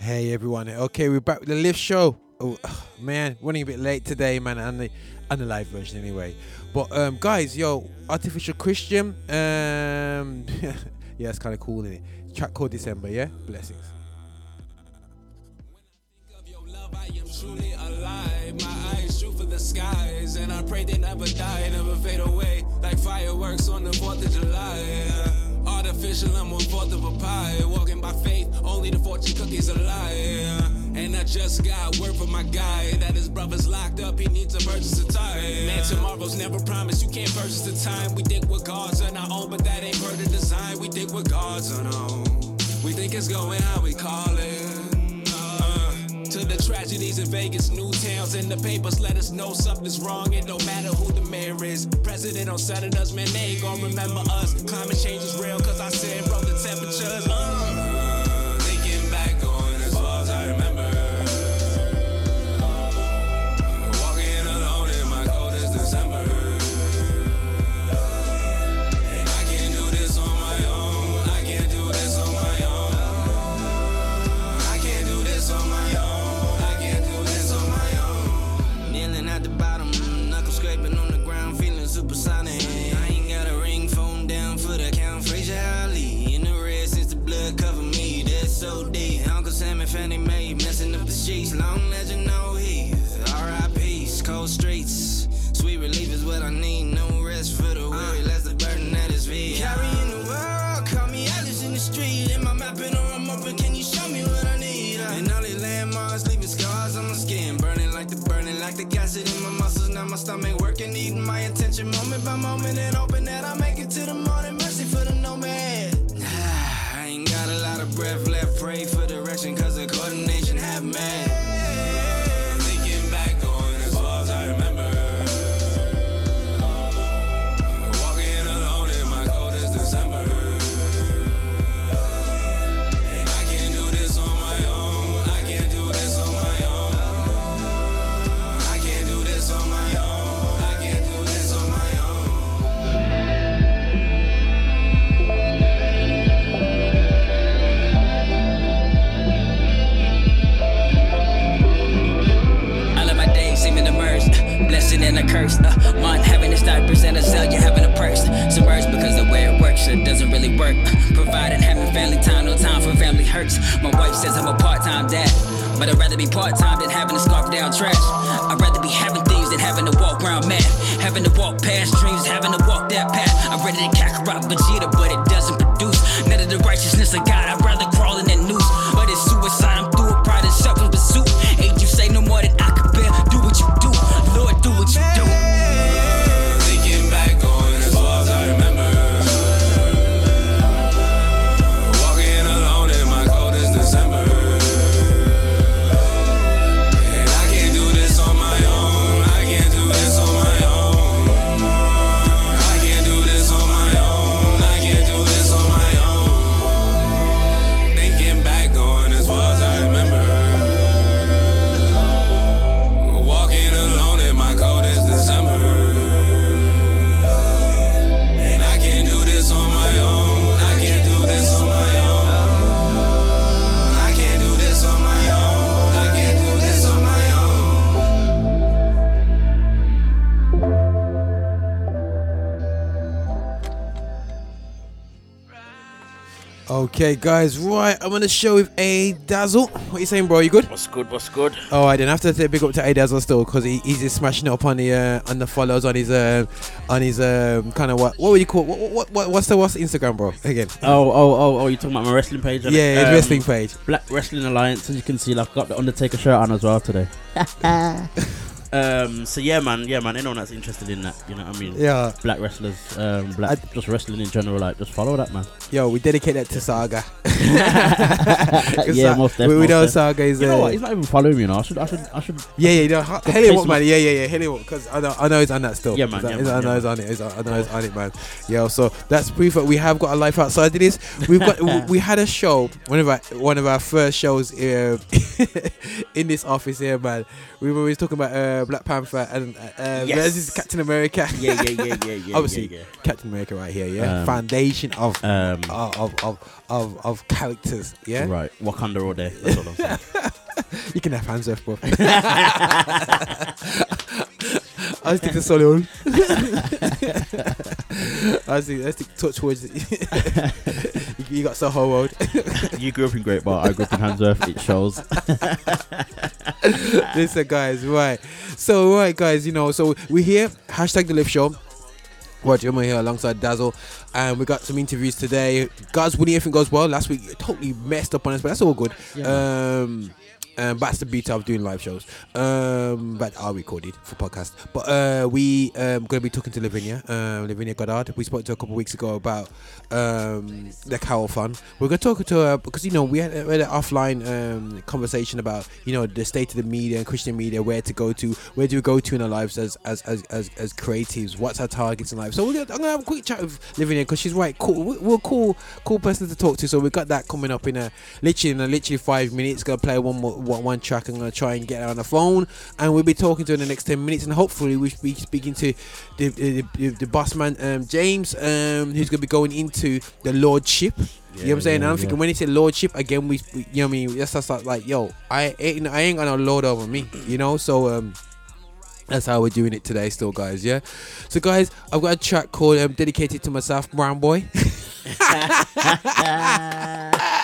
Hey everyone. Okay, we're back with the lift show. Oh man, running a bit late today, man, and the and the live version anyway. But um guys, yo, artificial Christian. Um yeah, it's kinda cool, is it? Track called December, yeah? Blessings. Skies, and I pray they never die, never fade away like fireworks on the 4th of July. Artificial, I'm one fourth of a pie. Walking by faith, only the fortune cookie's a lie. And I just got word from my guy that his brother's locked up, he needs to purchase a tie. Man, tomorrow's never promised, you can't purchase the time. We think we're gods on our own, but that ain't per the design. We think we're gods on our own. We think it's going how we call it. The tragedies in Vegas, new towns in the papers let us know something's wrong. And no matter who the mayor is, president or senators, man, they ain't gonna remember us. Climate change is real, cause I said, bro, the temperatures. Uh, moment by moment. And hoping doesn't really work. Providing having family time, no time for family hurts. My wife says I'm a part-time dad, but I'd rather be part-time than having to scarf down trash. I'd rather be having things than having to walk around mad. Having to walk past dreams, having to walk that path. I'm ready to Kakarot Vegeta, but it doesn't produce none of the righteousness of God. I'd Okay, guys, right. I'm on the show with A Dazzle. What you saying, bro? You good? What's good? What's good? Oh, I didn't have to say big up to A Dazzle still because he, he's just smashing it up on the uh, on the follows on his uh, on his um, kind of what what would you call what, what what what's the what's the Instagram, bro? Again. Oh, oh, oh, oh! You talking about my wrestling page? innit? Yeah, his Um, wrestling page. Black Wrestling Alliance, as you can see, like, I've got the Undertaker shirt on as well today. um. So yeah, man. Yeah, man. Anyone that's interested in that, you know, what I mean, Yeah. black wrestlers, um, black, I- just wrestling in general, like, just follow that, man. Yo, we dedicate that to Saga. yeah, most definitely. we know Saga is. You know what? He's not even following me, you know. I should, I should, I should. Yeah, yeah, no, hell chase yeah, what him man? Yeah, yeah, yeah, hell yeah, because I know, I know he's on that still. Yeah, man, yeah, he's- man, I know yeah, he's on it. I know he's on it, man. Yo, so that's proof that we have got a life outside of this. We've got, we- we had a show, one of our, one of our first shows uh, in this office here, man. We were always talking about uh, Black Panther and uh, uh, Yes. versus Captain America. Yeah, yeah, yeah, yeah, yeah. Obviously, yeah, Captain America right here, yeah. Um, Foundation of. Um, of of of of, of characters. Yeah, Right. Wakanda all day. That's all I'm saying. you can have hands off, bro. I was thinking Solihull. I was thinking, I was thinking touch words. you, you got so whole world. you grew up in Great Barr. I grew up in Handsworth. It shows. Listen, guys, right. So, right, guys, you know, so we're here. Hashtag the Lift Show. Roger, I'm here alongside Dazzle, and we got some interviews today. Guys, when everything goes well, last week totally messed up on us, but that's all good. Um, um, that's the beauty of doing live shows. Um, but are recorded for podcast. But uh, we um gonna be talking to Lavinia, uh, Lavinia Goddard. We spoke to her a couple of weeks ago about um the Carol Fund. We're gonna talk to her because you know we had, we had an offline um conversation about you know the state of the media and Christian media, where to go to, where do we go to in our lives as as as as, as creatives, what's our targets in life. So we're gonna, I'm gonna have a quick chat with Lavinia because she's right cool. we- We're a cool cool person to talk to. So we got that coming up in a literally in a literally five minutes. Gonna play one more one, one track. I'm gonna try and get her on the phone, and we'll be talking to her in the next ten minutes, and hopefully we'll be speaking to the the, the, the boss man um, James, um, who's gonna be going into the lordship. you know what I'm saying? and I'm thinking when he said lordship again, we, we you know what I mean. That's just like, like yo, I ain't I ain't got no lord over me, you know. So um. That's how we're doing it today, still, guys. Yeah. So, guys, I've got a track called um, dedicated to myself, Brown Boi.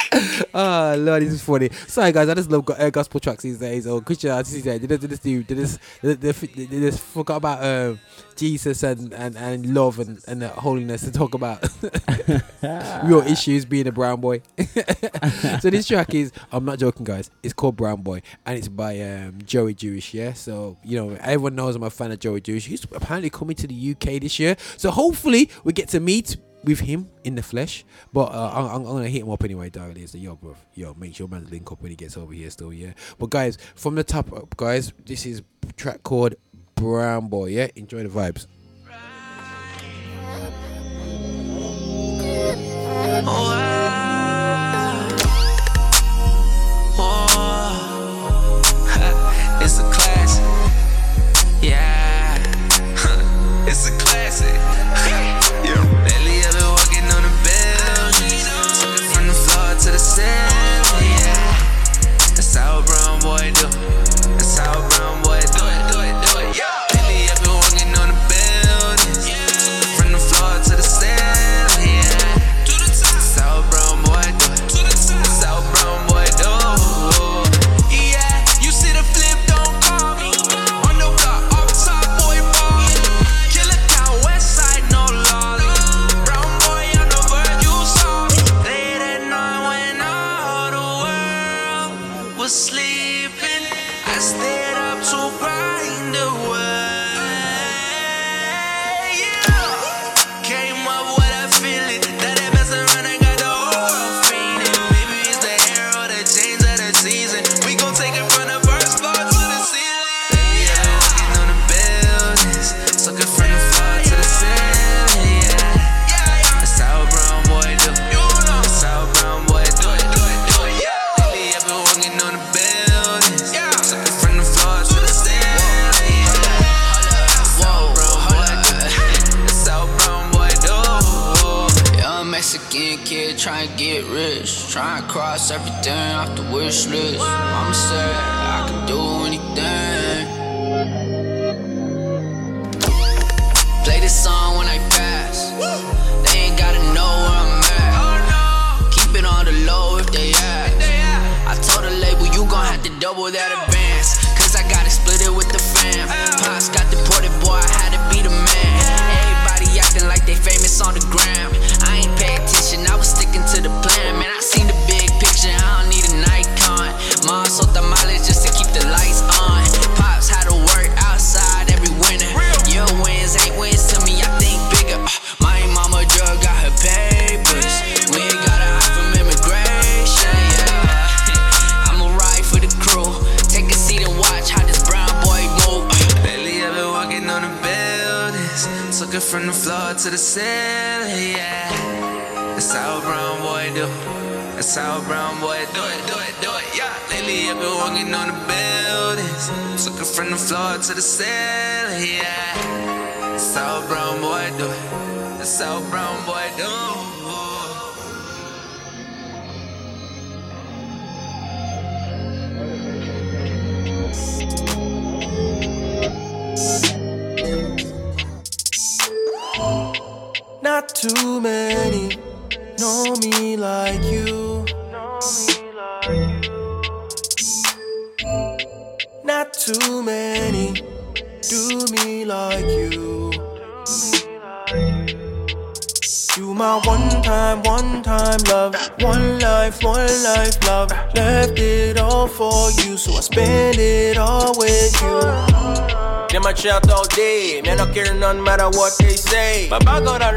oh Lord, this is funny. Sorry, guys, I just love uh, gospel tracks these days. Or Christian artists these days. They just, they just. They just, they, just forgot about um, Jesus and, and, and love and, and uh, holiness to talk about real issues being a brown boy. so this track is, I'm not joking, guys. It's called Brown Boi and it's by um, Joey Jewish. Yeah, so you know everyone knows I'm a fan of Joey Jewish. He's apparently coming to the UK this year, so hopefully we get to meet with him in the flesh. But uh, I'm, I'm gonna hit him up anyway directly. So yo, bro, yo, make sure man link up when he gets over here. Still, yeah. But guys, from the top up, guys, this is track called Brown Boi. Yeah, enjoy the vibes. It's a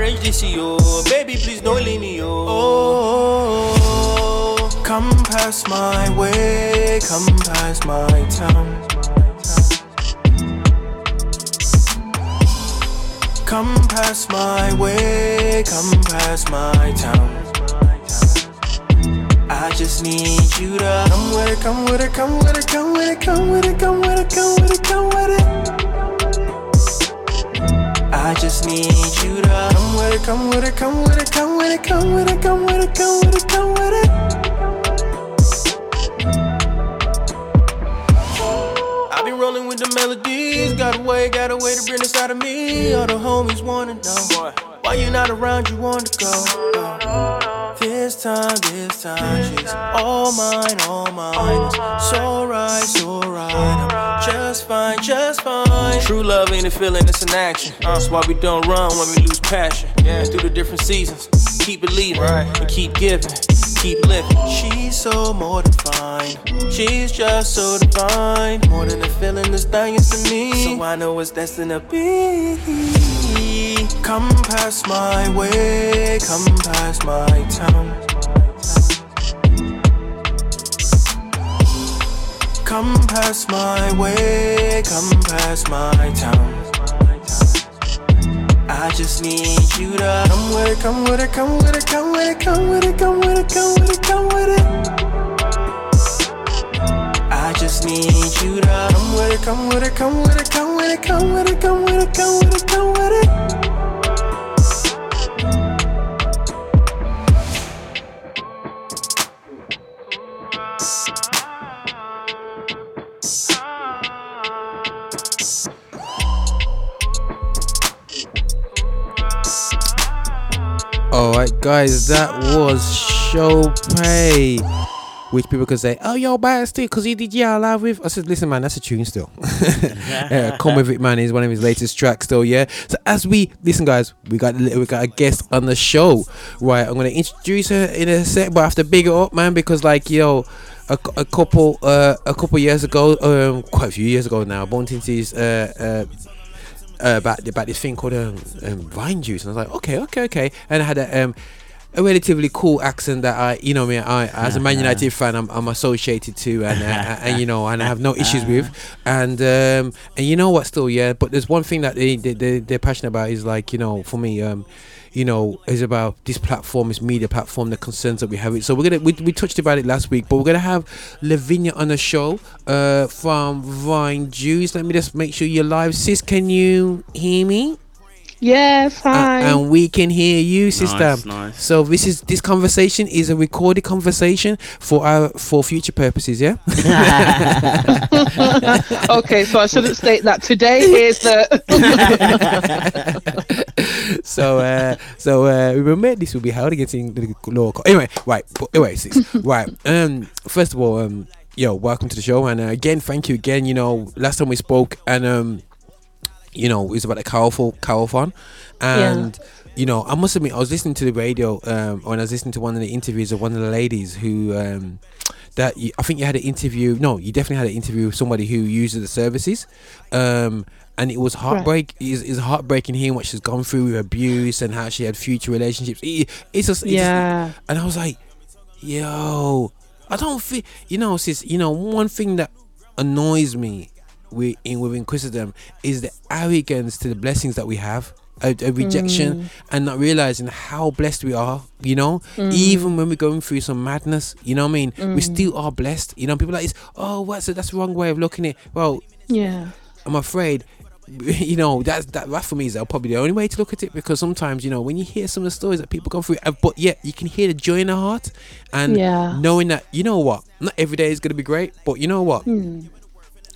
arrange this, yo. Baby, please don't leave me, yo. Oh, come past my way, come past my town. Come past my way, come past my town. I just need you to come with it, come with it, come with it, come with it, come with it, come with it, come with it, come with it. Just need you to come with it, come with it, come with it, come with it, come with it, come with it, come with it, come with it. I've been rolling with the melodies, got a way, got a way to bring this out of me. All the homies wanna know why you not around, you want to go. This time, this time, she's all mine, all mine. So right, so right. Just fine, just fine. True love ain't a feeling, it's an action. Uh. That's why we don't run when we lose passion. Yeah, through the different seasons, keep believing and keep giving, keep living. She's so more than fine. She's just so divine. More than a feeling, this thing is to me. So I know it's destined to be. Come past my way, come past my town. Come past my way, come past my town. I just need you to come with it, come with it, come with it, come with it, come with it, come with it, come with it, come with it. I just need you to come with it, come with it, come with it, come with it, come with it, come with it, come with it, come with it. All right, guys, that was show pay. Which people could say, "Oh, yo, bad still," because he did yeah live with. I said, "Listen, man, that's a tune still." yeah, Come with it, man, is one of his latest tracks still. Yeah. So as we listen, guys, we got we got a guest on the show. Right, I'm gonna introduce her in a sec, but I have to big her up, man, because like yo. A, a couple uh, a couple years ago, um, quite a few years ago now, his uh, uh, uh, about about this thing called um, um, vine juice, and I was like, okay, okay, okay, and I had a um, a relatively cool accent that I, you know, me, I as a Man United fan, I'm, I'm associated to, and, uh, and you know, and I have no issues with, and um, and you know what, still, yeah, but there's one thing that they, they, they they're passionate about is like, you know, for me, um, you know, is about this platform, this media platform, the concerns that we have. It. So we're gonna we, we touched about it last week, but we're gonna have Lavinia on the show, uh, from Vine Juice. Let me just make sure you're live, sis. Can you hear me? Yeah, Uh, fine. and we can hear you, sister. Nice, nice. So this is this conversation is a recorded conversation for our for future purposes. Yeah. okay, so I shouldn't state that today is the. so uh, so uh, remember this will be held against in the law. court. Anyway, right. But anyway, sis, right. Um, first of all, um, yo, welcome to the show, and uh, again, thank you again. You know, last time we spoke, and um, you know, it's about the Carol Carolphon, and. You know, I must admit, I was listening to the radio um, when I was listening to one of the interviews of one of the ladies who um, that you, I think you had an interview. No, you definitely had an interview with somebody who uses the services, um, and it was heartbreak. It's, it's heartbreaking hearing what she's gone through with abuse and how she had future relationships. It, it's just, it's yeah. and I was like, yo, I don't feel, you know, sis, you know, one thing that annoys me with in within Christendom is the arrogance to the blessings that we have. A, a rejection and not realizing how blessed we are, you know, even when we're going through some madness, you know what I mean? We still are blessed, you know. People like, oh, what's it? That's the wrong way of looking at it. Well, Yeah. I'm afraid, you know, that's that, that for me is probably the only way to look at it because sometimes, you know, when you hear some of the stories that people go through, uh, but yet you can hear the joy in the heart and Yeah. knowing that, you know what, not every day is going to be great, but you know what, Hmm.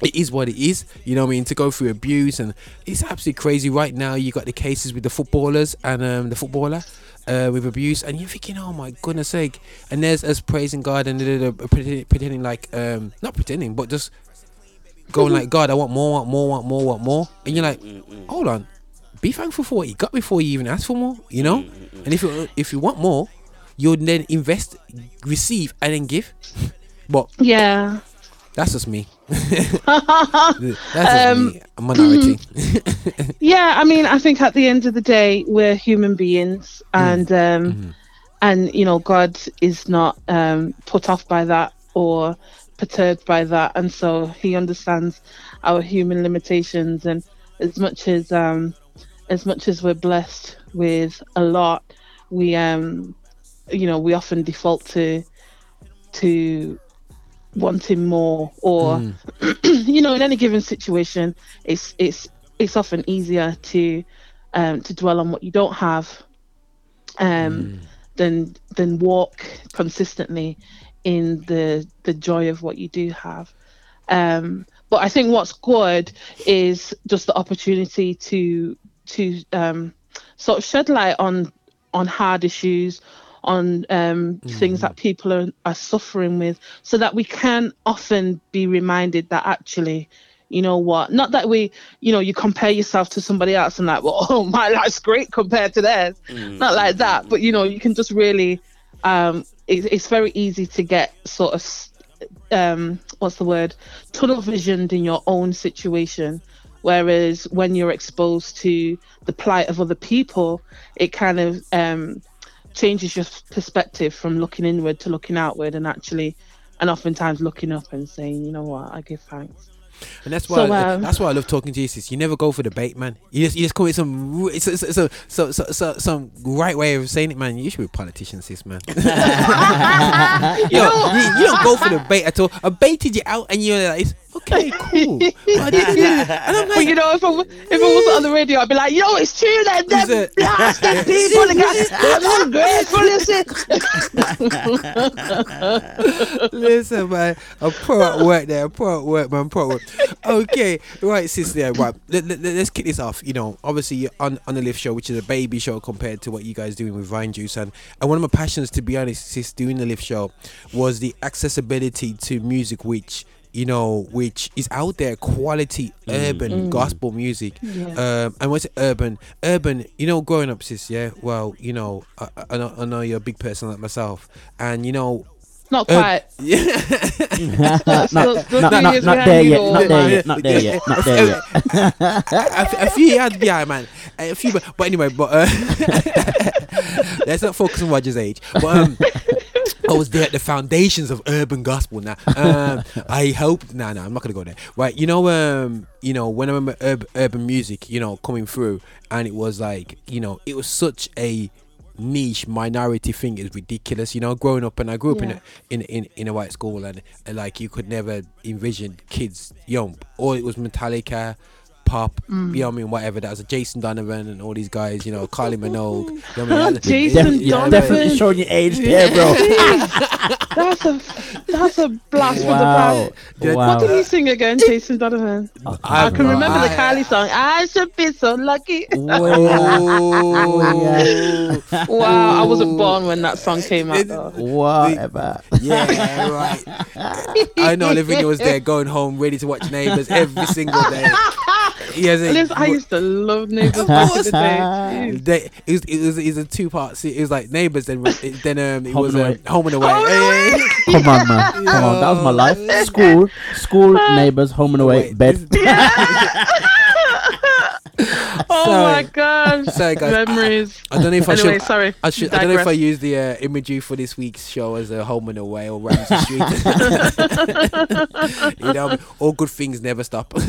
It is what it is. You know what I mean? To go through abuse and it's absolutely crazy. Right now, you got the cases with the footballers and um, the footballer uh, with abuse, and you're thinking, oh my goodness sake! And there's us praising God and pretending, pretending like um, not pretending, but just going like, God, I want more, want more, want more, want more, and you're like, hold on, be thankful for what you got before you even ask for more. You know, and if you if you want more, you'll then invest, receive, and then give. But Yeah. That's just me. That's just Um, me. A minority. Yeah, I mean, I think at the end of the day, we're human beings, and um, and you know, God is not um, put off by that or perturbed by that, and so He understands our human limitations. And as much as um, as much as we're blessed with a lot, we um, you know, we often default to to wanting more or you know in any given situation it's it's it's often easier to um to dwell on what you don't have um than than walk consistently in the the joy of what you do have. Um but i think what's good is just the opportunity to to um sort of shed light on on hard issues on um, things that people are, are suffering with so that we can often be reminded that actually you know what? Not that we you know you compare yourself to somebody else and like well oh my life's great compared to theirs. Not like that but you know you can just really um it, it's very easy to get sort of um what's the word? Tunnel visioned in your own situation. Whereas when you're exposed to the plight of other people it kind of um changes your perspective from looking inward to looking outward and actually and oftentimes looking up and saying you know what i give thanks And that's why So, I, um, that's why I love talking to you. Sis. You never go for the bait, man. You just you just come with some ru- it's, it's, it's a, so, so, so, some right way of saying it, man. You should be a politician, sis, man. you, don't, you, you don't go for the bait at all. I baited you out, and you're like, it's okay, cool. But it. And I'm like, you know if I, if I was on the radio i'd be like yo it's true that them it? blasted people them ungrateful listen Listen, man, I'm pro at work there. I'm pro at work, man. I'm at work. Okay, right, sis. Yeah, right. Let, let, us kick this off. You know, obviously you're on on the lift show, which is a baby show compared to what you guys doing with Vine Juice, and and one of my passions, to be honest, sis, doing the lift show, was the accessibility to music, which you know, which is out there, quality urban gospel music. Yeah. Um, and what's urban? Urban, you know, growing up, sis. Yeah. Well, you know, I, I- I know, I know you're a big person like myself, and you know, not Uh, quite yeah. not, Still- not, still not, two not, not there yet. all, Not there man. yet. Not there yet. Not there yet. a, a few yards behind, man. A few, but, but anyway, but uh, let's not focus on Roger's age. But um, I was there at the foundations of urban gospel. Now, um, I hope. No, no, I'm not gonna go there. Right, you know, um, you know, when I remember urban, urban music, you know, coming through, and it was like, you know, it was such a niche minority thing is ridiculous you know growing up and i grew up Yeah. in a in, in in a white school and, and like you could never envision kids young or it was metallica pop mm. you know what i mean whatever that was a jason donovan and all these guys you know carly minogue you know I mean? Jason Def- you're Donovan. definitely showing your age there, bro. that's a that's a blast from the past Wow. what did he sing again jason donovan i can remember the kylie song i should be so lucky oh wow i wasn't born when that song came out though. Whatever. yeah right i know lavinia was there going home ready to watch neighbors every single day yes Listen, I used to love neighbors back in the day. Jeez. they, it was it was, it was a two part. se- It was like neighbors. Then it- then um it Home was and um, Away. home and away. Home and Hey, hey, Come on, man. Come on. That was my life. School, school, neighbors, home and away, Wait, bed. Oh Sorry. my god. Sorry, guys. Memories. I don't know if I Anyway, should. sorry. I should. I don't know if I use the uh, imagery for this week's show as a home and away or Ramsay Street. you know, all good things never stop.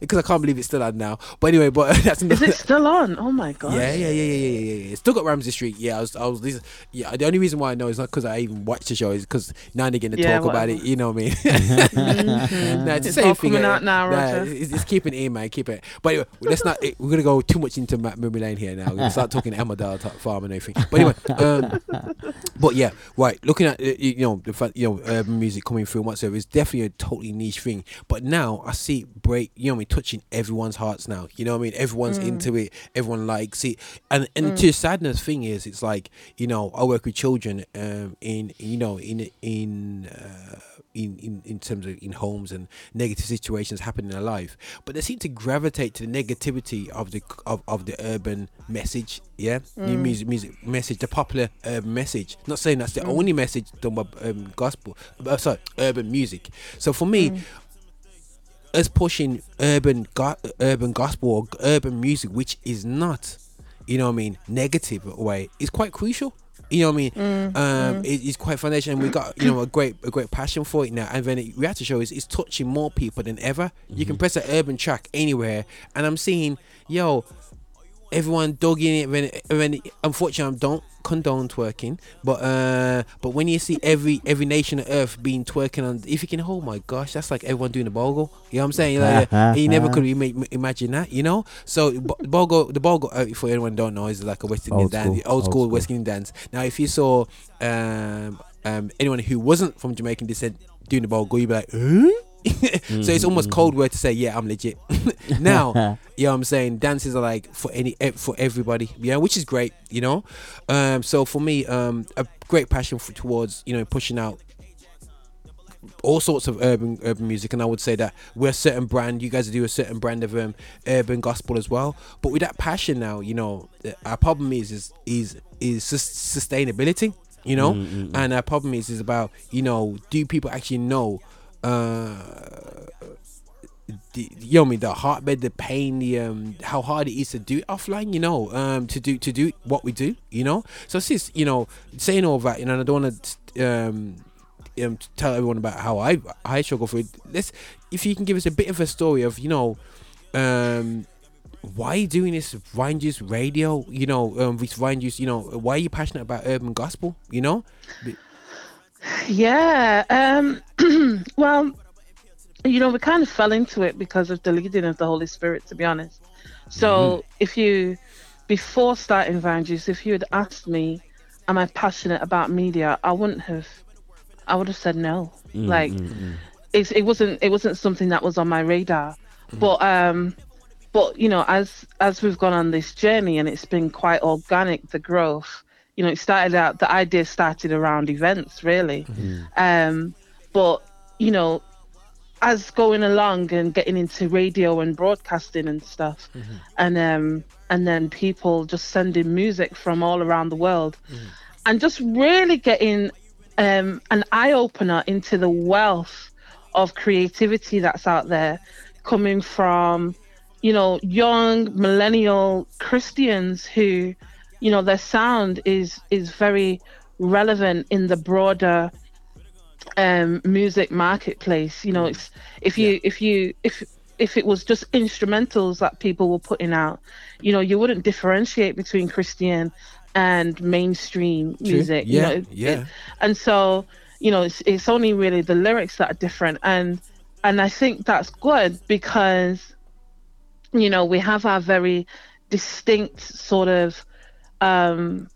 Because I can't believe it's still on now. But anyway, but that's Is it still on? Oh my god. Yeah, yeah, yeah, yeah, yeah, yeah, yeah. Still got Ramsay Street. Yeah, I was, I was. This, yeah, the only reason why I know is not because I even watch the show. Is because now and again to Yeah, talk about it. You know what I mean? nah, it's the same all thing. coming out now, nah, Roger. it's, it's keeping it in, man. Keep it. But anyway, let's let's not. eh, We're gonna go too much into Matt Memory Lane here now. We're gonna start talking type farm and everything. But anyway, um, but yeah, right. Looking at uh, you know the fact you know urban music coming through and whatsoever is definitely a totally niche thing. But now I see it break. You know, I mean, touching everyone's hearts now. You know, what I mean, everyone's into it. Everyone likes it. And and to the sadness thing is, it's like you know, I work with children um, in you know in in. Uh, in, in, in terms of in homes and negative situations happen in their life. But they seem to gravitate to the negativity of the of, of the urban message yeah? New music music message the popular urban message. Not saying that's the only message done by um, gospel uh, sorry urban music. So for me us pushing urban go- urban gospel or urban music which is not you know what I mean negative way is quite crucial you know what I mean? Mm, um it- it's quite foundation we got you know a great a great passion for it now. And then it, we have to show is it's touching more people than ever. You can press an urban track anywhere and I'm seeing yo everyone dogging it when, when unfortunately I don't condone twerking but uh but when you see every every nation on earth being twerking on if you can oh my gosh that's like everyone doing the bogle you know what I'm saying? Like, uh, you never could ima- imagine that you know? So bo- bogle the bogle uh, for anyone don't know is like a West Indian Old dance school, old school. West Indian dance. Now if you saw um um anyone who wasn't from Jamaican descent doing the bogle you'd be like huh? so it's almost cold word to say yeah I'm legit. Now you know what I'm saying? Dances are like for any eh, for everybody yeah which is great you know? Um so for me um a great passion for, towards you know pushing out all sorts of urban urban music. And I would say that we're a certain brand you guys do a certain brand of um, urban gospel as well. But with that passion now you know our problem is is is is sus- sustainability you know? And our problem is is about you know do people actually know uh the, you know I mean the heartbed the pain the um how hard it is to do it offline you know um to do to do what we do you know so just you know saying all that you know I don't want to um um, tell everyone about how I I struggle for it. Let's if you can give us a bit of a story of you know, um, why you doing this Vine Juice Radio? You know, um, with Vine Juice, you know, why are you passionate about urban gospel? You know, Yeah. Um, well, you know, we kind of fell into it because of the leading of the Holy Spirit, to be honest. So if you, before starting Vine Juice, if you had asked me, am I passionate about media, I wouldn't have, I would have said no. like, it's, it wasn't, it wasn't something that was on my radar. But, um, but you know, as as we've gone on this journey and it's been quite organic, the growth. You know, it started out. The idea started around events, really. Um, but you know, as going along and getting into radio and broadcasting and stuff, and um, and then people just sending music from all around the world, and just really getting um, an eye opener into the wealth of creativity that's out there, coming from you know young millennial Christians who, you know, their sound is is very relevant in the broader um music marketplace. You know it's if you if you if if it was just instrumentals that people were putting out you know you wouldn't differentiate between christian and mainstream music you Yeah, know, it- yeah. it- and so you know it's, it's only really the lyrics that are different. And and i think that's good because you know we have our very distinct sort of um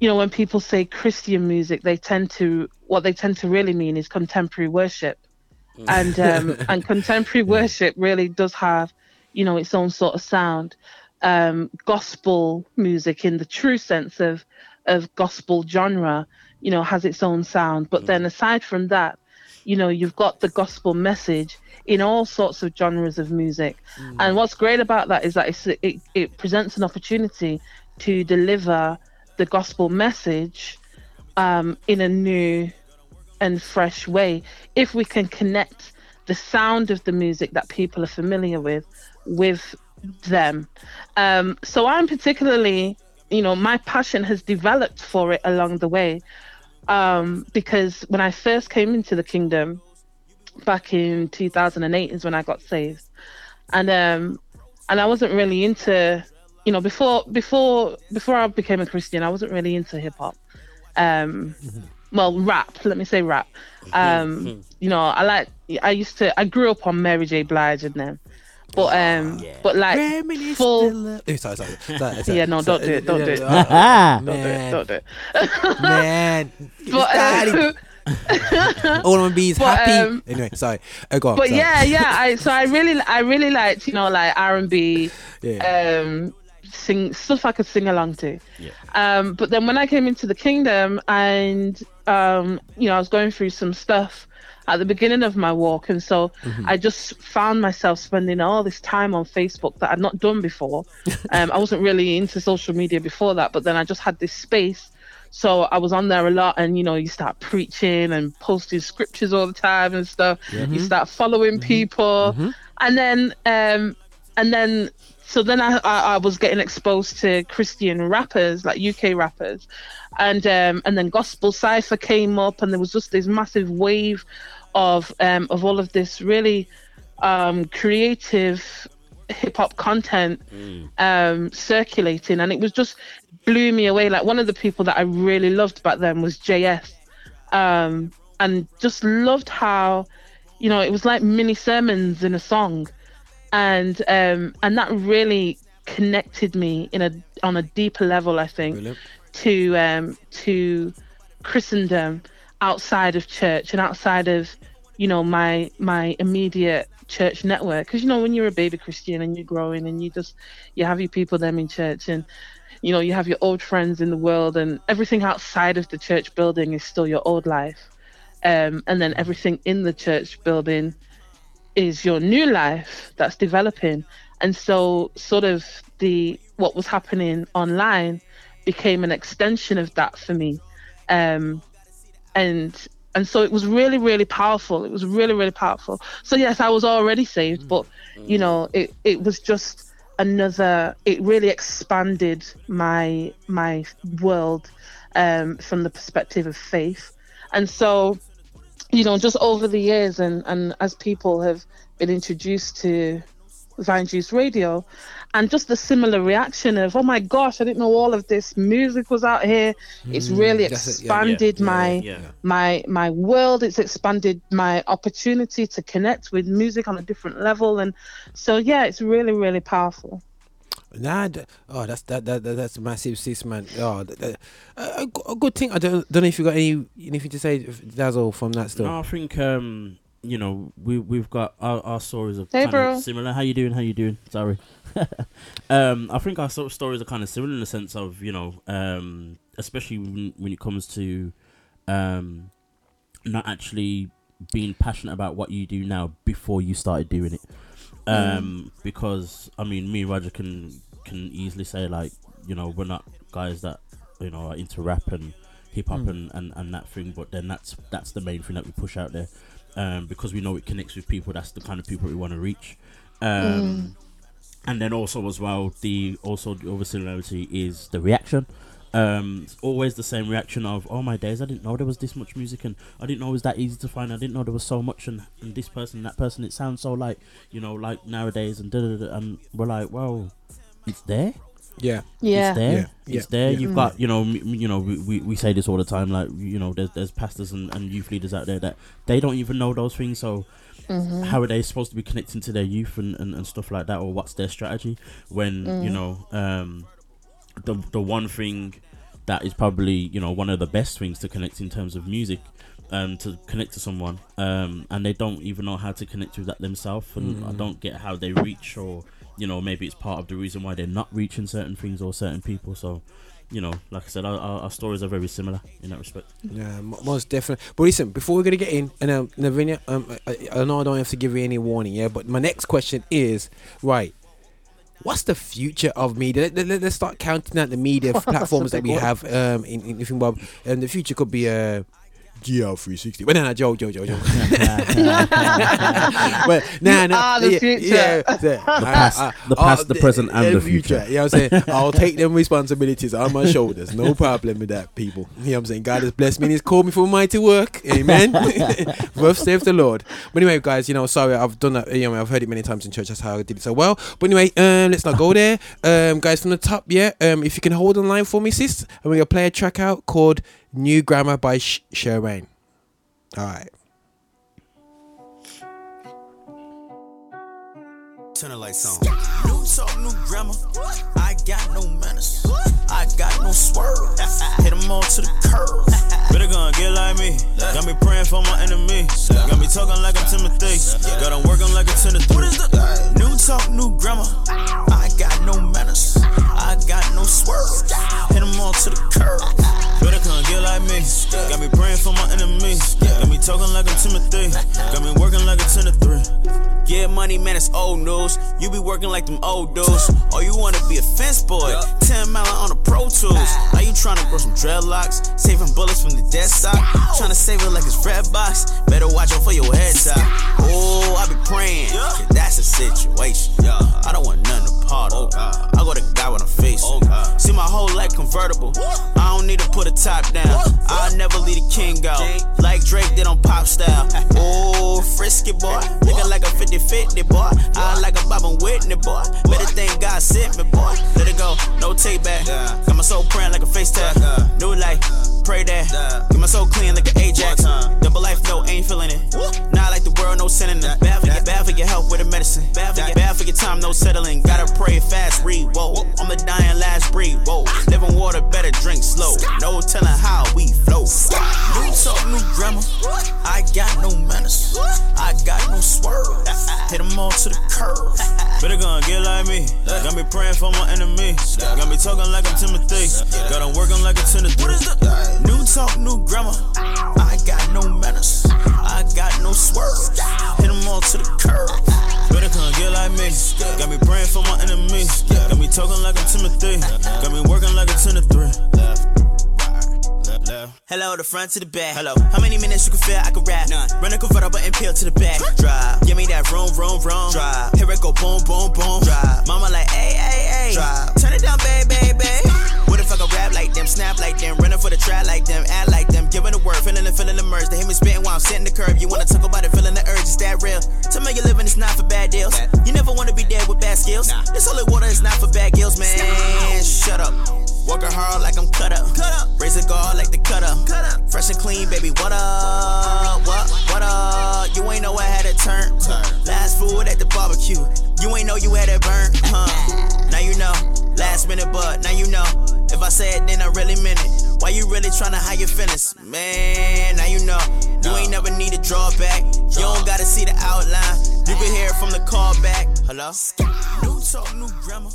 you know when people say christian music they tend to what they tend to really mean is contemporary worship. And um and contemporary worship really does have you know its own sort of sound. Um gospel music in the true sense of of gospel genre you know has its own sound. But then aside from that you know you've got the gospel message in all sorts of genres of music. And what's great about that is that it's, it, it presents an opportunity to deliver the gospel message um, in a new and fresh way. If we can connect the sound of the music that people are familiar with with them. Um, so i'm particularly you know my passion has developed for it along the way um, because when i first came into the kingdom back in 2008 is when i got saved. And um and i wasn't really into you know before before before i became a christian i wasn't really into hip-hop um well rap let me say rap um you know i like i used to i grew up on mary j blige and them But um, but like Reminisce full. the love- Eh, sorry, sorry, sorry, sorry. Yeah, no, don't do it, don't do it. Oh, Don't do it. Don't do it. man. But, Started. um, All I want to be is But, happy. um, anyway, sorry. Uh, go on, but sorry. yeah, yeah. I so I really I really liked you know like R and B, um, sing stuff I could sing along to. Um, but then when I came into the kingdom and um, you know I was going through some stuff at the beginning of my walk, and so Mm-hmm. I just found myself spending all this time on Facebook that I'd not done before. um, I wasn't really into social media before that, but then I just had this space. So I was on there a lot, and you know, you start preaching and posting scriptures all the time and stuff. You start following people, and then, um, and then, so then I, I, I was getting exposed to Christian rappers, like UK rappers, and um, and then gospel cipher came up, and there was just this massive wave of um, of all of this really um, creative hip hop content um, circulating, and it was just blew me away. Like one of the people that I really loved back then was JS, um, and just loved how, you know, it was like mini sermons in a song, and um, and that really connected me in a on a deeper level. I think Brilliant. to um, to Christendom outside of church and outside of you know my my immediate church network because you know when you're a baby christian and you're growing and you just you have your people them in church and you know you have your old friends in the world and everything outside of the church building is still your old life um, and then everything in the church building is your new life that's developing. And so sort of the what was happening online became an extension of that for me. Um, and and so it was really really powerful. It was really really powerful. So yes i was already saved but you know it it was just another it really expanded my my world um from the perspective of faith. And so you know just over the years and and as people have been introduced to Vine Juice Radio, and just the similar reaction of, oh my gosh, I didn't know all of this music was out here. It's mm, really that's it, yeah, expanded yeah, my yeah. my my world. It's expanded my opportunity to connect with music on a different level, and so yeah, it's really really powerful. Nah, oh, that's that, that, that that's massive, sis, man. Oh, that, that, a, a good thing. I don't don't know if you got any anything to say, Dazzle, from that still. No, I think um, you know, we we've got our, our stories are Hey, kind bro. of similar. How you doing? How you doing? Sorry. um, I think our sort of stories are kind of similar in the sense of you know, um, especially when, when it comes to um, not actually being passionate about what you do now before you started doing it. Um, because I mean, me and Roger can can easily say like, you know, we're not guys that you know are into rap and hip hop and, and, and that thing, but then that's that's the main thing that we push out there, um, because we know it connects with people. That's the kind of people we want to reach, um, and then also as well the also the other similarity is the reaction. Um, it's always the same reaction of oh my days I didn't know there was this much music and I didn't know it was that easy to find I didn't know there was so much and, and this person and that person it sounds so like you know like nowadays and da da da and we're like well it's there Yeah, Yeah, it's there. Yeah, It's yeah, there. yeah. You've got, you know, m- m- you know, we, we, we say this all the time. Like, you know, there's there's pastors and, and youth leaders out there that they don't even know those things. So, how are they supposed to be connecting to their youth and, and, and stuff like that, or what's their strategy when you know, um, the the one thing that is probably you know one of the best things to connect in terms of music. Um, to connect to someone, um, and they don't even know how to connect with that themselves, and I don't get how they reach, or you know, maybe it's part of the reason why they're not reaching certain things or certain people. So, you know, like I said, our, our, stories are very similar in that respect. yeah, most definitely. But listen, before we're gonna get in, and um, Lavinia, um, I, I I know I don't have to give you any warning, yeah. But my next question is, right, what's the future of media? Let, let, us start counting out the media platforms that we have um, in, in Zimbabwe. And the future could be uh, GL360. Well, no, no, Joe, Joe, Joe, Joe. well, nah, nah, are the yeah, future. Yeah, the past- the past, the present, and the future. You know what I'm saying? I'll take them responsibilities on my shoulders. No problem with that, people. You know what I'm saying? God has blessed me and He's called me for mighty work. Amen. Thus save the Lord. But anyway, guys, you know, sorry, I've done that. You know, I've heard it many times in church. That's how I did it so well. But anyway, um, let's not go there. Um, guys, from the top, yeah. Um, if you can hold on line for me, sis, and we're gonna play a track out called "New Grammar" by Sh- Shiwan. All right. Turn the lights on. New talk, new grammar. I got no manners. Got no swerve. Hit them all to the curve. Better gonna get like me. Got me praying for my enemies. Got me talking like I'm Timothy. Got them working like a 10 to 3. What is the new talk, new grammar? I got no manners. I got no swerve. Hit them all to the curve. Better come get like me. Got me praying for my enemies. Got me talking like I'm Timothy. Got me working like a 10 to 3. Get money, man, it's old news. You be working like them old dudes. Or you wanna be a fence boy. 10 mile on the Pro Tools. Now you tryna grow some dreadlocks. Saving bullets from the dead stock. Tryna save it like it's red box. Better watch out for your head top. Oh, I be praying. That's a situation. I don't want nothing to part of. I go to God with a face. See my whole life convertible. I don't need to put a top down. I'll never leave the king out. Like Drake did on pop style. Oh, frisky boy. Looking like a 50 50 boy. I like a Bob and Whitney boy. Better thank God sent me boy. Let it go, no take back. Got my soul praying like a face tag. New life, pray that. Get my soul clean like an Ajax. Double life, no, ain't feeling it. Not like the world, no sending them. Bad for your, bad for your health with the medicine. Bad for your, bad for your time, no settling. Gotta pray fast, read, whoa. I'm the dying last breed, whoa. Living water, better drink slow. No telling how we flow. New talk, new grammar. I got no manners. I got no swerve. Hit them all to the curve. Better gonna get like me. Got me praying for my enemies. Got me talking like I'm Timothy. Got them working like a 10 to 3. New talk, new grammar. I got no manners. I got no swerve. Hit them all to the curve. Better come get like me. Got me praying for my enemies. Got me talking like I'm Timothy. Got me working like a 10 to 3. Hello, the front to the back. Hello. How many minutes you can feel I can rap? None. Run a convertible and peel to the back. Drive. Give me that room, room, room. Drive. Here it go, boom, boom, boom. Drive. Mama like, hey, hey, hey. Drive. Turn it down, baby, baby. I rap like them, snap like them, running for the trap like them, act like them, giving the word, feeling and feeling the merge. They hear me spitting while I'm sitting the curb. You wanna talk about it, feeling the urge, is that real? To make a living, it's not for bad deals. You never wanna be dead with bad skills. This holy water is not for bad girls, man. Shut up. Working hard like I'm cut up. Cut up. Raise a guard like the cut up. Cut up. Fresh and clean, baby. What up? What? What up? You ain't know I had a turn. Last food at the barbecue. You ain't know you had it burn. Huh? Now you know. Last minute, but now you know. If I say it, then I really meant it. Why you really tryna hide your feelings? Man, now you know. You ain't never need to draw back. You don't gotta see the outline. You can hear it from the call back. Hello? New talk, new grammar.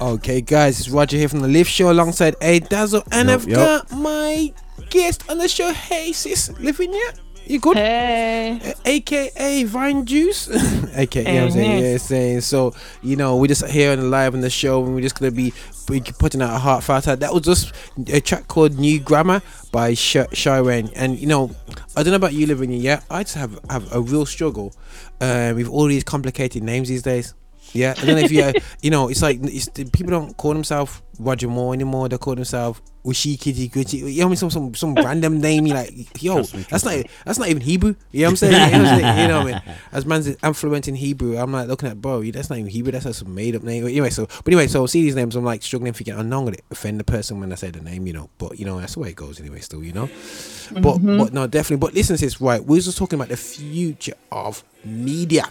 Okay, guys, it's Roger here from the Lift Show alongside A Dazzle, and Yup, I've yup. got my guest on the show. Hey, sis, Lavinia? You good? Hey. Uh, AKA Vine Juice. AKA, you know what I'm saying? Mhm. Yeah, saying. So, you know, we're just here on the live on the show, and we're just gonna be be putting out a heartfelt out. That was just a track called New Grammar by Sh- Shiren. And you know, I don't know about you Lavinia. I just have have a real struggle uh, with all these complicated names these days. Yeah, I don't know if you, uh, you know, it's like it's, people don't call themselves Roger Moore anymore. They call themselves Ushikiti Gucci. You know, what I mean, some some some random name. You like, yo, Trust that's trust not me. that's not even Hebrew. You know what I'm saying? You know what I'm saying? You know what I mean? As man's influent in Hebrew, I'm like looking at bro. That's not even Hebrew. That's just some made up name. Anyway, so but anyway, so see these names. I'm like struggling thinking. I'm not gonna offend the person when I say the name, you know. But you know, that's the way it goes anyway. Still, you know. But but no, definitely. But listen to this. Right, we're just talking about the future of media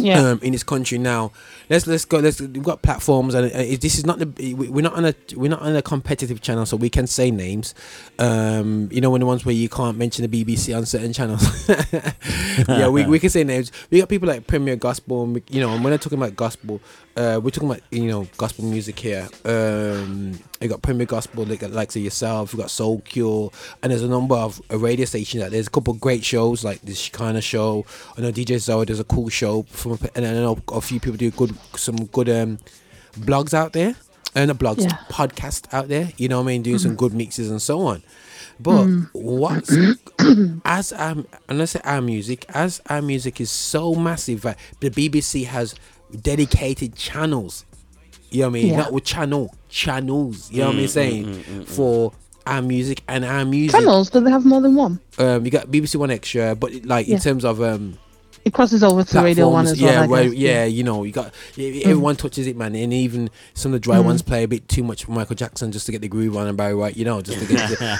Yeah. um, in this country now. Let's let's go. Let's we've got platforms, and uh, this is not the we- we're not on a we're not on a competitive channel, so we can say names. Um, you know, when the ones where you can't mention the BBC on certain channels. yeah, we, we can say names. We got people like Premier Gospel, you know, and when they're talking about gospel, uh, we're talking about you know gospel music here. Um, we got Premier Gospel, like like say yourself. You got Soul Cure, and there's a number of uh, radio stations. That there's a couple of great shows like this kind of show. I know DJ Zoe does a cool show from, and I know a few people do good some good um blogs out there and a blogs Yeah. podcast out there. You know what I mean? Doing some good mixes and so on. But what's as um and let's say our music as our music is so massive that the BBC has dedicated channels. You know what I mean? Yeah. Not with channel channels. You know what I'm mm, mm, Saying mm, for our music and our music. Channels? Do they have more than one? Um, you got BBC 1Xtra, but like in terms of um it crosses over to Radio One as well. Yeah, I where, guess. yeah, you know, you got e- everyone touches it, man, and even some of the dry Mm. ones play a bit too much Michael Jackson just to get the groove on and Barry White, you know, just to get the,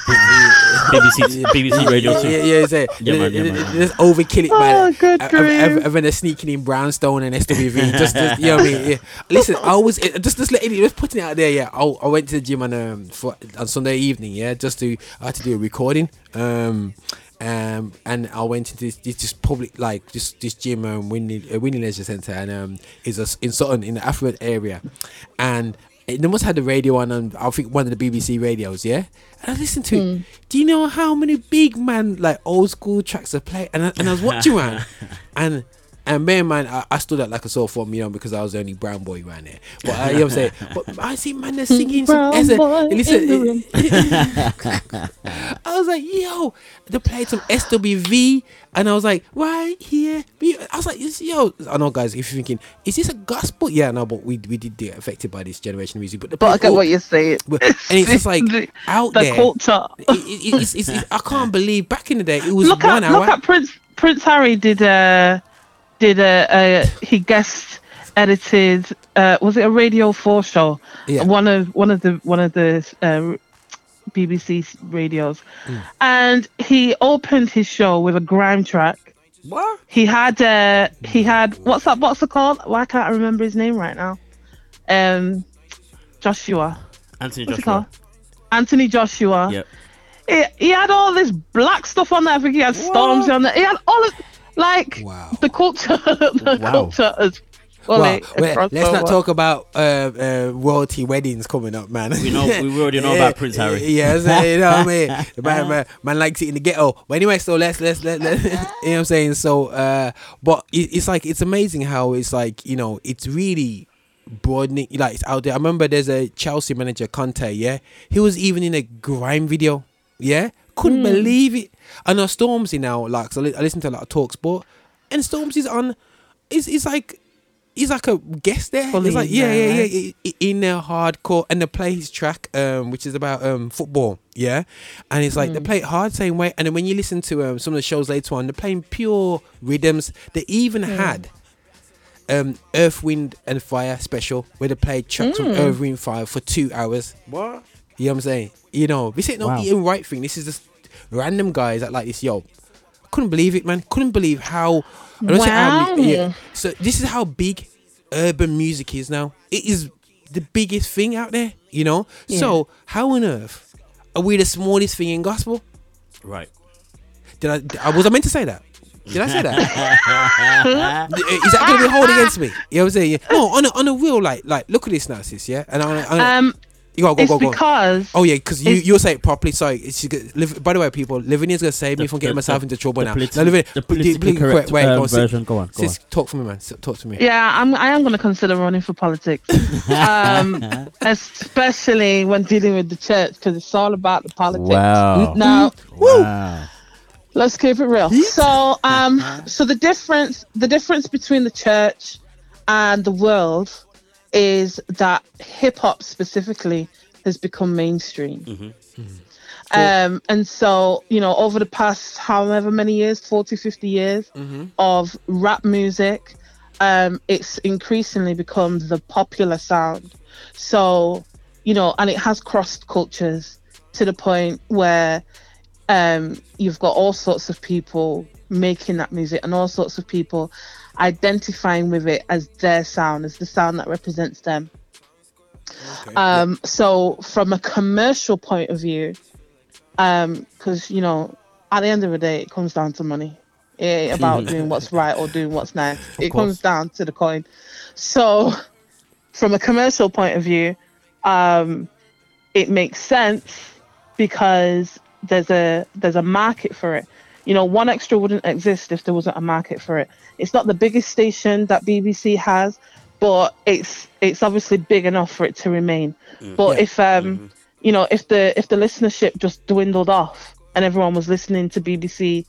BBC BBC Radio too. Yeah, yeah. Yeah, yeah, man, yeah, man. Just overkill it, man. Oh, good And- and- and- grief. they're sneaking in Brownstone and SWV. just, just, you know what I mean? Yeah. Listen, I was just just letting it, just putting it out there. Yeah, I, I went to the gym on um for, on Sunday evening. Yeah, just to I had to do a recording. Um. Um, and I went into this, this public like this this gym um Wyndley uh, Wyndley Leisure Centre and um is a in Sutton in the affluent area, and it, they must have the radio on and I think one of the BBC radios yeah and I listened to it. Do you know how many big man like old school tracks are played? And I, and I was watching man, and and man, man, I, I stood out like a sore thumb, you know, because I was the only brown boy around there. But uh, you know what I'm saying? But I see man, they're singing some. Brown as a- boy in listen, the room. I was like, yo, they played some SWV, and I was like, right here. I was like, is- yo, I know, guys, if you're thinking, is this a gospel? Yeah, no, but we we did get affected by this generation of music. But, the But I get people- what you're saying. and it's just like the, out the there. culture. It- it- it's, it's, it's, I can't believe back in the day it was look one at hour. look at Prince Prince Harry did a did a, a he guest edited uh was it a Radio Four show? Yeah. One of one of the one of the uh, BBC radios, Mm. and he opened his show with a grime track. What? He had uh he had what's that boxer called? Why can't I remember his name right now? Um, Joshua. Anthony What's Joshua. Anthony Joshua. Yep. He, he had all this black stuff on there. I think he had Stormzy on there. He had all of like Wow. the culture. the Wow. culture is Well, fully well, across let's not talk about uh, uh, royalty weddings coming up, man. We know- we already know about Prince Harry. Yeah, so, you know what I mean. Man, man, man likes it in the ghetto. But anyway, so let's let's let, let you know what I'm saying. So, uh, but it, it's like it's amazing how it's like you know it's really broadening. Like it's out there. I remember there's a Chelsea manager Conte. Yeah, he was even in a grime video. Yeah, couldn't believe it. I know Stormzy now. Like, I li- I listen to a lot of Talk Sport, and Stormzy's on. It's it's like. He's like a guest there. Fully It's like yeah, there, yeah, right? yeah, i- i- in there hardcore, and they play his track, um, which is about um football, yeah, and it's like they play it hard same way. And then when you listen to um some of the shows later on, they're playing pure rhythms. They even had um Earth, Wind and Fire special where they played tracks from Earth, Wind, Fire for two hours. What? You know what I'm saying? You know, this ain't no Wow. eating right thing. This is just random guys that like this. Yo, couldn't believe it, man. Couldn't believe how. I don't say how many- Wow. So this is how big urban music is now. It is the biggest thing out there. You know. So how on earth are we the smallest thing in gospel? Right. Did I? I- Was I meant to say that? Did I say that? is that going to be hold against me? You know what I'm saying? Yeah. No, on a, on a real like like look at this now, sis. Yeah, and I, I, Um, you go go it's go go. because Oh yeah, because you, you'll say it properly. Sorry, it's, you get- live, by the way, people, Lavinia's gonna save me from getting the- myself the- into trouble the now. politi- no, Livini, the the politically correct, way. um, go on, sis, version. Go on, go sis, talk for me, man. Sis, Talk to me. yeah, I'm I am going to consider running for politics, um, especially when dealing with the church because it's all about the politics. Wow. Now, Wow. let's keep it real. So, um, so the difference, the difference between the church and the world is that hip hop specifically has become mainstream. Um, and so, you know, over the past however many years, 40, 50 years of rap music, um, it's increasingly become the popular sound. So, you know, and it has crossed cultures to the point where um, you've got all sorts of people making that music and all sorts of people identifying with it as their sound, as the sound that represents them. Um, so, from a commercial point of view, because you know, at the end of the day, it comes down to money. It ain't about doing what's right or doing what's nice. it course. comes down to the coin. So, from a commercial point of view, um, it makes sense because there's a there's a market for it. You know, 1Xtra wouldn't exist if there wasn't a market for it. It's not the biggest station that BBC has, but it's it's obviously big enough for it to remain. But if um you know if the if the listenership just dwindled off and everyone was listening to BBC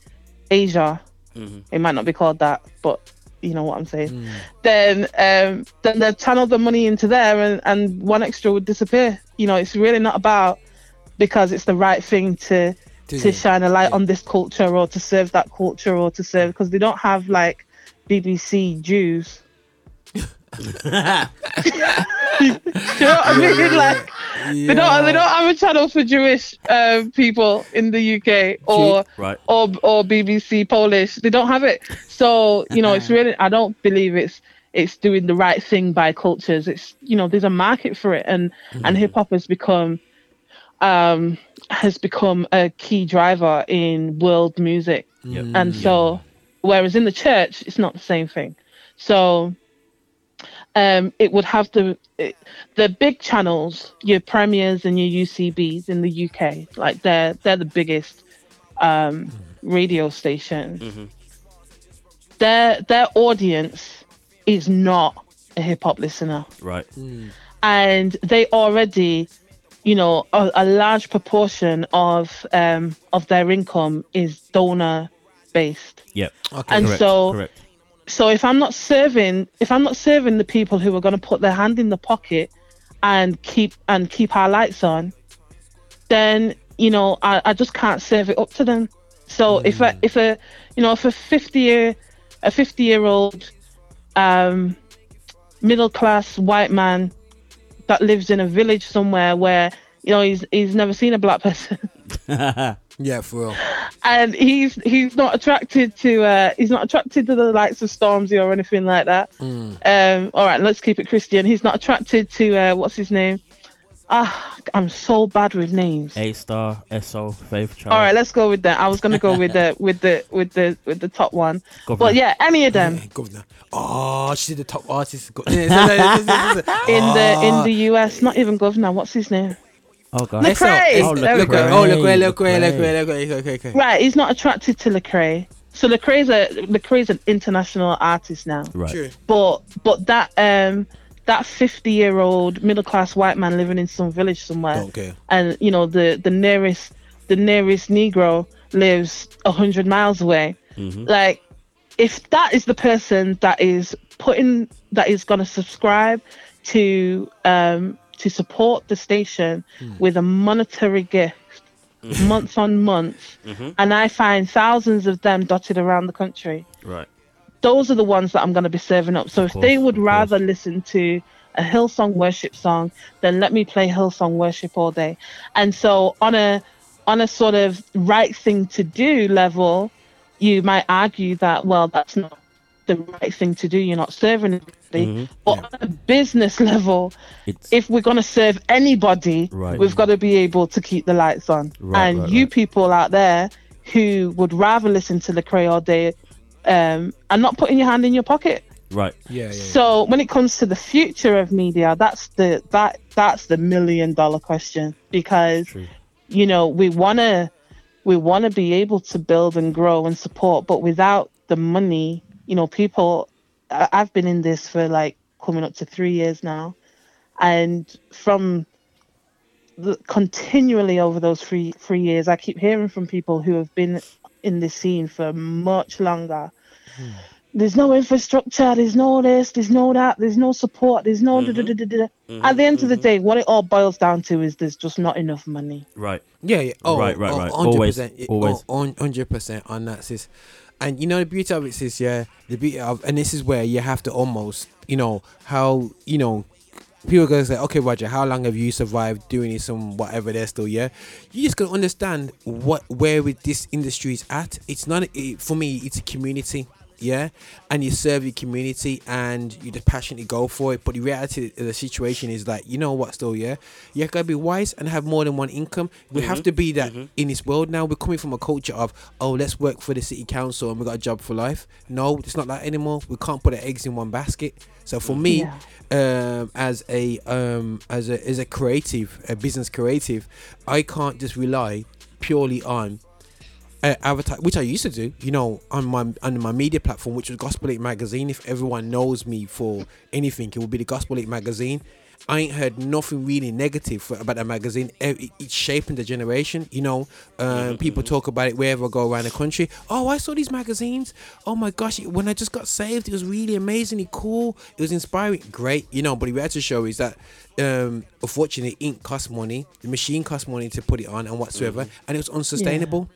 Asia, it might not be called that, but you know what I'm saying. Then um then they channel the money into there and and 1Xtra would disappear. You know, it's really not about because it's the right thing to To to shine a light on this culture or to serve that culture or to serve because they don't have like BBC Jews. You know what I mean? Like they don't they don't have a channel for Jewish um, people in the UK or Right. or or BBC Polish. They don't have it. So you know, it's really I don't believe it's it's doing the right thing by cultures. It's you know, there's a market for it, and and hip hop has become um has become a key driver in world music. Yep. And so, whereas in the church, it's not the same thing. So, um, it would have the it, the big channels, your premiers and your UCBs in the UK, like they're they're the biggest um, radio stations. Their their audience is not a hip hop listener Right. and they already you know a, a large proportion of um of their income is donor based Yep. Okay. and Correct. so Correct. so if i'm not serving if i'm not serving the people who are going to put their hand in the pocket and keep and keep our lights on then you know i, I just can't serve it up to them so if a if a you know if a 50 year a 50 year old um middle class white man that lives in a village somewhere where you know he's he's never seen a black person Yeah, for real. and he's he's not attracted to uh he's not attracted to the likes of Stormzy or anything like that. Um all right, let's keep it Christian. He's not attracted to uh what's his name? Ah, I'm so bad with names. A star, SO, Faith Child. All right, let's go with that. I was gonna go with the with the with the with the top one. Governor. But yeah, any of them Yeah, governor. Oh, she's the top artist. In the Ah. in the US, not even governor. What's his name? Oh god. Lecrae. Oh, There we look, go. oh, look, Lecrae, look, look, Lecrae. look, look, okay, okay. Right, he's not attracted to Lecrae. So Lecrae's a Lecrae's an international artist now. Right. True. but but that um that 50 year old middle class white man living in some village somewhere. Don't and you know the the nearest the nearest negro lives 100 miles away. Mm-hmm. Like if that is the person that is putting that is going to subscribe to um to support the station hmm. with a monetary gift mm-hmm. month on month mm-hmm. and i find thousands of them dotted around the country Right. Those are the ones that I'm going to be serving up. So if course, they would of rather listen to a Hillsong worship song, then let me play Hillsong worship all day. And so on a on a sort of right thing to do level, you might argue that well, that's not the right thing to do. You're not serving anybody. Mm-hmm. But on a business level, It's if we're going to serve anybody, Right. we've got to be able to keep the lights on. Right, and right, you people out there who would rather listen to Lecrae all day um, and not putting your hand in your pocket. right. Yeah, yeah. So when it comes to the future of media, that's the that that's the million dollar question because True. you know we want to we want to be able to build and grow and support, but without the money, you know, people. I- I've been in this for like coming up to three years now, and from the, continually over those three three years, I keep hearing from people who have been in this scene for much longer. Hmm. There's no infrastructure. There's no this. There's no that. There's no support. There's no. da- da- mm-hmm. da- da- da. Mm-hmm. At the end of the mm-hmm. day, what it all boils down to is there's just not enough money. Right. Yeah, yeah. Oh, Right, right, oh, right. 100%, Always, yeah, oh, always. oh, 100% on that, sis. And you know, the beauty of it is, sis, yeah, the beauty of, and this is where you have to almost, you know, how, you know, people are going to say, okay, Roger, how long have you survived doing this and whatever they're still, yeah? You just got to understand what, where this industry is at. It's not, it, for me, it's a community. Yeah, and you serve your community and you just passionately go for it. But the reality of the situation is like, you know what, still, yeah, you gotta be wise and have more than one income. We have to be that in this world now. We're coming from a culture of, oh, let's work for the city council and we got a job for life. No, it's not that anymore. We can't put our eggs in one basket. So for me, um, as a um, as a as a creative, a business creative, I can't just rely purely on uh, advertise, which I used to do, you know, on my on my media platform, which was Gospel 8 magazine. If everyone knows me for anything, it would be the Gospel 8 magazine. I ain't heard nothing really negative for, about that magazine. It, it's shaping the generation. You know, um, people talk about it wherever I go around the country. Oh, I saw these magazines. Oh my gosh, when I just got saved, it was really amazingly cool. It was inspiring. Great, you know. But the reality show is that, um, unfortunately, ink costs money. The machine costs money to put it on and whatsoever, and it was unsustainable.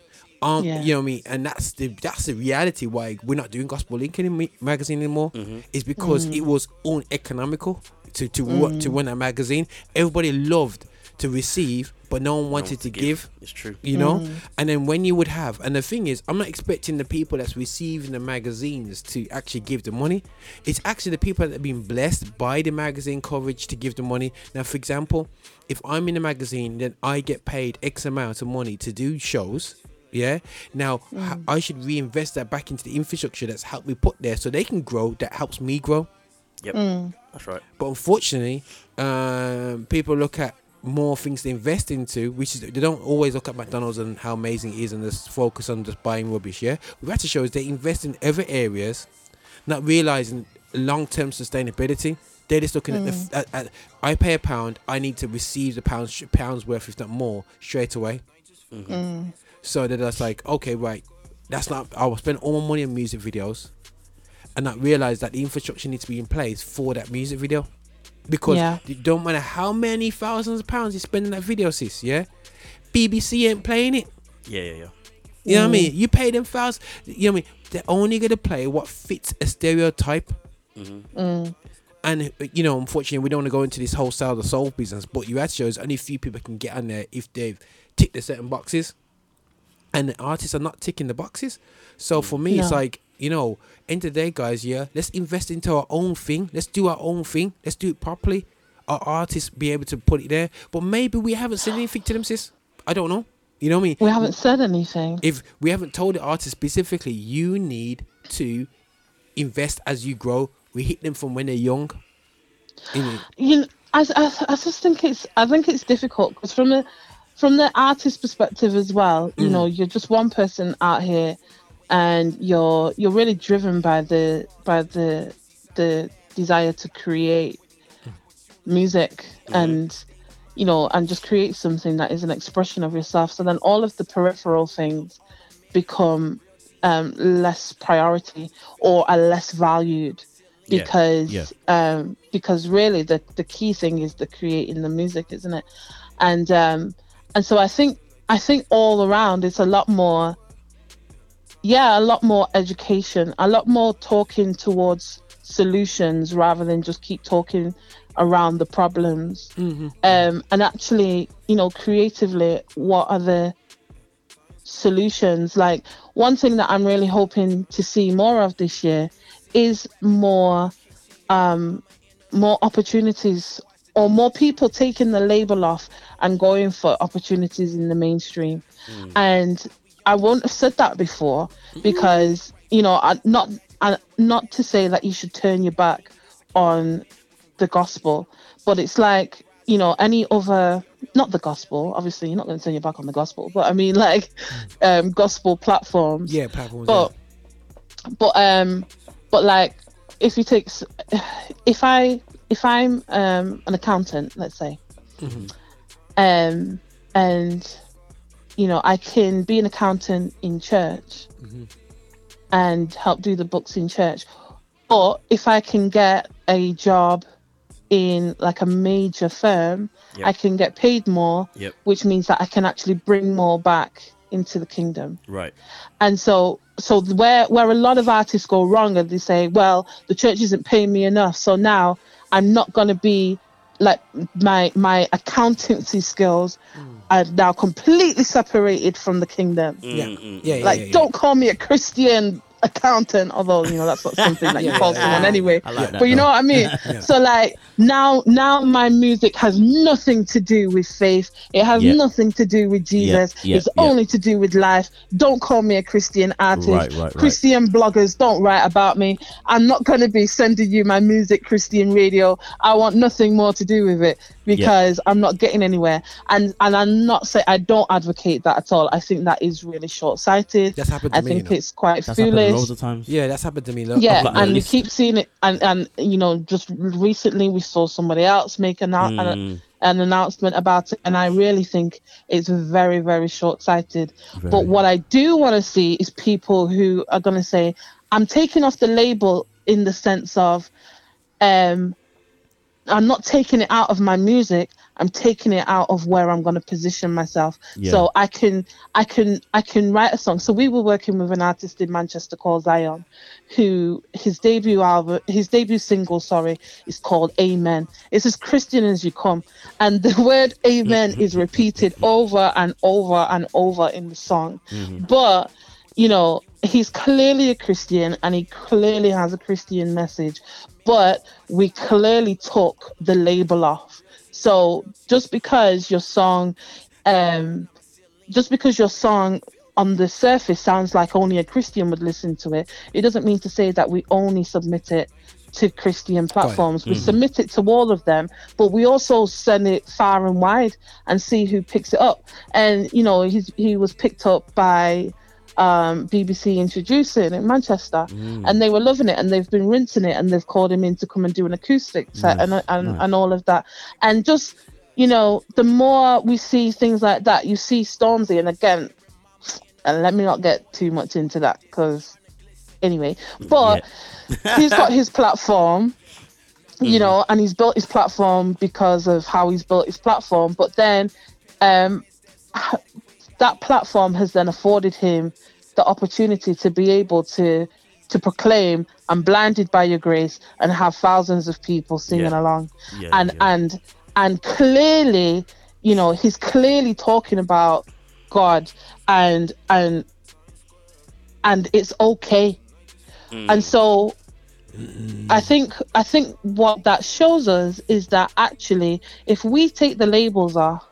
Um, Yeah. you know what I mean, and that's the that's the reality why we're not doing Gospel Link in ma- magazine anymore. Is because Mm. it was uneconomical to to ru- to run a magazine. Everybody loved to receive, but no one wanted to give. It's true. You know, Mm. and then when you would have, and the thing is, I'm not expecting the people that's receiving the magazines to actually give the money. It's actually the people that have been blessed by the magazine coverage to give the money. Now, for example, if I'm in a magazine, then I get paid X amount of money to do shows. Yeah. Now I should reinvest that back into the infrastructure that's helped me put there, so they can grow. That helps me grow. Yep. Mm. That's right. But unfortunately, um, people look at more things to invest into, which is they don't always look at McDonald's and how amazing it is and just focus on just buying rubbish. Yeah, we have to show is they invest in other areas, not realizing long term sustainability. They're just looking at the f- at, at I pay a pound, I need to receive the pounds pounds worth, if not more, straight away. Mm. So they're just like, okay, right, that's not. I will spend all my money on music videos, and not realize that the infrastructure needs to be in place for that music video, because Yeah. it don't matter how many thousands of pounds you spend on that video, sis. Yeah, BBC ain't playing it. Yeah, yeah, yeah. You know what I mean? You pay them thousands. You know what I mean? They're only gonna play what fits a stereotype. Mm. And you know, unfortunately, we don't want to go into this whole side of the soul business. But you had shows only a few people can get on there if they've ticked the certain boxes, and the artists are not ticking the boxes. So for me, it's like you know, end of the day, guys. Yeah, let's invest into our own thing. Let's do our own thing. Let's do it properly. Our artists be able to put it there. But maybe we haven't said anything to them, sis. I don't know. You know what I mean? We haven't said anything. if we haven't told the artist specifically, you need to invest as you grow. We hit them from when they're young. You know, you know, I, I, I just think it's I think it's difficult because from the from the artist perspective as well, you know, you're just one person out here, and you're you're really driven by the by the the desire to create music and you know and just create something that is an expression of yourself. So then all of the peripheral things become um, less priority or are less valued Yeah, because yeah. um because really the the key thing is the creating the music isn't it and um and so i think i think all around it's a lot more yeah a lot more education a lot more talking towards solutions rather than just keep talking around the problems. Um and actually you know creatively what are the solutions? Like one thing that i'm really hoping to see more of this year is more um more opportunities or more people taking the label off and going for opportunities in the mainstream. And i won't have said that before because you know I, not I, not to say that you should turn your back on the gospel but it's like you know any other not the gospel obviously you're not going to turn your back on the gospel but i mean like um gospel platforms. Yeah, platforms. but but um but like if you take if i if i'm um an accountant let's say um and you know i can be an accountant in church and help do the books in church or if i can get a job in like a major firm Yep. i can get paid more Yep. which means that i can actually bring more back into the kingdom Right. and so so where where a lot of artists go wrong and they say well the church isn't paying me enough so now i'm not going to be like my my accountancy skills mm. are now completely separated from the kingdom. Mm, mm, yeah, Mm, yeah, yeah, like yeah, yeah. don't call me a christian accountant although you know that's not something that you Yeah, call yeah, someone yeah. anyway like but you know what I mean? So like now now my music has nothing to do with faith. It has nothing to do with Jesus. it's only to do with life. Don't call me a Christian artist. Right, right, right. Christian bloggers don't write about me. I'm not gonna be sending you my music Christian radio. I want nothing more to do with it because I'm not getting anywhere. And and I'm not saying I don't advocate that at all. I think that is really short sighted. To I think you know. it's quite That's foolish loads of times. Yeah, that's happened to me. Look, yeah I've got a and you list. keep seeing it and and you know just recently we saw somebody else make an, an, Mm, an announcement about it and i really think it's very very short-sighted but what i do want to see is people who are going to say i'm taking off the label in the sense of um i'm not taking it out of my music I'm taking it out of where I'm going to position myself. Yeah. So I can I can I can write a song. So we were working with an artist in Manchester called Zion, who his debut album, his debut single, sorry, is called Amen. It's as Christian as you come, and the word Amen is repeated over and over and over in the song. Mm-hmm. But you know, he's clearly a Christian and he clearly has a Christian message, but we clearly took the label off. So just because your song, um, just because your song on the surface sounds like only a Christian would listen to it, it doesn't mean to say that we only submit it to Christian platforms. We submit it to all of them, but we also send it far and wide and see who picks it up. And you know, he's, he was picked up by um, BBC Introducing in Manchester, and they were loving it, and they've been rinsing it, and they've called him in to come and do an acoustic set and and, and all of that, and just you know, the more we see things like that, you see Stormzy, and again, and let me not get too much into that because anyway, but he's got his platform. You know, and he's built his platform because of how he's built his platform. But then, um, that platform has then afforded him the opportunity to be able to to proclaim i'm blinded by your grace and have thousands of people singing Yeah. along Yeah, and yeah. and and clearly you know he's clearly talking about god and and and it's okay mm. and so I think I think what that shows us is that actually if we take the labels off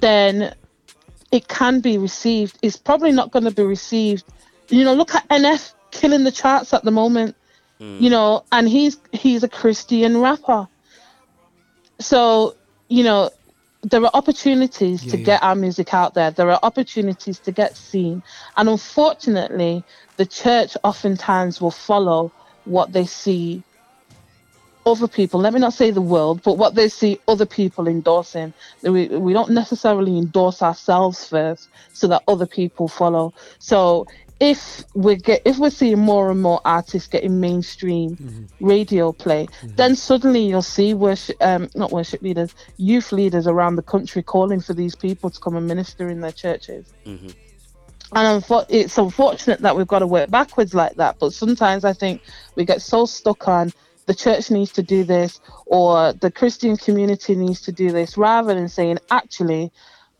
then it can be received. It's probably not going to be received. You know, look at NF killing the charts at the moment. Hmm. You know, and he's he's a Christian rapper. So, you know, there are opportunities to Yeah, yeah. get our music out there. There are opportunities to get seen. And unfortunately, the church oftentimes will follow what they see other people, let me not say the world, but what they see other people endorsing. We, we don't necessarily endorse ourselves first so that other people follow. So if we get if we're seeing more and more artists getting mainstream mm-hmm. radio play, mm-hmm. then suddenly you'll see worship um not worship leaders, youth leaders around the country calling for these people to come and minister in their churches. Mm-hmm. And unfo- it's unfortunate that we've got to work backwards like that. But sometimes I think we get so stuck on the church needs to do this or the Christian community needs to do this rather than saying, actually,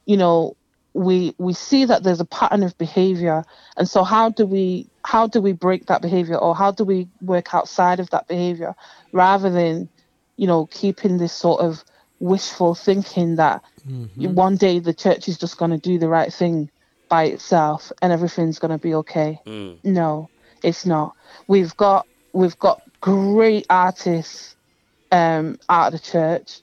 you know, we we see that there's a pattern of behavior. And so how do we how do we break that behavior or how do we work outside of that behavior rather than you know keeping this sort of wishful thinking that mm-hmm. one day the church is just going to do the right thing by itself and everything's going to be okay? Mm. No it's not. We've got we've got great artists um out of the church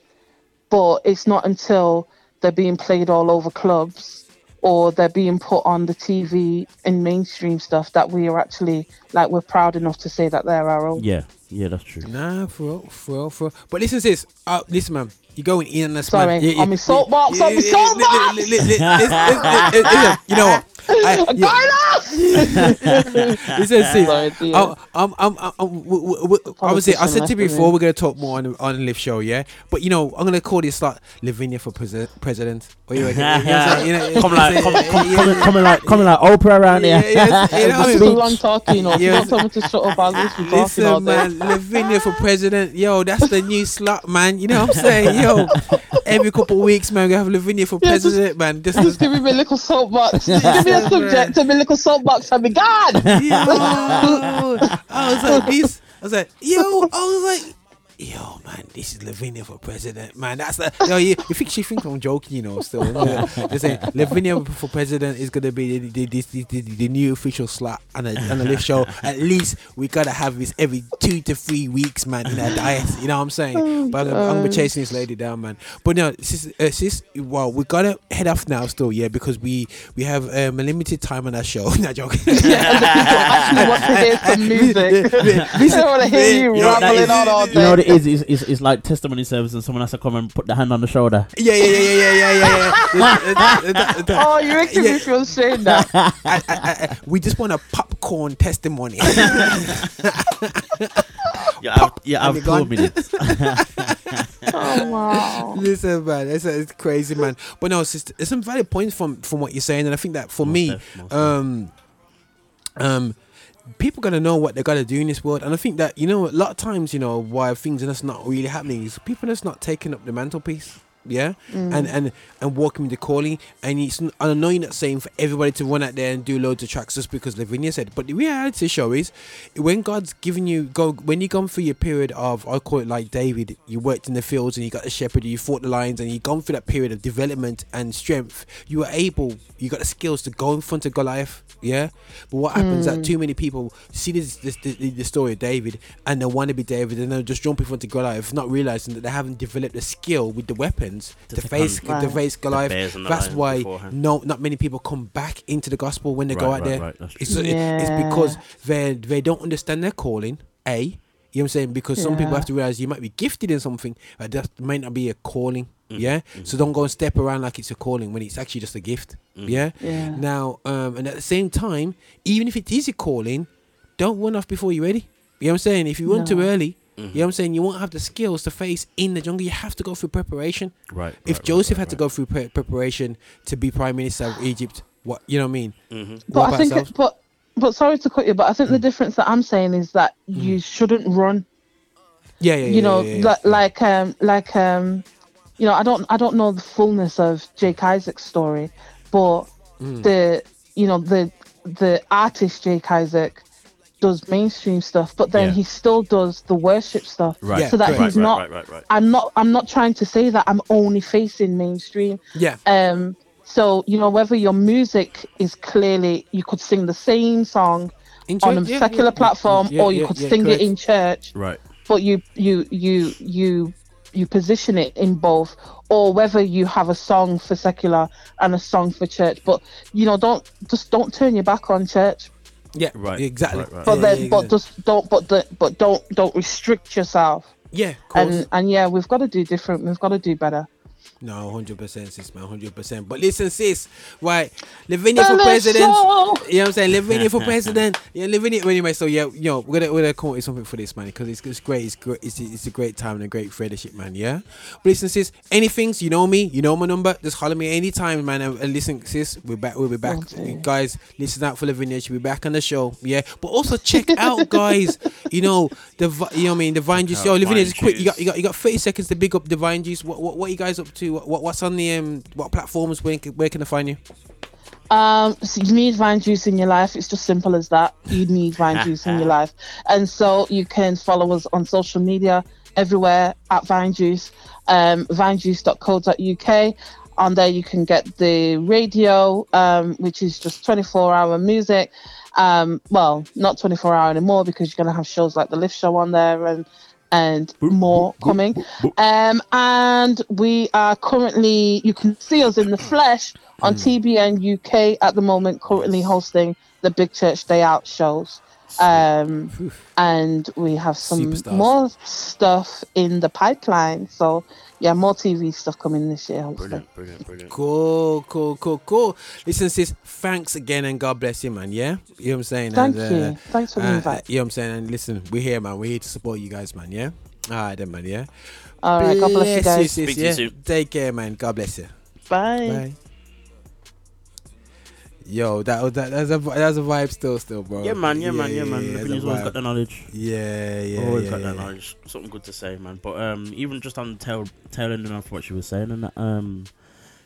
but it's not until they're being played all over clubs or they're being put on the TV in mainstream stuff that we are actually like we're proud enough to say that they're our own. Yeah, yeah, that's true. Nah, for real, for real, for real. But listen to this. Uh, listen, man. You're going in on this, Sorry, man. on my soapbox, on my soapbox! listen, listen, You know what? I, yeah, listen, sis. Sorry. I'm, I'm, I'm, I'm, I'm, obviously, I said to you before, we're going to talk more on, on the Lift Show, yeah? But, you know, I'm going to call this like Lavinia for presi- president. What do you reckon? You know what I'm saying? You know, Come like, come, come, yeah, coming, coming like, coming like Oprah around yeah, here. yeah, you know what I This mean? long talking, you know. Yeah. If you want someone to shut up, I'll listen to talking all Listen, day. man, Lavinia for president. Yo, that's the new slut, man. You know what I'm saying? Yo, every couple of weeks, man, we have Lavinia for Yeah, just- president, man. Just, Just give me a little soapbox. give me a subject to my little soapbox and be gone. yo, I was like, this. I was like, yo, I was like, yo, man, this is Lavinia for president, man. That's the yo. You, you think she thinks I'm joking, you know? Still, yeah. they're saying Lavinia for president is gonna be the the, the, the, the, the new official slot on the on the lift show. At least we gotta have this every two to three weeks, man. In our diet, you know what I'm saying? but I'm, I'm gonna be chasing this lady down, man. But no, sis, uh, sis, well, we gotta head off now, still, yeah, because we we have um, a limited time on our show. Not joking. actually want to hear some music. I don't want to hear you You know, that rambling on all You know what day. it is? It's, it's, it's like testimony service and someone has to come and put the hand on the shoulder. Yeah, yeah, yeah, yeah, yeah, yeah, yeah, yeah. Oh, you're making Yeah. me feel shame now. I, I, I, we just want a popcorn testimony. Yeah, I've, yeah, and I've you're four minutes. Oh wow. Listen, man, it's, it's crazy, man. But no, it's, just, it's some valid points from from what you're saying, and I think that for Most me, most def. um, um, people gotta know what they gotta do in this world, and I think that you know a lot of times, you know, why things are just not really happening is people just not taking up the mantelpiece. Yeah, mm. and and and walking the calling, and it's n- and I know you're not saying for everybody to run out there and do loads of tracks just because Lavinia said, but the reality show is, when God's giving you go when you gone through your period of I call it like David, you worked in the fields and you got the shepherd, you fought the lions, and you gone through that period of development and strength. You are able, you got the skills to go in front of Goliath. Yeah, but what happens that mm. too many people see this, this, the, the story of David and they want to be David and they'll just jump in front of Goliath, not realizing that they haven't developed the skill with the weapons To to, take face on to Right. face Goliath. the That's why beforehand. no, not many people come back into the gospel when they go out right, there. right, It's, true. it- it's because they they don't understand their calling. A, you know what I'm saying? Because some people have to realize you might be gifted in something, but that might not be a calling. Mm-hmm. Yeah, so don't go and step around like it's a calling when it's actually just a gift. Mm-hmm. Yeah. Yeah. Now, um, and at the same time, even if it is a calling, don't run off before you're ready. You know what I'm saying? If you run too early, Mm-hmm. you know what I'm saying, you won't have the skills to face in the jungle. You have to go through preparation. Right. If right, Joseph right, had to go through pre- preparation to be prime minister of Egypt, what you know what I mean? Mm-hmm. But What I think, ourselves? but but sorry to cut you, but I think the difference that I'm saying is that you shouldn't run. Yeah, yeah, yeah. you know, yeah, yeah, like yeah. like um like um, you know, I don't I don't know the fullness of Jake Isaac's story, but Mm. the you know the the artist Jake Isaac does mainstream stuff, but then Yeah. he still does the worship stuff, Right. Yeah, so that correct. he's right, not. Right, right, right. I'm not. I'm not trying to say that I'm only facing mainstream. yeah, Um, so you know, whether your music is clearly, you could sing the same song In on a yeah, secular yeah, platform, yeah, or you yeah, could yeah, sing correct. it in church, Right. but you you you you you position it in both, or whether you have a song for secular and a song for church. But you know, don't just don't turn your back on church. Yeah, Right, exactly. right, right. But Yeah, then, yeah, but exactly. just don't, but the, but don't don't restrict yourself. yeah, of course. And and yeah, we've got to do different. We've got to do better. No, hundred percent, sis, man, hundred percent. But listen, sis, right? Lavinia for president. go. You know what I'm saying? Lavinia for president. Yeah, Lavinia. Anyway, so yeah, you know, we're gonna we're gonna come up with something for this man because it's, it's great. It's great. It's, it's a great time and a great friendship, man. Yeah. But listen, sis, anything you know me, you know my number. Just holler me anytime, man. And, and listen, sis, we're back. We'll be back, Okay. guys. Listen out for Lavinia. She'll be back on the show. Yeah. But also check out, guys. You know the vi- you know what I mean. Divine Juice. out Yo, Lavinia, Vine just quick. You got Juice. you got you got 30 seconds to big up Divine Juice. What what, what are you guys up to? What, what what's on the um what platforms? Where can, where can I find you? Um, so you need vine juice in your life. It's just simple as that. You need vine juice in your life, and so you can follow us on social media everywhere at Vine Juice, um, vinejuice.co.uk. On there, you can get the radio, um, which is just 24 hour music. Um, well, not 24 hour anymore because you're going to have shows like the Lift Show on there and and more coming. Um, and we are currently, you can see us in the flesh on TBN UK at the moment, currently hosting the Big Church Day Out shows. Um, and we have some Superstars. more stuff in the pipeline. So, yeah, more TV stuff coming this year, hopefully. Brilliant, brilliant, brilliant. Cool, cool, cool, cool. Listen, sis, thanks again and God bless you, man. Yeah? You know what I'm saying? Thank and, you. Thanks for the uh, invite. You know what I'm saying? And listen, we're here, man. We're here to support you guys, man. Yeah? All right, then, man. Yeah? All right, God bless you guys. sis, Speak to you soon. Take care, man. God bless you. Bye. Bye. Yo, that was that. That's a that's a vibe still, still, bro. Yeah, man. Yeah, man. Yeah, man. yeah, that's always got the knowledge. Yeah, yeah, always yeah, got yeah, that knowledge. Something good to say, man. But um, even just on the tail tail ending of what she was saying, and um,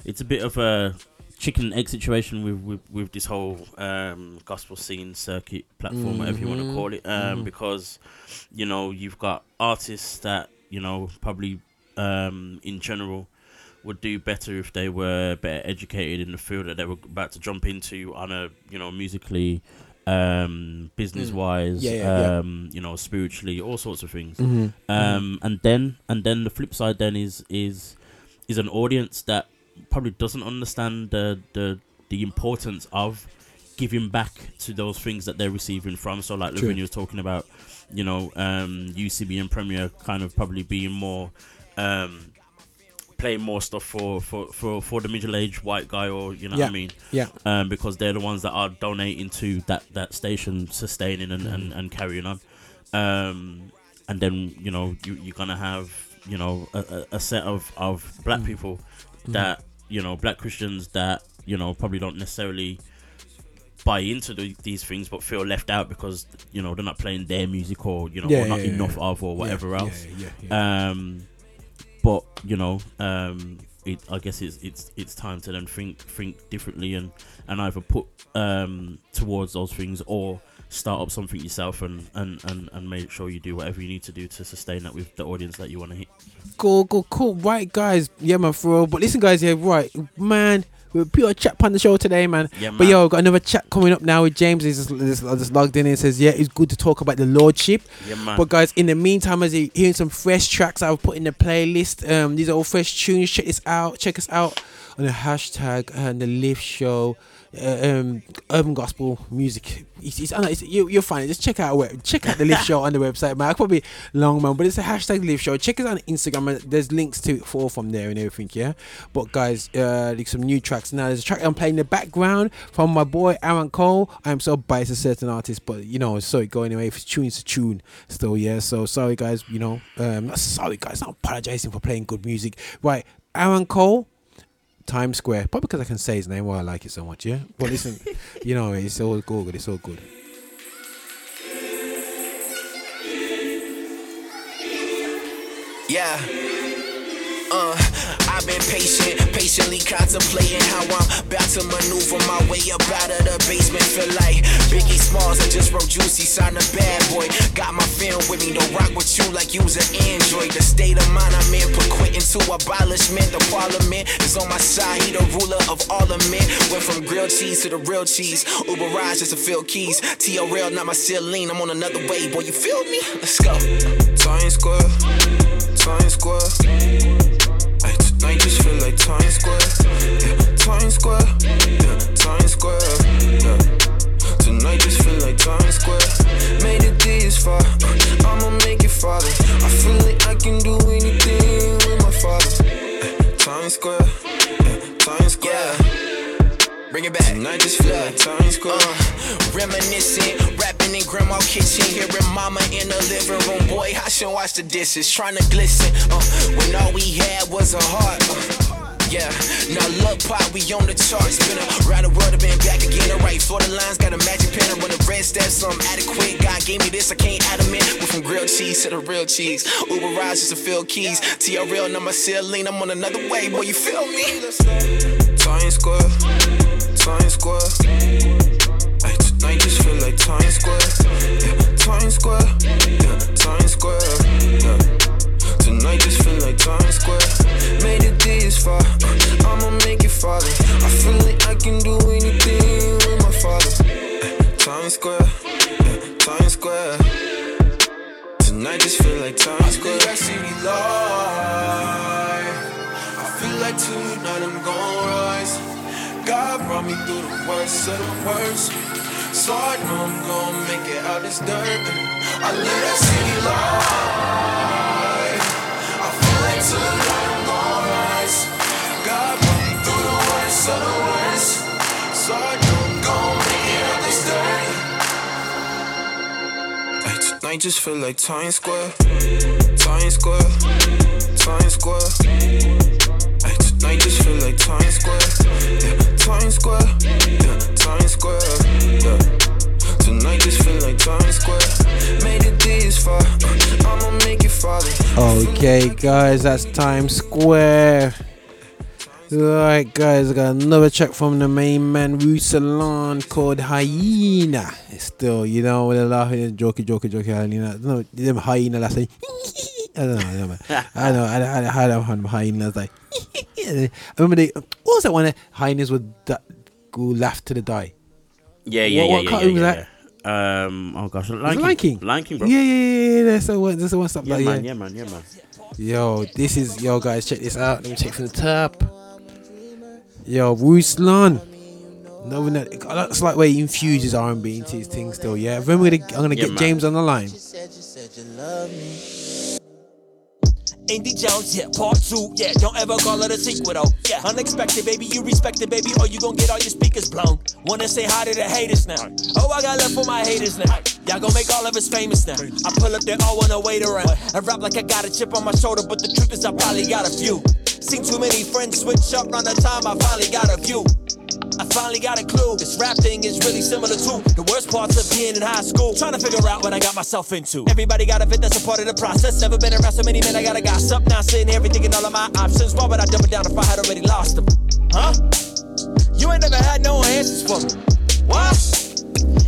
it's a bit of a chicken and egg situation with with, with this whole um gospel scene circuit platform, whatever you want to Mhm, call it. Um, mhm. because you know you've got artists that you know probably um in general would do better if they were better educated in the field that they were about to jump into on a you know musically um business wise Mm. Yeah, yeah, yeah. um you know spiritually all sorts of things Mhm. um and then and then the flip side then is is is an audience that probably doesn't understand the the the importance of giving back to those things that they're receiving from so like True. you was talking about you know um UCB and Premier kind of probably being more um playing more stuff for for for, for the middle-aged white guy or you know Yeah. what I mean Yeah. um, because they're the ones that are donating to that that station, sustaining and, and, Mm. and carrying on. Um, and then you know you you're gonna have you know a, a, set of of black Mm. people that you know black Christians that you know probably don't necessarily buy into the, these things but feel left out because you know they're not playing their music or you know Yeah, or not yeah, enough of or whatever else um but you know um it, I guess it's it's it's time to then think think differently and and either put um towards those things or start up something yourself and and and, and make sure you do whatever you need to do to sustain that with the audience that you want to hit Cool, cool, cool. Right, guys. Yeah, man, for real. But listen, guys, yeah, right, man. We're pure chat on the show today, man. Yeah, But yo, got another chat coming up now with James. He's just, just, just logged in and says, yeah, it's good to talk about the Lordship. yeah man But guys, in the meantime, as you're hearing some fresh tracks I've put in the playlist, um, these are all fresh tunes. Check this out. Check us out on the hashtag and the Lift Show, um, Urban Gospel Music. It's, it's, it's, you, you'll find it. Just check out web, check out the Lift Show on the website, man. I probably long man, but it's a hashtag Lift Show. Check us on Instagram. There's links to it for from there and everything. Yeah. But guys, uh, like some new tracks now. There's a track I'm playing in the background from my boy Aaron Cole. I'm so biased to certain artists, but you know, so it go anyway. If it's tune, it's tune. Still, yeah. So sorry, guys. You know, um, sorry, guys. I'm apologizing for playing good music. Right, Aaron Cole. Times Square, probably because I can say his name why I like it so much, yeah. But listen, you know, it's all good. It's all good. Yeah. Uh, I've been patient, patiently contemplating how I'm about to maneuver my way up out of the basement. Feel like Biggie Smalls, I just wrote Juicy, signed a bad boy. Got my film with me, don't rock with you like you's an android. The state of mind I'm in, put quitting to abolishment. The parliament is on my side, he the ruler of all of men. Went from grilled cheese to the real cheese. Uber rides just to fill keys. TRL, not my Celine, I'm on another way, boy, you feel me? Let's go. Times Square, Times Square. Tonight just feel like Times Square. Yeah, Times Square. Yeah, Times Square. Yeah. Tonight just feel like Times Square. Made it this far. I'ma make it farther. I feel like I can do anything with my father. Yeah, Times Square. Yeah, Times Square. Bring it back. Tonight just feel like Times Square. Uh, reminiscent, rapping in grandma kitchen, hearing mama in the living room. Boy, I should wash the dishes, trying to glisten. Uh, when all we had was a heart. Uh, yeah, now look, pop, we on the charts. Been around the world, I've been back again. Alright, the lines got a magic pen. I run the red steps, so I'm adequate. God gave me this, I can't add them in. Went from grilled cheese to the real cheese. Uber rides just to fill keys. TRL, not my Celine, I'm on another way, boy, you feel me? Times Square. Times Square. Ay, tonight just feel like Times Square. Yeah, Times Square. Yeah, Times Square. Yeah. Tonight just feel like Times Square. Made it this far. uh, I'ma make it farther. I feel like I can do anything with my father. Times Square. Yeah, Times Square. Tonight just feel like Times Square. I see the light. I feel like tonight I'm gon' rise. God brought me through the worst of the worst. So I know I'm gon' make it out this dirt. I live that city life. Tonight just feel like Times Square. Times Square. Times Square. Ay, tonight just feel like Times Square. Yeah, Times Square. Yeah, Times Square. Yeah. Tonight just feel like Times Square. Made it this far. I'ma make it farther. Okay, guys, that's Times Square. Alright guys, I got another check from the main man, Ruslan, called Hyena. It's still, you know, when they're laughing and joking, joking, joking, hyena. No, them hyena, that's like, I don't know, I don't know. I know, I, I, I had a hyena, that's like, I remember they, what was that one? Hyenas would da- go laugh to the die. yeah yeah What- yeah what yeah, cartoon yeah, was yeah, yeah. Um oh gosh Lion Lion King? Lion King bro Yeah, yeah, yeah, yeah, that's the one, that's the one stuff yeah like man yeah. yeah man yeah man Yo, this is yo guys, check this out. Let me check from the top. Yo, Ruslan. No, no, that's like where he infuses R and B into his thing still. Yeah, then we're gonna, I'm gonna Yeah, get man. James on the line. Indy Jones, yeah, part two, yeah. Don't ever call it a sequel, though. Yeah, unexpected, baby. You respect it, baby, or you gon' get all your speakers blown. Wanna say hi to the haters now? Oh, I got love for my haters now. Y'all gon' make all of us famous now. I pull up, they all wanna wait around. I rap like I got a chip on my shoulder, but the truth is I probably got a few. Seen too many friends switch up around the time I finally got a view. I finally got a clue. This rap thing is really similar to the worst parts of being in high school. Trying to figure out what I got myself into. Everybody got a fit that's a part of the process. Never been around so many men, I gotta gossip. Now sitting here thinking all of my options. Why would I it down if I had already lost them? Huh? You ain't never had no answers for me. What?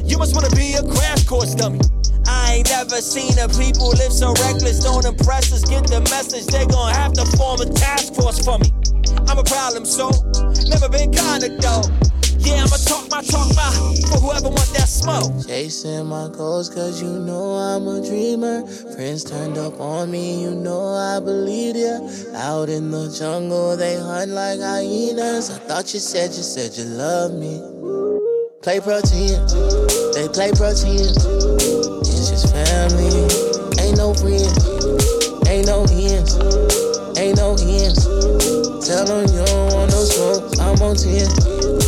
You must wanna be a crash course dummy. I ain't never seen a people live so reckless. Don't impress us, get the message. They gon' have to form a task force for me. I'm a problem, so never been kinda though. Yeah, I'ma talk my talk my for whoever want that smoke. Chasing my goals cause you know I'm a dreamer. Friends turned up on me, you know I believed ya. Out in the jungle, they hunt like hyenas. I thought you said you said you love me. Play protein, they play protein. It's just family, ain't no friends, ain't no ends, ain't no ends. Tell them you don't want no smoke, I'm on 10.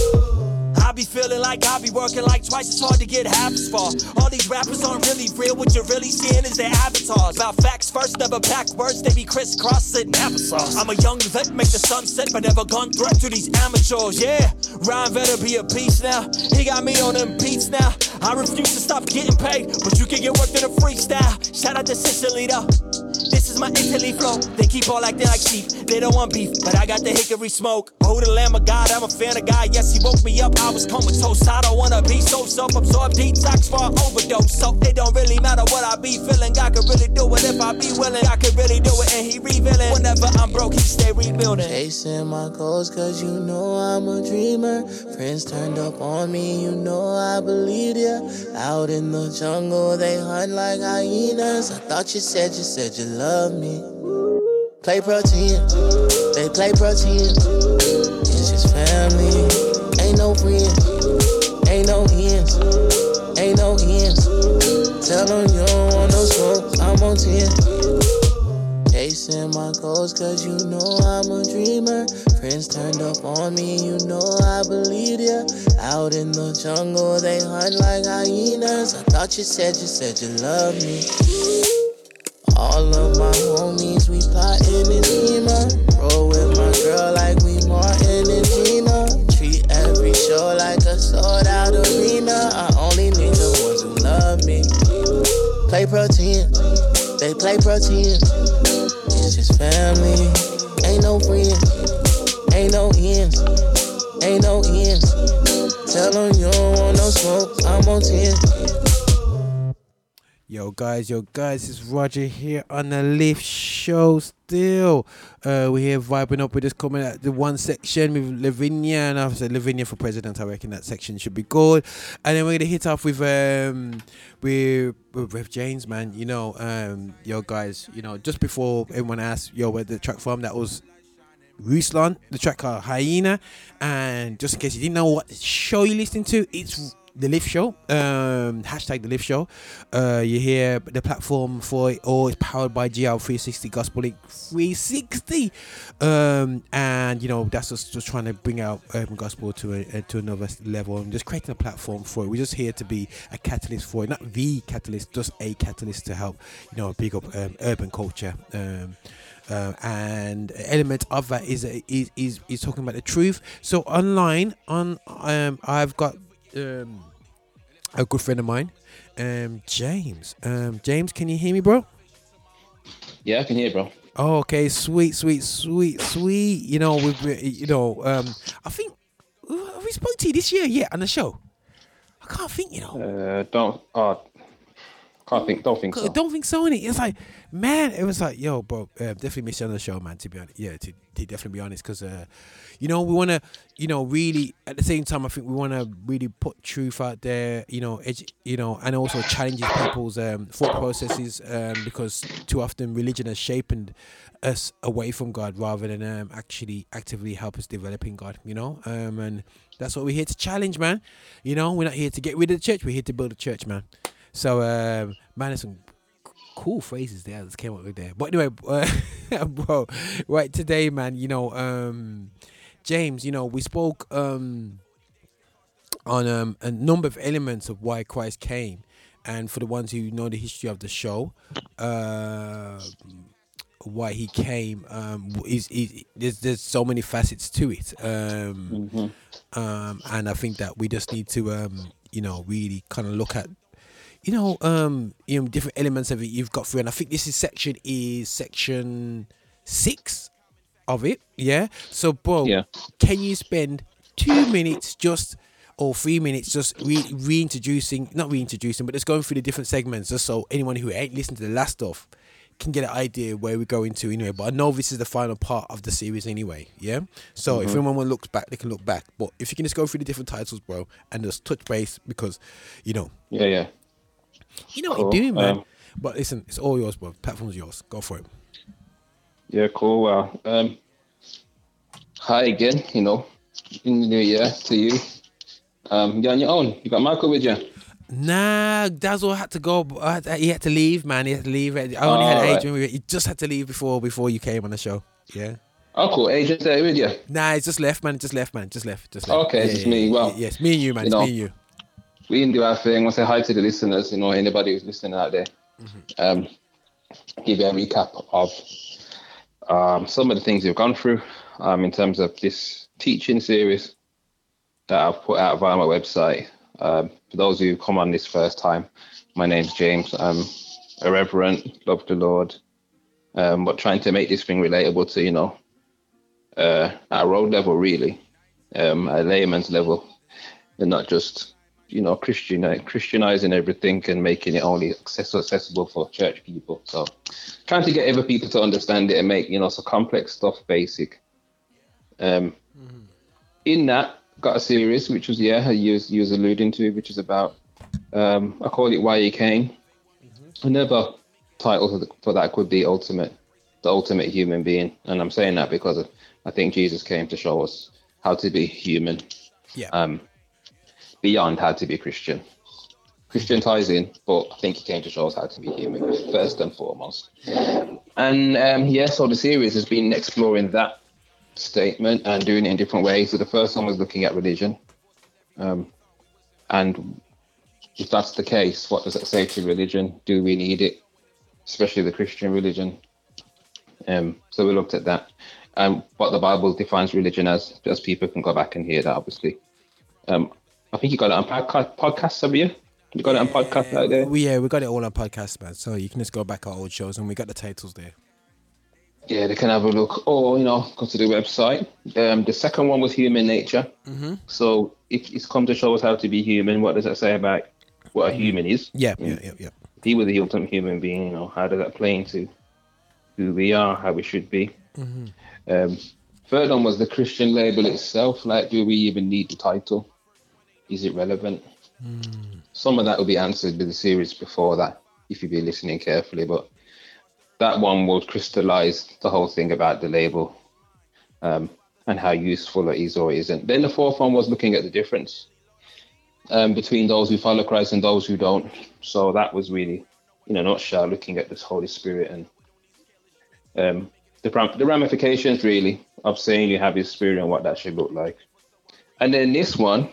Be feeling like I be working like twice as hard to get half as far. All these rappers aren't really real. What you're really seeing is their avatars. About facts first, never backwards. They be crisscrossing applesauce. I'm a young vet, make the sunset, but never gun threat to these amateurs. Yeah, Ryan better be a piece now. He got me on them beats now. I refuse to stop getting paid, but you can get worked in a freestyle. Shout out to Sicily though. This is my Italy flow. They keep all acting like sheep. They don't want beef, but I got the hickory smoke. Oh, the Lamb of God, I'm a fan of God. Yes, he woke me up. I was comatose. I don't wanna be so self-absorbed. Detox for overdose. So it don't really matter what I be feeling. God could really do it if I be willing. I could really do it, and he revealing. Whenever I'm broke, he stay rebuilding. Chasing my goals cause you know I'm a dreamer. Friends turned up on me, you know I believed ya. Out in the jungle, they hunt like hyenas. I thought you said you said you love me. Play protein, they play protein. It's just family, friends, ain't no ends, ain't no ends. Tell them you don't want no smoke, I'm on 10. Chasing my goals cause you know I'm a dreamer. Friends turned up on me, you know I believed ya. Out in the jungle, they hunt like hyenas. I thought you said you said you love me. All of my homies, we plotting and scheming. Roll with my girl like we sold out arena. I only need the ones who love me. Play protein, they play protein. It's just family, ain't no friends, ain't no ends, ain't no ends. Tell them you don't want no smoke, I'm on 10. Yo, guys, yo, guys, it's Roger here on the Lift Show. Still, uh, we're here vibing up with just coming at the one section with Lavinia, and I've said Lavinia for president. I reckon that section should be good. And then we're gonna hit off with um with, with Rev James, man. You know, um, yo, guys, you know, just before everyone asked, yo, where the track from, that was Ruslan, the track called Hyena. And just in case you didn't know what show you're listening to, it's the Lift Show. Um, hashtag the Lift Show. Uh, you hear the platform for it all is powered by GL360 Gospel Link 360. Um, and you know that's just, just trying to bring out urban gospel to a, uh, to another level and just creating a platform for it. We're just here to be a catalyst for it, not the catalyst, just a catalyst to help you know big up um, urban culture. Um, uh, and element of that is, is is is talking about the truth. So online on um I've got um a good friend of mine, um James. Um James, can you hear me, bro? Yeah, I can hear, bro. Oh, okay, sweet, sweet, sweet, sweet. You know, we've been- you know, um, I think have we spoke to you this year, yeah, on the show. I can't think, you know. Uh, don't. Uh, can't think. Don't think so. don't think so. Innit? It's like, man, it was like, yo, bro, uh, definitely miss you on the show, man. To be honest, yeah, to, to definitely be honest, because uh, you know, we want to, you know, really at the same time, I think we want to really put truth out there, you know, edu- you know, and also challenges people's um, thought processes, um, because too often religion has shaped us away from God rather than um, actually actively help us developing God, you know, um, and that's what we're here to challenge, man. You know, we're not here to get rid of the church; we're here to build a church, man. So, um, man, there's some cool phrases there that came up with there. But anyway, uh, bro, right today, man, you know, um, James, you know, we spoke um, on um, a number of elements of why Christ came. and for the ones who know the history of the show, uh, why he came um, is, is there's there's so many facets to it, um, um, and I think that we just need to um, you know really kind of look at you know um you know different elements of it you've got through, and I think this is section is section six of it, yeah. So, bro, Yeah. can you spend two minutes just or three minutes just re- reintroducing, not reintroducing, but just going through the different segments, just so anyone who ain't listened to the last stuff can get an idea where we're going to anyway. But I know this is the final part of the series anyway, yeah. So if anyone wants looks back, they can look back. But if you can just go through the different titles, bro, and just touch base because, you know, Yeah, yeah. you know what you're doing, man. Um, but listen, it's all yours, bro. Platform's yours. Go for it. Yeah, cool. Well, um, hi again. You know, in the new year to you. Um, you're on your own. You got Michael with you. Nah, Dazzle had to go. Had to- He had to leave, man. He had to leave. I only had Alright. Adrian. with it. He just had to leave before before you came on the show. Yeah. Oh, cool. Agent's there with you. Nah, he's just left, man. Just left, man. Just left. Just left. Okay, it's just me. Well, yes, me and you, man. you It's know. me and you. We can do our thing. We'll say hi to the listeners. You know, anybody who's listening out there. Um, give you a recap of um, some of the things we've gone through um, in terms of this teaching series that I've put out via my website. Um, for those who come on this first time, my name's James. I'm a reverend, love the Lord, um, but trying to make this thing relatable to, you know, uh, road level, really, um, layman's level, and not just, you know, Christian, Christianizing everything and making it only access- accessible for church people. So trying to get other people to understand it and make, you know, so complex stuff basic. Um, in that, got a series which was yeah, you was, you was alluding to, which is about um, I call it Why He Came. Another title for, the, for that could be Ultimate, the Ultimate Human Being, and I'm saying that because I think Jesus came to show us how to be human, Yeah. um, beyond how to be Christian. Christian ties in, but I think he came to show us how to be human first and foremost. And um, yeah, so the series has been exploring that statement and doing it in different ways. So the first one was looking at religion. Um, and if that's the case, what does it say to religion? Do we need it? Especially the Christian religion. Um, so we looked at that. And what the Bible defines religion as, just people can go back and hear that, obviously. Um, I think you got it on podcast, podcasts, have you? You got it on podcast out there? We, yeah, we got it all on podcast, man. So you can just go back our old shows and we got the titles there. Yeah, they can have a look. Or, you know, go to the website. Um, the second one was human nature. Mm-hmm. So if it's come to show us how to be human, what does that say about what a human is? Yeah, yeah, yeah, yeah. If he was the ultimate human being, you know, how does that play into who we are, how we should be? Um, third one was the Christian label itself. Like, do we even need the title? Is it relevant? Some of that will be answered with the series before that, if you've been listening carefully. But that one will crystallize the whole thing about the label um, and how useful it is or isn't. Then the fourth one was looking at the difference um, between those who follow Christ and those who don't. So that was really, in a nutshell, looking at this Holy Spirit and um, the, the ramifications, really, of saying you have His Spirit and what that should look like. And then this one,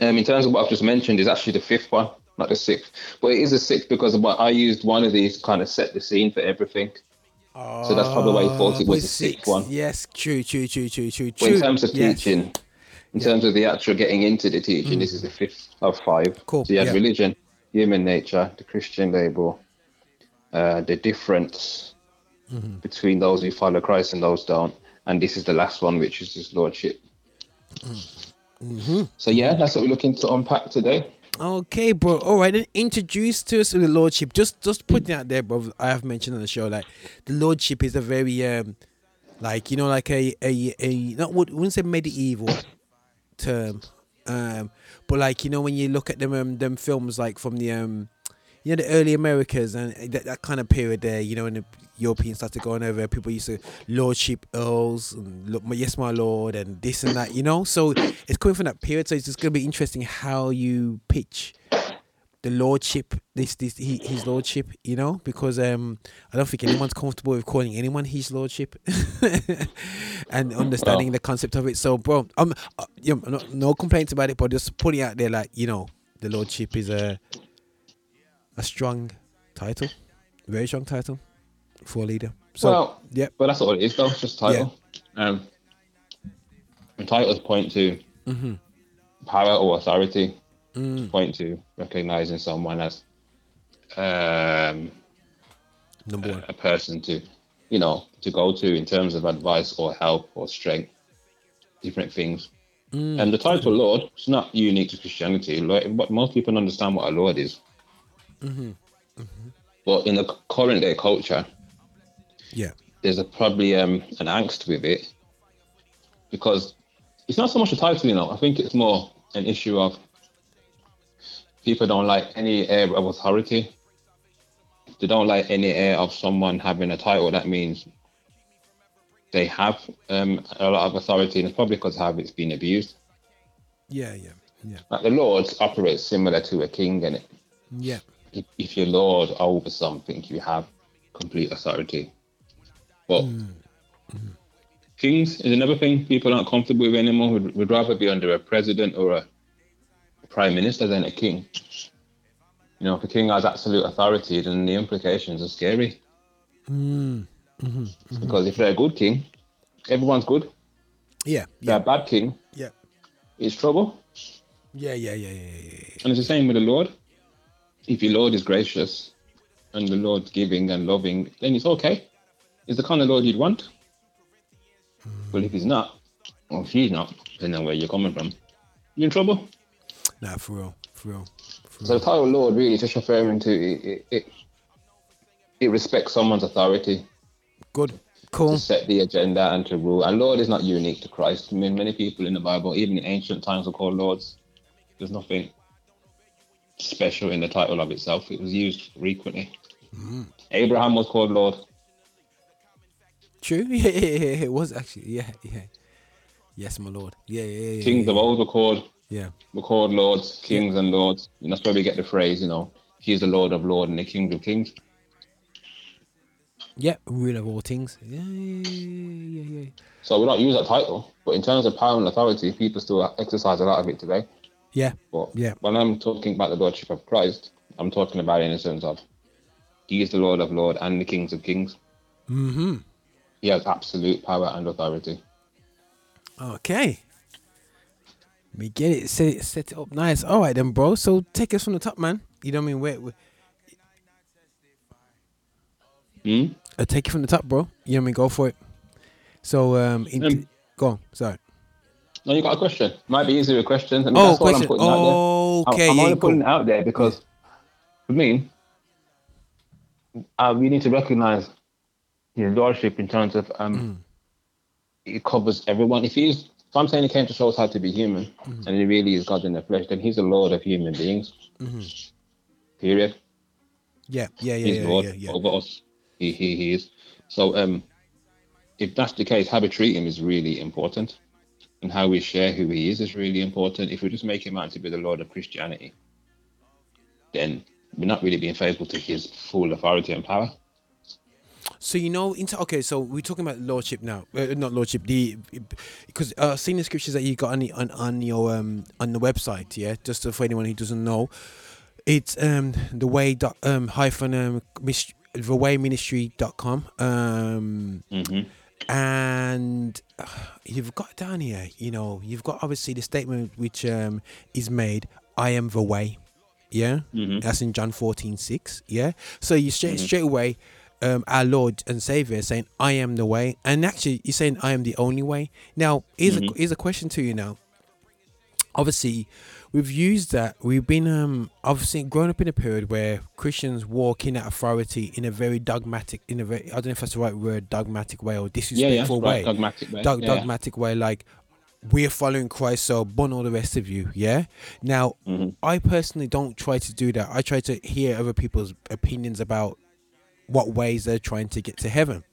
um, in terms of what I've just mentioned, is actually the fifth one, not the sixth. But it is the sixth because what I used one of these to kind of set the scene for everything. So that's probably why he thought it was the sixth one. Yes, true, true, true, true, true, But true. in terms of Yes. teaching, in terms of the actual getting into the teaching, this is the fifth of five. Cool, So you have yeah. religion, human nature, the Christian label, uh, the difference Mm-hmm. between those who follow Christ and those don't, and this is the last one, which is his lordship. Mm-hmm. So yeah, that's what we're looking to unpack today. Okay, bro. All right, then introduce to us the lordship. Just, just putting it out there, bro. I have mentioned on the show like the lordship is a very um, like you know, like a a a not would wouldn't say medieval term, um, but like you know when you look at them um, them films like from the um, you know the early Americas and that, that kind of period there, you know, when the Europeans started going over, people used to lordship earls and look, yes, my lord, and this and that, you know. So it's coming from that period. So it's just gonna be interesting how you pitch the lordship, this this he, his lordship, you know, because um I don't think anyone's comfortable with calling anyone his lordship, and understanding Well. the concept of it. So, bro, um, uh, you know, no, no complaints about it, but just putting it out there, like you know, the lordship is a a strong title, very strong title for a leader. So well, yep. But that's all it is, though. It's just title. Um, and titles point to Mhm. power or authority. Mm. Point to recognizing someone as um, number one. a person to, you know, to go to in terms of advice or help or strength, different things. Mm. And the title Lord is not unique to Christianity. Lord- But most people understand what a Lord is. Mm-hmm. But in the current day culture, Yeah. there's a probably um, an angst with it because it's not so much a title, you know. I think it's more an issue of people don't like any air of authority. They don't like any air of someone having a title. That means they have um, a lot of authority, and it's probably because how it's been abused. Yeah, yeah, yeah, Like the Lord operates similar to a king, and yeah. If, if you're Lord over something, you have complete authority. But kings is another thing people aren't comfortable with anymore. Would would rather be under a president or a prime minister than a king. You know, if a king has absolute authority, then the implications are scary. Mm. hmm Because if they're a good king, everyone's good. Yeah, If they're a bad king, yeah, it's trouble. yeah, yeah, yeah, yeah, yeah, yeah. And it's the same with the Lord. If your Lord is gracious and the Lord's giving and loving, then it's okay. It's the kind of Lord you'd want. But if he's not, or if he's not, depending on where you're coming from, you're in trouble. Nah, for real, for real. For So the title Lord really just referring to it, it, it, it respects someone's authority Good, cool. to set the agenda and to rule. And Lord is not unique to Christ. I mean, many people in the Bible, even in ancient times, were called lords. There's nothing special in the title of itself. It was used frequently. Hmm. Abraham was called Lord. True. Yeah, yeah, yeah. It was actually. Yeah, yeah. Yes, my lord. Yeah, yeah, yeah. Kings yeah, of old were called Yeah. were called lords, kings and lords. And that's where we get the phrase, you know, he's the Lord of Lords and the King of Kings. Yeah, rule of all things. Yeah, yeah, yeah, yeah, yeah. So we don't use that title, but in terms of power and authority, people still exercise a lot of it today. Yeah, But Yeah. when I'm talking about the Lordship of Christ, I'm talking about in the sense of he is the Lord of Lords and the Kings of Kings. Mm-hmm. He has absolute power and authority. Okay. We get it. Set it, set it up nice. All right then, bro. So take us from the top, man. You know what I mean? Where, where Hmm? uh, take it from the top, bro. You know what I mean? Go for it. So um, in, Um, go on. Sorry. No, you got a question. Might be easier with questions. I mean, Oh, that's all I'm question. putting out there. Okay, I'm, I'm yeah, only cool. putting it out there because, for me, uh, we need to recognize his lordship in terms of um, Mm. it covers everyone. If he's, if I'm saying he came to show us how to be human, Mm. and he really is God in the flesh, then he's the Lord of human beings. Mhm. Period. Yeah, yeah, yeah, he's yeah, Lord yeah, yeah. over us. He, he, he is. So, um, if that's the case, how we treat him is really important, and how we share who he is is really important. If we just make him out to be the Lord of Christianity, then we're not really being faithful to his full authority and power. So you know, into okay. So we're talking about lordship now, uh, not lordship. The because uh, seeing the scriptures that you got on the, on, on your um on the website, yeah. Just for anyone who doesn't know, it's um the way dot um hyphen um the way ministry dot com um Mm-hmm. And uh, you've got down here. You know, you've got obviously the statement which um is made. I am the way. Yeah, Mhm. that's in John 14, 6. Yeah, so you straight straight away, um, our Lord and Savior saying, "I am the way," and actually, you're saying, "I am the only way." Now, here's Mhm. a here's a question to you now. Obviously, we've used that. We've been um obviously grown up in a period where Christians walk in that authority in a very dogmatic, in a very I don't know if that's the right word, dogmatic way or Yeah, yeah, disrespectful right, way dogmatic way. dog- yeah, yeah. dogmatic way, like we're following Christ, so bun all the rest of you. Yeah. Now, Mhm. I personally don't try to do that. I try to hear other people's opinions about what ways they're trying to get to heaven.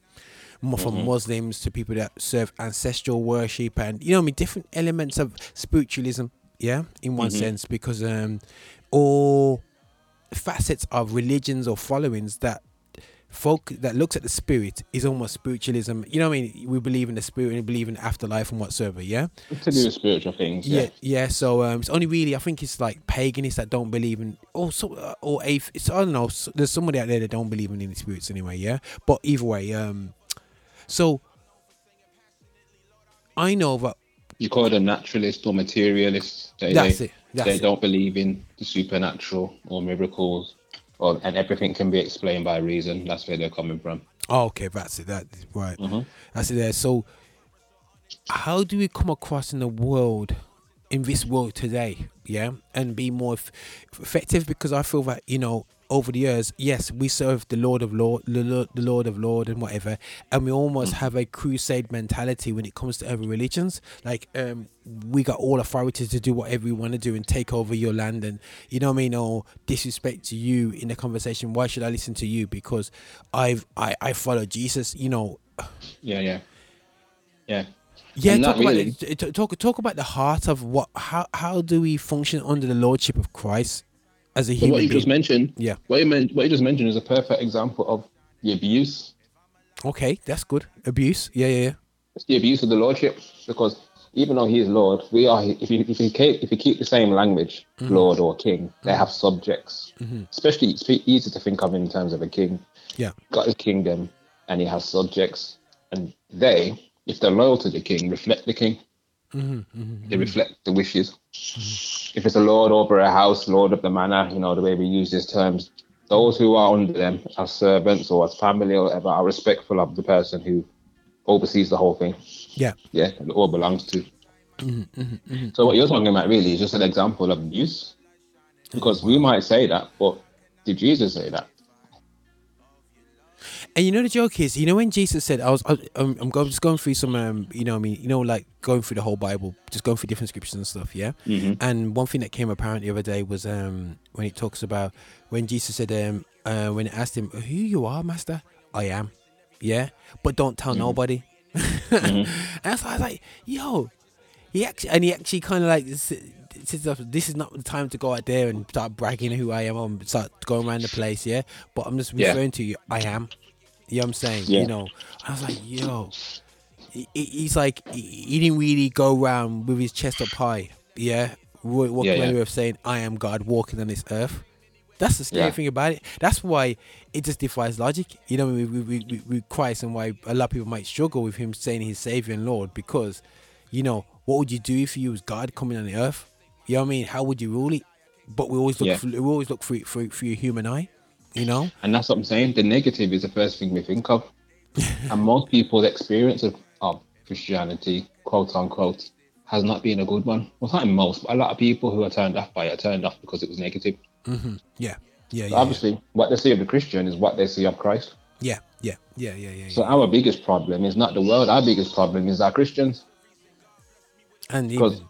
From Mhm. Muslims to people that serve ancestral worship and you know, what I mean, different elements of spiritualism. Yeah, in one Mhm. sense, because um, all facets of religions or followings that folk that looks at the spirit is almost spiritualism. You know what I mean? We believe in the spirit and we believe in afterlife and whatsoever. Yeah. to do with spiritual things. Yeah, Yeah. yeah. So um, it's only really I think it's like paganists that don't believe in, or so, uh, or athe- It's I don't know. there's somebody out there that don't believe in any spirits anyway. Yeah, but either way, um, so I know that You call them naturalists or materialists. They, That's they, it, that's they it. don't believe in the supernatural or miracles, or and everything can be explained by reason. That's where they're coming from. Oh, okay, that's it. That right. Mhm. That's it. There. So, how do we come across in the world, in this world today, yeah, and be more f- effective? Because I feel that you know, over the years, yes, we serve the Lord of Lord, the Lord, the Lord of Lord, and whatever, and we almost have a crusade mentality when it comes to other religions. Like, um, we got all authority to do whatever we want to do and take over your land, and you know what I mean, or disrespect to you in the conversation. Why should I listen to you? Because I've I I follow Jesus. You know, Yeah, yeah, yeah. yeah. And Talk about really- talk talk about the heart of what how how do we function under the lordship of Christ as a human what you being? just mentioned, Yeah. what you meant, what you just mentioned is a perfect example of the abuse. Okay, that's good. Abuse. Yeah, yeah, yeah. It's the abuse of the lordship because even though he is Lord, we are. If you if you keep, if you keep the same language, Mm-hmm. Lord or King, they have subjects. Especially, it's easy to think of in terms of a king. Yeah. got his kingdom and he has subjects, and they, if they're loyal to the king, reflect the king. Mm-hmm, They reflect the wishes. If it's a lord over a house, lord of the manor, you know the way we use these terms. Those who are under them as servants or as family or whatever are respectful of the person who oversees the whole thing. Yeah. Yeah, and it all belongs to. Mm-hmm, So what you're talking about really is just an example of abuse, because we might say that, but did Jesus say that? And you know the joke is, you know when Jesus said, "I was, I, I'm, I'm just going through some, um, you know, what I mean, you know, like going through the whole Bible, just going through different scriptures and stuff, yeah." And one thing that came apparent the other day was um when it talks about when Jesus said, um, uh, when it asked him, "Who you are, Master?" I am, yeah, but don't tell nobody. and so I was like, "Yo," he actually, and he actually kind of like "This is not the time to go out there and start bragging who I am and start going around the place, yeah." But I'm just Yeah. referring to you. I am. You know what I'm saying? Yeah. You know, I was like, yo, he, he- he's like, didn't really go around with his chest up high. Yeah. wa- Walking Yeah, yeah. with saying, I am God walking on this earth. That's the scary Yeah. thing about it. That's why it just defies logic. You know, with, with, with, with Christ and why a lot of people might struggle with him saying he's Savior and Lord because, you know, what would you do if you was God coming on the earth? You know what I mean? How would you rule it? But we always look, Yeah. for, we always look for, for, for your human eye, you know? And that's what I'm saying. The negative is the first thing we think of. and most people's experience of, of Christianity, quote unquote, has not been a good one. Well, not in most, but a lot of people who are turned off by it are turned off because it was negative. Mm-hmm. Yeah. Yeah. But Yeah. obviously, what they see of the Christian is what they see of Christ. Yeah. Yeah. Yeah. Yeah. Yeah. So yeah. our biggest problem is not the world. Our biggest problem is our Christians. And because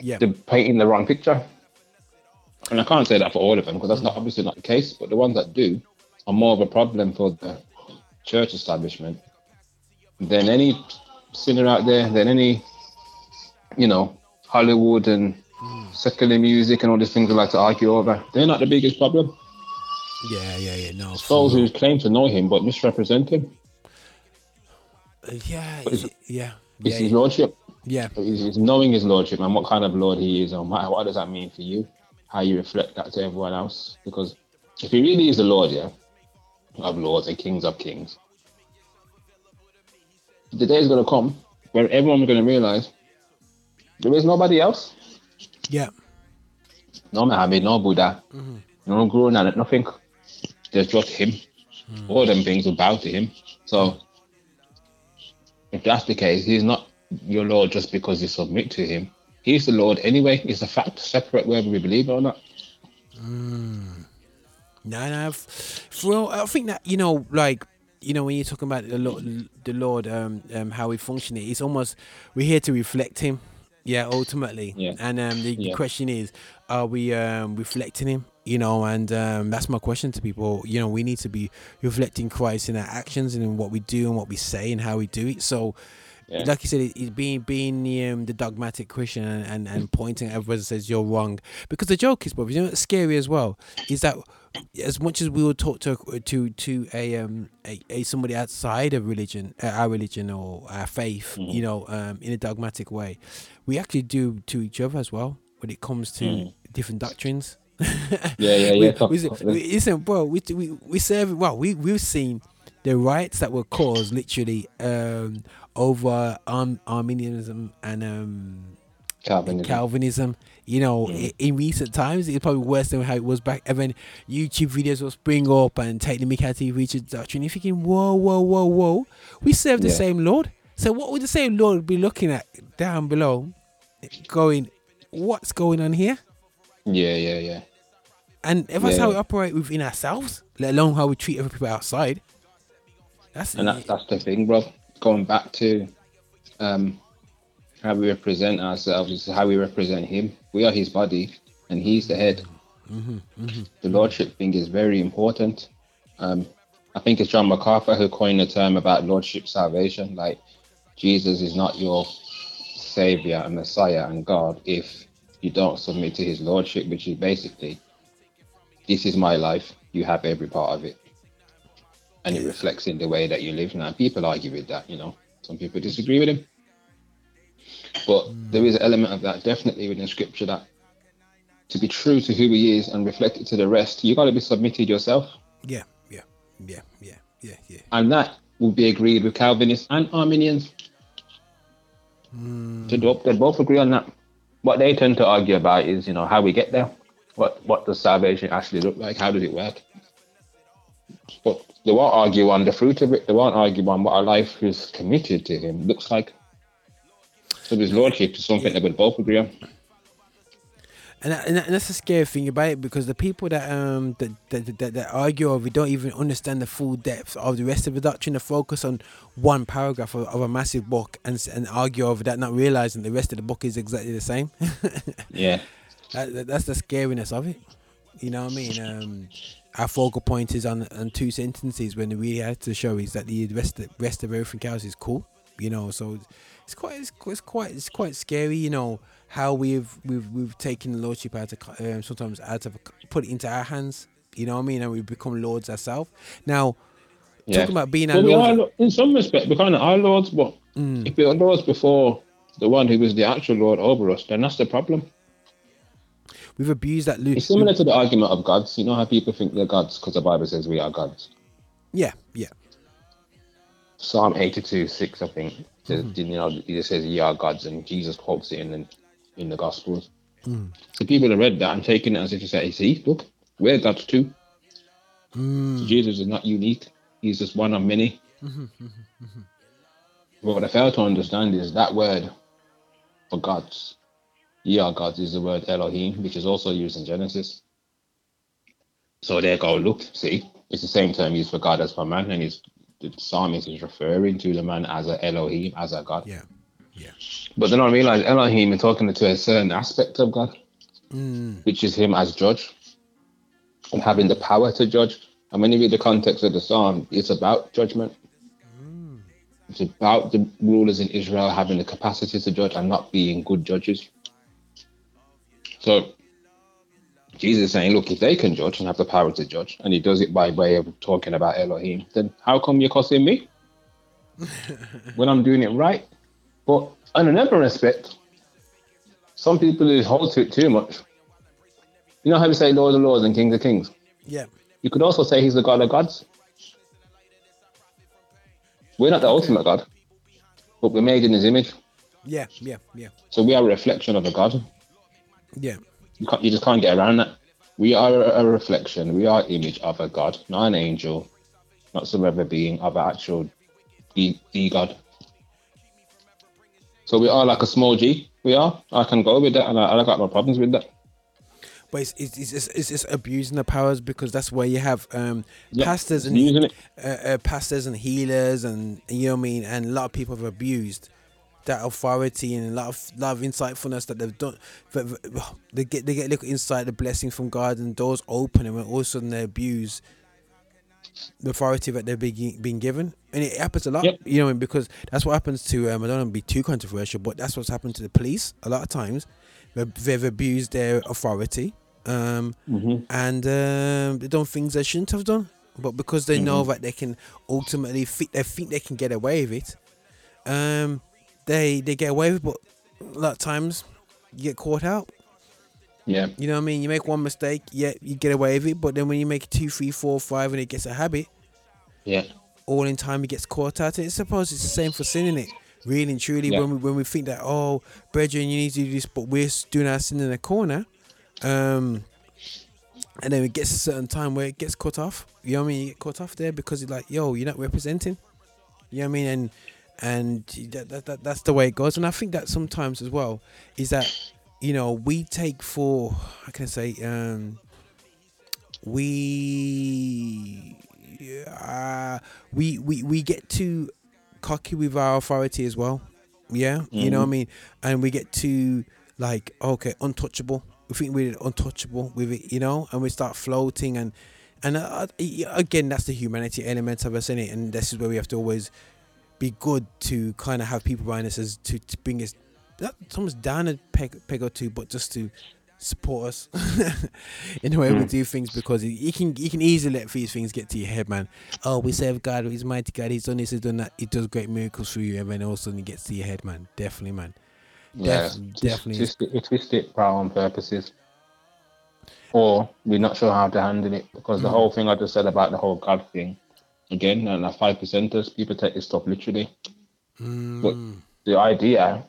yeah. they're painting the wrong picture. And I can't say that for all of them because that's not obviously not the case. But the ones that do are more of a problem for the church establishment than any sinner out there, than any, you know, Hollywood and secular music and all these things we like to argue over. They're not the biggest problem. Yeah, yeah, yeah. No. Those who claim to know him but misrepresent him. yeah, But it's- yeah, It's yeah, his lordship. yeah. It's, it's knowing his lordship and what kind of lord he is, and what, what does that mean for you? How you reflect that to everyone else? Because if he really is the Lord, yeah, of lords and kings of kings, the day is going to come where everyone's going to realize there is nobody else. yeah. No Muhammad, no Buddha, mm-hmm. no Guru Nanak, nothing. There's just him. Mm. All them things will bow to him. So, if that's the case, he's not your Lord just because you submit to him. He's the Lord anyway. It's a fact, separate whether we believe it or not. No, no. f- Well, I think that you know, like you know, when you're talking about the Lord, the Lord, um, um, how we function, it's almost we're here to reflect Him. Yeah, ultimately. Yeah. And um, the, the Yeah. question is, are we um reflecting Him? You know, and um, that's my question to people. You know, we need to be reflecting Christ in our actions and in what we do and what we say and how we do it. So, Yeah. like you said, it being being the, um, the dogmatic Christian and, and, and pointing at everyone that says you're wrong. Because the joke is, brother, you know what's scary as well is that as much as we will talk to to to a um a, a somebody outside of religion, uh, our religion or our faith, Mhm. you know, um, in a dogmatic way, we actually do to each other as well when it comes to Mm. different doctrines. Yeah, yeah, we, yeah. We, we- listen, bro, we we we serve. Well, we we've seen the riots that were caused literally um, over um, Arminianism and um, Calvinism. Calvinism. You know, in recent times, it's probably worse than how it was back. And then YouTube videos will spring up and take the mick out of Richard doctrine. You're thinking, whoa, whoa, whoa, whoa. We serve the Yeah. same Lord. So what would the same Lord be looking at down below, going, what's going on here? Yeah, yeah, yeah. And if that's how we operate within ourselves, let alone how we treat other people outside, that's And that's that's the thing, bro. Going back to um how we represent ourselves is how we represent him. We are his body and he's the head. The lordship thing is very important. Um I think it's John MacArthur who coined the term about lordship salvation. Like Jesus is not your savior and Messiah and God if you don't submit to his lordship, which is basically this is my life, you have every part of it and it reflects in the way that you live now. People argue with that, you know. Some people disagree with him. But hmm. there is an element of that definitely within scripture that to be true to who he is and reflect it to the rest, you gotta be submitted yourself. yeah, yeah, yeah, yeah, yeah, yeah. And that will be agreed with Calvinists and Arminians. Hmm. They, both, they both agree on that. What they tend to argue about is, you know, how we get there. What what does salvation actually look like? How does it work? But they won't argue on the fruit of it. They won't argue on what our life is committed to Him looks like. So His lordship is something that we both agree on. And, and, that- and that's the scary thing about it because the people that um that that, that, that argue over don't even understand the full depth of the rest of the doctrine. They focus on one paragraph of, of a massive book and and argue over that, not realizing the rest of the book is exactly the same. Yeah. that, that- that's the scariness of it. You know what I mean? Um, our focal point is on on two sentences when the reality to show is that the rest of, rest of everything else is cool. You know, so it's quite it's, quite- it's quite it's quite scary. You know how we've we've we've taken the lordship out of um, sometimes out of put it into our hands. You know what I mean? And we've become lords ourselves. Now, Yeah. talking about being our Well, we lords. are, in some respect, we're kind of our lords, but Mm. if we are lords before the one who was the actual lord over us, then that's the problem. We've abused that loot. It's similar to the argument of gods. You know how people think they're gods because the Bible says we are gods. Yeah, yeah. Psalm 82, 6, I think. Says, mm-hmm. You know, it says, "Ye are gods," and Jesus quotes it in the, in the Gospels. Mm. So people have read that and taken it as if to say, "See, look, we're gods too." So Jesus is not unique; he's just one of many. But what I fail to understand is that word for gods, "Ye God gods," is the word Elohim, which is also used in Genesis. So there go, look, see, it's the same term used for God as for man, and he's, the psalmist is referring to the man as a Elohim, as a God. Yeah, yeah. But then I realize Elohim is talking to a certain aspect of God, Mm. which is him as judge and having the power to judge. And when you read the context of the psalm, it's about judgment. It's about the rulers in Israel having the capacity to judge and not being good judges. So Jesus is saying, look, if they can judge and have the power to judge, and he does it by way of talking about Elohim, then how come you're cussing me? when I'm doing it right? But in another respect, some people who hold to it too much. You know how we say Lord of Lords and Kings of Kings? Yeah. You could also say he's the God of gods. We're not the ultimate God, but we're made in his image. Yeah, yeah, yeah, So we are a reflection of a God. Yeah. You, can't, you just can't get around that. We are a, reflection, we are image of a God, not an angel, not some other being, of an actual the, the God. So we are like a small G. We are. I can go with that, and I, I got no problems with that. But it's it's, it's, just, it's just abusing the powers because that's where you have um, Yeah, pastors and uh, uh, pastors and healers and you know what I mean, and a lot of people have abused that authority and a lot of lot of insightfulness that they've done. but- They get they get a little insight, the blessing from God, and doors open, and when all of a sudden they abuse the authority that they're being, being given, and it happens a lot. Yep. You know, because that's what happens to. Um, I don't want to be too controversial, but that's what's happened to the police a lot of times. They've, they've abused their authority, um, Mm-hmm. and um, they done things they shouldn't have done. But because they know Mm-hmm. that they can ultimately, they think they can get away with it. Um, they they get away with, it, but a lot of times you get caught out. Yeah. You know what I mean? You make one mistake, yeah, you get away with it. But then when you make two, three, four, five, and it gets a habit, Yeah. all in time it gets caught out. I suppose it's the same for sin, is it? Really and truly, Yeah. when we when we think that oh, brethren, you need to do this, but we're doing our sin in the corner, um, and then it gets a certain time where it gets cut off. You know what I mean? You get cut off there because it's like, yo, you're not representing. You know what I mean? And and that, that, that that's the way it goes. And I think that sometimes as well is that you know we take for how can I say um we uh, we we we get too cocky with our authority as well. Yeah, you know what I mean, and we get too like okay, untouchable. We think we're untouchable with it, you know, and we start floating and and uh, again, that's the humanity element of us in it, and this is where we have to always be good to kind of have people around us as to, to bring us not almost down a peg, peg or two, but just to support us in the way we do things because you can you can easily let these things get to your head, man. Oh, we serve God, He's mighty God, He's done this, He's done that, He does great miracles through you, and then all of a sudden it gets to your head, man. Definitely, man. Yeah. Def- definitely. Twist it, twist it for our own purposes. Or we're not sure how to handle it because Mm. the whole thing I just said about the whole God thing, again, and the five percenters, people take this stuff literally. But Mm. the idea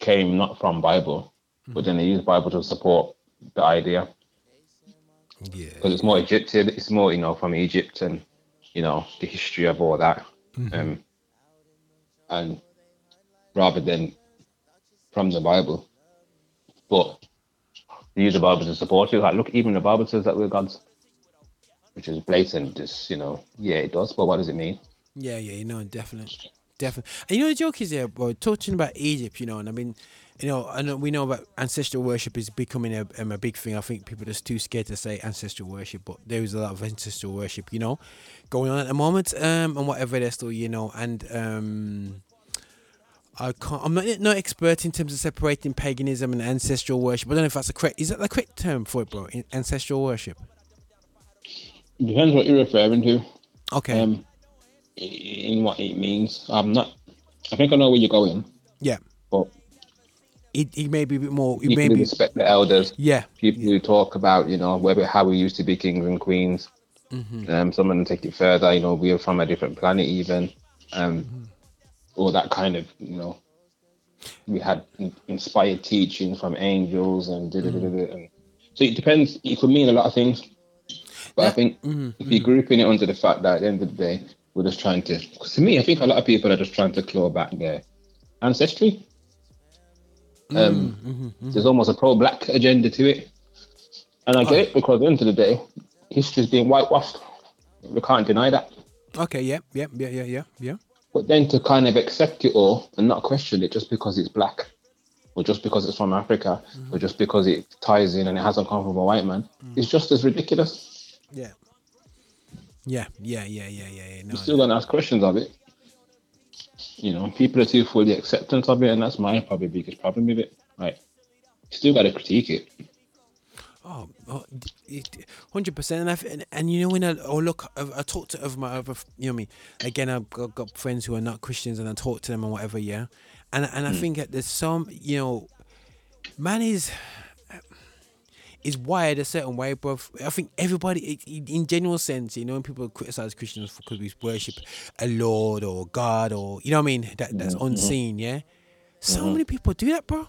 came not from Bible, but then they use Bible to support the idea Yeah. because it's more Egyptian. It's more you know from Egypt and you know the history of all that, um, and rather than from the Bible, but they use the Bible to support it. Like look, even the Bible says that we're gods, which is blatant. Just you know, yeah, it does. But what does it mean? Yeah, yeah, you know, definitely, definitely. And you know, the joke is there, bro. Talking about Egypt, you know, and I mean, you know, know we know about ancestral worship is becoming a, um, a big thing. I think people are just too scared to say ancestral worship, but there is a lot of ancestral worship, you know, going on at the moment, um, and whatever they're still, you know, and um. I can't. I'm not no expert in terms of separating paganism and ancestral worship. I don't know if that's the correct. Is that the correct term for it, bro? Ancestral worship. Depends what you're referring to. Okay. Um, in what it means. I'm not. I think I know where you're going, yeah. but It, it may be a bit more. It people may be. respect the elders. Yeah. people who talk about you know whether how we used to be kings and queens. Mm-hmm. Um, some of them take it further. You know, we are from a different planet, even. Um, Mm-hmm. all that kind of you know. We had inspired teaching from angels and da da da da. Mm-hmm. and so it depends. It could mean a lot of things. But I think Mm-hmm. if you're grouping it under the fact that at the end of the day, we're just trying to. Cause to me, I think a lot of people are just trying to claw back their ancestry. Um, Mm-hmm. There's almost a pro-black agenda to it, and I get it because at the end of the day, history's being whitewashed. We can't deny that. Okay. Yeah. Yeah. Yeah. Yeah. Yeah. Yeah. But then to kind of accept it all and not question it just because it's black, or just because it's from Africa, or just because it ties in and it hasn't come from a white man, it's just as ridiculous. Yeah. Yeah, yeah, yeah, yeah, yeah, yeah. No, You're still gonna ask questions of it. You know, people are too fully acceptance of it, and that's my probably biggest problem with it. Like, you still gotta critique it. oh, oh hundred percent. And, I, and and you know when I oh look, I, I talk to of my other, you know me. Again, I've got, got friends who are not Christians, and I talk to them and whatever. Yeah, and and I hmm. think that there's some, you know, man is is wired a certain way, bro. I think everybody, in general sense, you know, when people criticize Christians because we worship a Lord or God or you know what I mean, that that's mm-hmm. unseen. Yeah, so mm-hmm. many people do that, bro.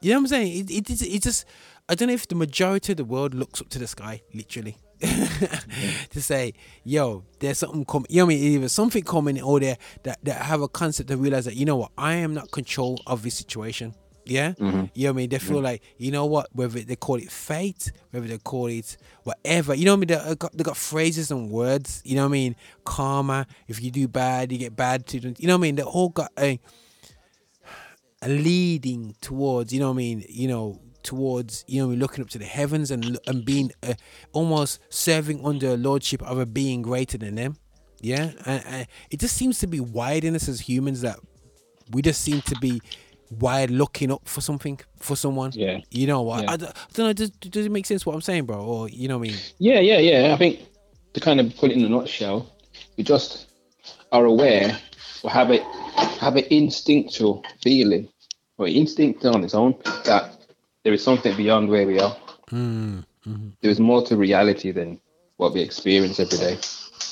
You know what I'm saying? It, it, it's just I don't know if the majority of the world looks up to the sky, literally, to say, "Yo, there's something coming." You know what I mean? Either something coming or there that that have a concept to realize that you know what, I am not control of this situation. Yeah, mm-hmm. you know what I mean. They feel mm-hmm. like you know what, whether they call it fate, whether they call it whatever. You know what I mean? They uh, got, they got phrases and words. You know what I mean? Karma. If you do bad, you get bad to. You know what I mean? They all got a a leading towards, you know what I mean, you know, towards you know looking up to the heavens and and being uh, almost serving under a lordship of a being greater than them. Yeah, and, and it just seems to be wired in us as humans that we just seem to be wired looking up for something for someone. Yeah. you know what? Yeah. I, don't- I don't know. Does, does it make sense what I'm saying, bro? Or you know what I mean? Yeah, yeah, yeah. I think to kind of put it in a nutshell, we just are aware or have it have an instinctual feeling or instinct on its own that there is something beyond where we are. hmm There is more to reality than what we experience every day.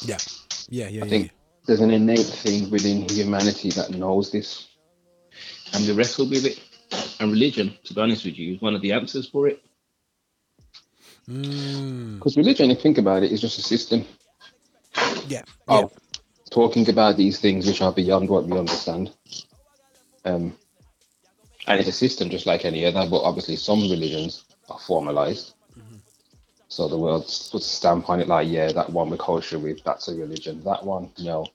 Yeah, yeah, yeah, I yeah. think there's an innate thing within humanity that knows this, and we wrestle with it. And religion, to be honest with you, is one of the answers for it. Mm, Because religion, if you think about it, is just a system yeah, yeah. talking about these things which are beyond what we understand. Um, and it's a system just like any other, but obviously some religions are formalized. So the world puts a stamp on it like, yeah, that one we're kosher with, that's a religion. That one, no.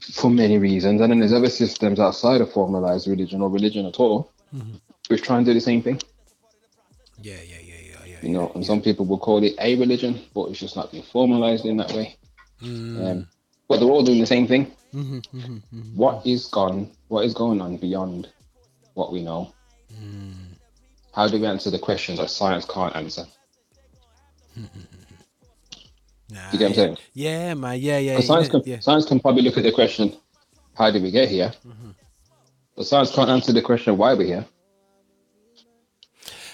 For many reasons. And then there's other systems outside of formalized religion or religion at all, mm-hmm. which try and do the same thing. Yeah, yeah, yeah, yeah, yeah. You know, and some people will call it a religion, but it's just not being formalized in that way. Mm. Um, but they're all doing the same thing. Mm-hmm, mm-hmm, what is gone? What is going on beyond what we know? Mm. How do we answer the questions that science can't answer? Nah, You get what I'm saying? Yeah, man. Yeah, yeah, science yeah, can yeah. science can probably look at the question, how did we get here? But science can't answer the question why we're here.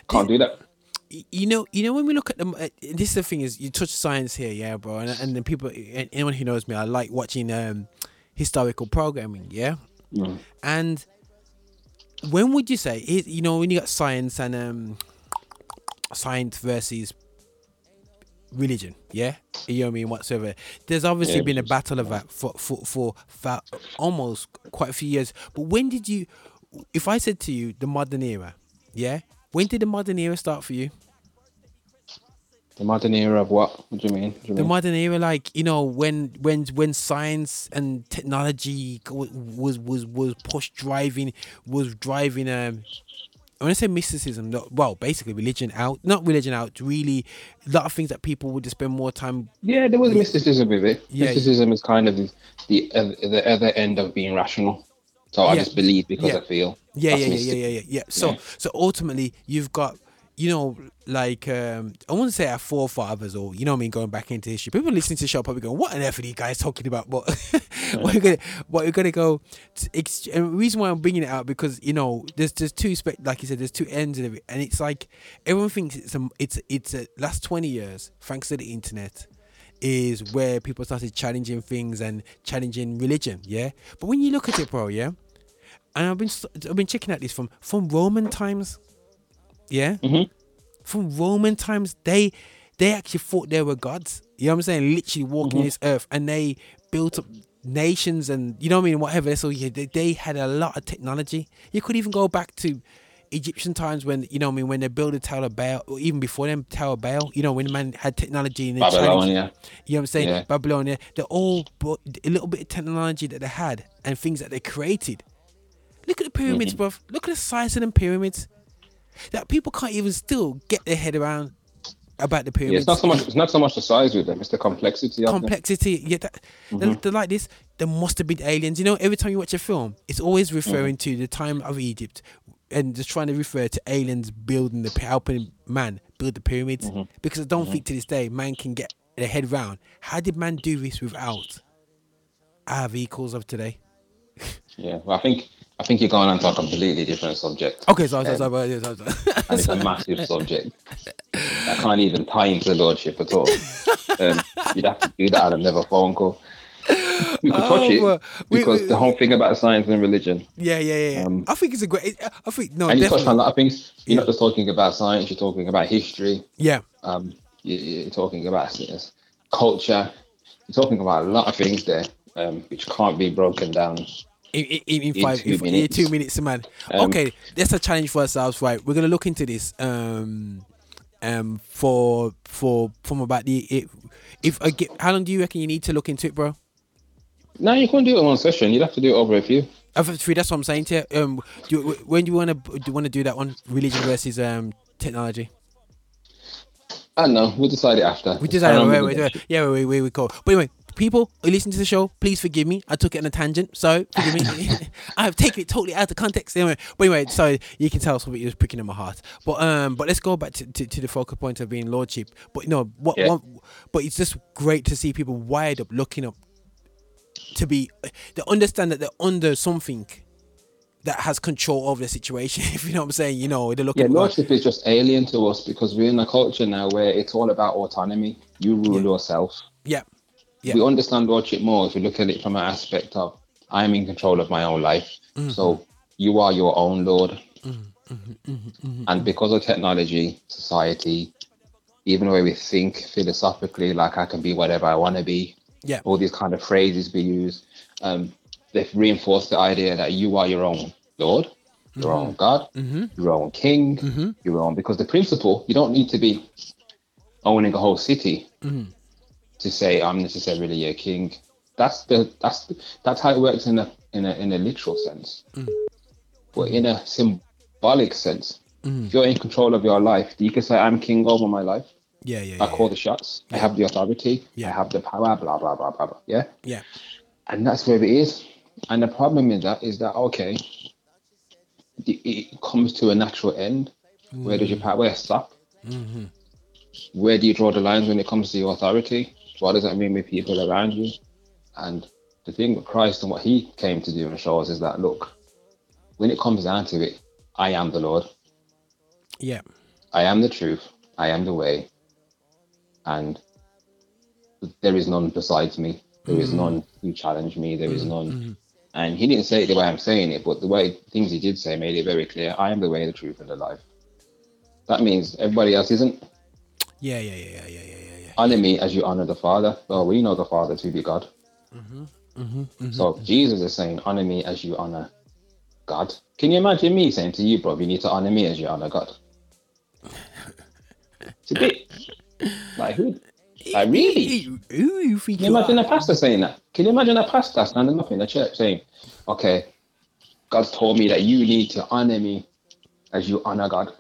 Can't do that. You know, you know when we look at them. Uh, this is the thing is you touch science here, yeah, bro. And and then people, anyone who knows me, I like watching um historical programming, yeah. Mm. And when would you say, you know, when you got science and um science versus religion, yeah, you know what I mean, whatsoever. There's obviously Yeah. been a battle of that for for for, for almost quite a few years. But when did you? If I said to you the modern era, yeah, when did the modern era start for you? The modern era of what? What do you mean? Do you the mean? modern era like you know when when when science and technology was was was push driving was driving um when I say mysticism, no, well, basically religion out, not religion out, really, a lot of things that people would just spend more time. Yeah, there was mysticism with it. Yeah. mysticism is kind of the the, oth- the other end of being rational. So I Yeah. just believe because Yeah. I feel. Yeah, yeah, yeah, yeah, yeah, yeah, yeah. So, Yeah. so ultimately, you've got, you know, like um I to say our forefathers, or you know, I mean, going back into history. People listening to the show probably going, "What on earth are these guys talking about?" But what you're gonna, what you're gonna go. To ex- and the reason why I'm bringing it out because you know, there's there's two spec, like you said, there's two ends of it, and it's like everyone thinks it's a it's it's a last twenty years, thanks to the internet. Is where people started challenging things and challenging religion, yeah. But when you look at it, bro, yeah, and I've been I've been checking out this from from Roman times. Yeah, Mhm. from Roman times, they they actually thought they were gods. You know what I'm saying? Literally walking this earth, and they built up nations and you know what I mean, whatever. So yeah, they, they had a lot of technology. You could even go back to Egyptian times when you know what I mean when they built the Tower of Baal, or even before them Tower of Baal. You know when man had technology in they challenged- Babylonia. you know what I'm saying? Yeah. Babylonia. They're all brought a little bit of technology that they had and things that they created. Look at the pyramids, Mm-hmm. bruv. Look at the size of them pyramids. That people can't even still get their head around about the Yeah, pyramids. it's not so much. It's not so much the size with them; it's the complexity of them. complexity. Yeah, that, Mm-hmm. they're, they're like this. There must have been aliens. You know, every time you watch a film, it's always referring Mm-hmm. to the time of Egypt and just trying to refer to aliens building the helping man build the pyramids. Mm-hmm. Because I don't think to this day man can get their head round. How did man do this without our vehicles of today? Yeah, well, I think I think you're going on to a completely different subject. Okay, so so, Um, so, so, so, so. and it's a massive subject. I can't even tie into lordship at all. Um, you'd have to do that on another phone call. We could touch Oh, it we- because we- the whole thing about science and religion, yeah, yeah, yeah. yeah. Um, I think it's a great. I think no, and you touched on a lot of things. You're Yeah. not just talking about science; you're talking about history. Yeah, Um, you, you're talking about culture. You're talking about a lot of things there, um, which can't be broken down. In, in, in In five, two in, in two minutes, man. Um, okay, that's a challenge for ourselves, right? We're gonna look into this. Um, um, for for from about the it, if I get how long do you reckon you need to look into it, bro? No, you can't do it in one session. You'd have to do it over a few. over three, that's what I'm saying to you. Um, do, when do you want to do you want to do that one? Religion versus um technology? I don't know. We'll decide it after. We decide. kind wait, wait, wait, yeah, wait, wait, wait, go. But anyway, people who listen to the show, please forgive me. I took it on a tangent, so forgive me. I have taken it totally out of context. Anyway, but anyway, so you can tell something was pricking in my heart. But um, but let's go back to, to, to the focal point of being lordship. But no, what, Yeah. what, but it's just great to see people wired up, looking up to be, they understand that they're under something that has control over the situation. If you know what I'm saying, you know, they're looking. Yeah, lordship is just alien to us because we're in a culture now where it's all about autonomy. You rule yourself. Yeah, yeah. We understand lordship more if we look at it from an aspect of I'm in control of my own life. Mm-hmm. So you are your own lord. Mm-hmm. Mm-hmm. Mm-hmm. And because of technology, society, even the way we think philosophically, like I can be whatever I want to be, Yeah. all these kind of phrases we use, um, they've reinforced the idea that you are your own Lord, your own God, your own King, your own. Because the principle, you don't need to be owning a whole city to say I'm necessarily a king. That's the that's the, that's how it works in a in a in a literal sense. Mm. But in a symbolic sense, mm. if you're in control of your life, you can say I'm king over my life. yeah, yeah, I yeah, call the shots. I have the authority. Yeah. I have the power. Blah blah blah blah blah. Yeah, yeah. and that's where it is. And the problem with that is that okay, it, it comes to a natural end. Where does your mm. power stop? Mm-hmm. Where do you draw the lines when it comes to your authority? What does that mean with people around you? And the thing with Christ and what He came to do and show us is that look, when it comes down to it, I am the Lord. yeah. I am the truth. I am the way. And there is none besides me. There is mm. none who challenge me. There is mm. none. Mm. And he didn't say it the way I'm saying it, but the way things he did say made it very clear. I am the way, the truth, and the life. That means everybody else isn't. Yeah, yeah, yeah, yeah, yeah. Honor me as you honor the Father. Well, we know the Father to be God. Mm-hmm. Mm-hmm. Mm-hmm. So Jesus is saying, honor me as you honor God. Can you imagine me saying to you, bro, you need to honor me as you honor God? It's a bit like who? Like really? Who you think Can you you imagine are? a pastor saying that? Can you imagine a pastor standing up in the church saying, "Okay, God's told me that you need to honor me as you honor God."